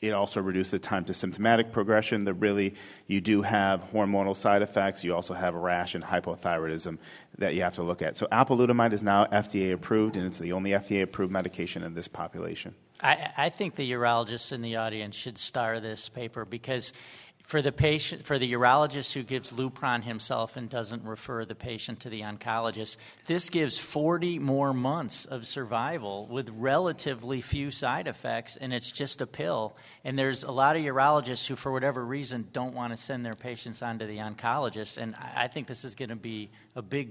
[SPEAKER 5] it also reduces the time to symptomatic progression. That really, you do have hormonal side effects. You also have rash and hypothyroidism that you have to look at. So apalutamide is now FDA approved, and it's the only FDA approved medication in this population.
[SPEAKER 6] I, I think the urologists in the audience should star this paper because for the patient, for the urologist who gives Lupron himself and doesn't refer the patient to the oncologist, this gives 40 more months of survival with relatively few side effects, and it's just a pill. And there's a lot of urologists who, for whatever reason, don't want to send their patients on to the oncologist, and I think this is going to be a big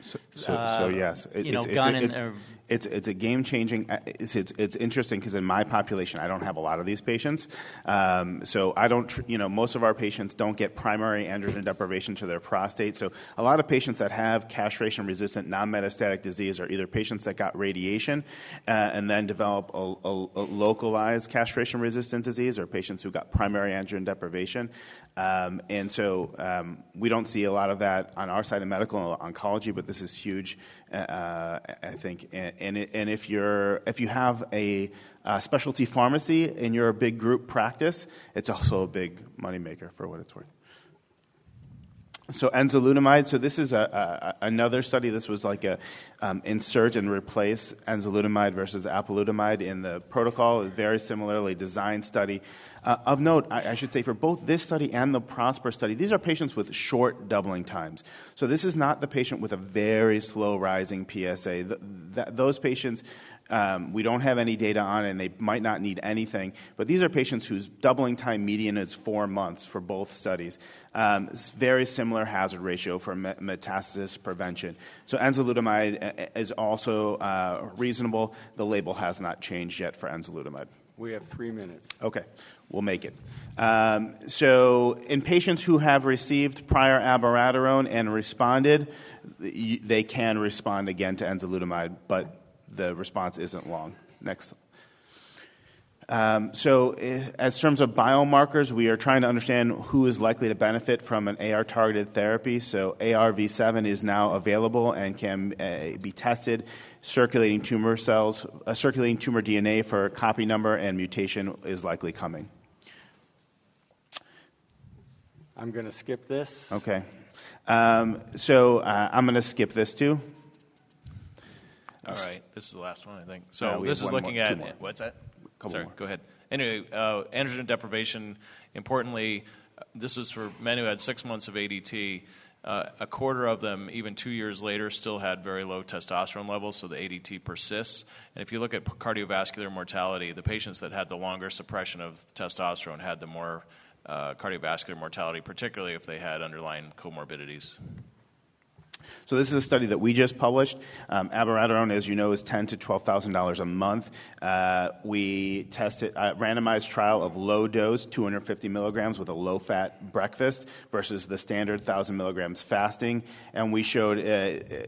[SPEAKER 5] so, so, uh, so, yes,
[SPEAKER 6] it, you know, it's, gun
[SPEAKER 5] it's,
[SPEAKER 6] and,
[SPEAKER 5] it's, it's, a game changing. Uh, it's, it's, it's interesting because in my population, I don't have a lot of these patients. Um, so I don't, tr- you know, most of our patients don't get primary androgen deprivation to their prostate. So a lot of patients that have castration resistant non metastatic disease are either patients that got radiation uh, and then develop a, a, a localized castration resistant disease, or patients who got primary androgen deprivation. Um, and so um, we don't see a lot of that on our side of medical oncology, but this is huge, uh, I think. And, and, if you're if you have a, a, specialty pharmacy and you're a big group practice, it's also a big moneymaker for what it's worth. So enzalutamide. So this is a, a, another study. This was like a um, insert and replace enzalutamide versus apalutamide in the protocol. A very similarly designed study. Uh, of note, I, I, should say, for both this study and the PROSPER study, these are patients with short doubling times. So this is not the patient with a very slow rising PSA. The, those patients, um, we don't have any data on, it, and they might not need anything. But these are patients whose doubling time median is four months for both studies. Um, very similar hazard ratio for metastasis prevention. So enzalutamide uh, is also uh, reasonable. The label has not changed yet for enzalutamide.
[SPEAKER 2] We have three minutes.
[SPEAKER 5] Okay, we'll make it. Um, so, in patients who have received prior abiraterone and responded, they can respond again to enzalutamide, but the response isn't long. Next. Um, so, eh, as terms of biomarkers, we are trying to understand who is likely to benefit from an AR targeted therapy. So, ARV7 is now available and can uh, be tested circulating tumor cells, uh, circulating tumor DNA for copy number and mutation is likely coming.
[SPEAKER 2] I'm going to skip this.
[SPEAKER 5] Okay. Um, so uh, I'm going to skip this too.
[SPEAKER 3] All right. This is the last one, I think. So this is looking more, at what's that? Sorry,
[SPEAKER 5] more.
[SPEAKER 3] go ahead. Anyway, uh, androgen deprivation. Importantly, uh, this was for men who had six months of ADT. Uh, a quarter of them, even two years later, still had very low testosterone levels, so the ADT persists. And if you look at cardiovascular mortality, the patients that had the longer suppression of testosterone had the more uh, cardiovascular mortality, particularly if they had underlying comorbidities.
[SPEAKER 5] So this is a study that we just published. Um, abiraterone, as you know, is ten to twelve thousand dollars a month. Uh, we tested a randomized trial of low dose, 250 milligrams with a low fat breakfast versus the standard thousand milligrams fasting, and we showed uh,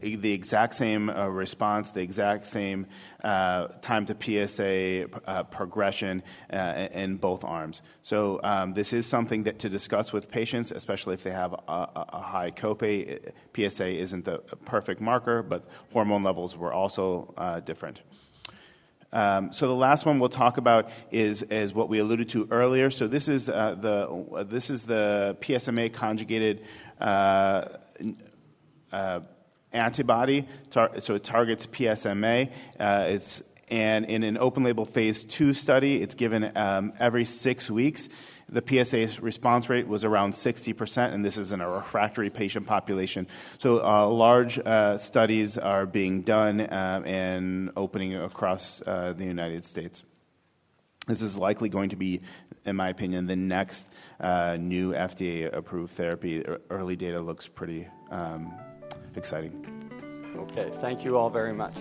[SPEAKER 5] the exact same uh, response, the exact same uh, time to PSA uh, progression uh, in both arms. So um, this is something that to discuss with patients, especially if they have a, a high copay. PSA isn't the perfect marker, but hormone levels were also uh, different. Um, so the last one we'll talk about is, is what we alluded to earlier. So this is uh, the this is the PSMA conjugated uh, uh, antibody. Tar- so it targets PSMA. Uh, it's and in an open label phase two study, it's given um, every six weeks. The PSA response rate was around 60%, and this is in a refractory patient population. So uh, large uh, studies are being done uh, and opening across uh, the United States. This is likely going to be, in my opinion, the next uh, new FDA approved therapy. Early data looks pretty um, exciting.
[SPEAKER 2] Okay, thank you all very much.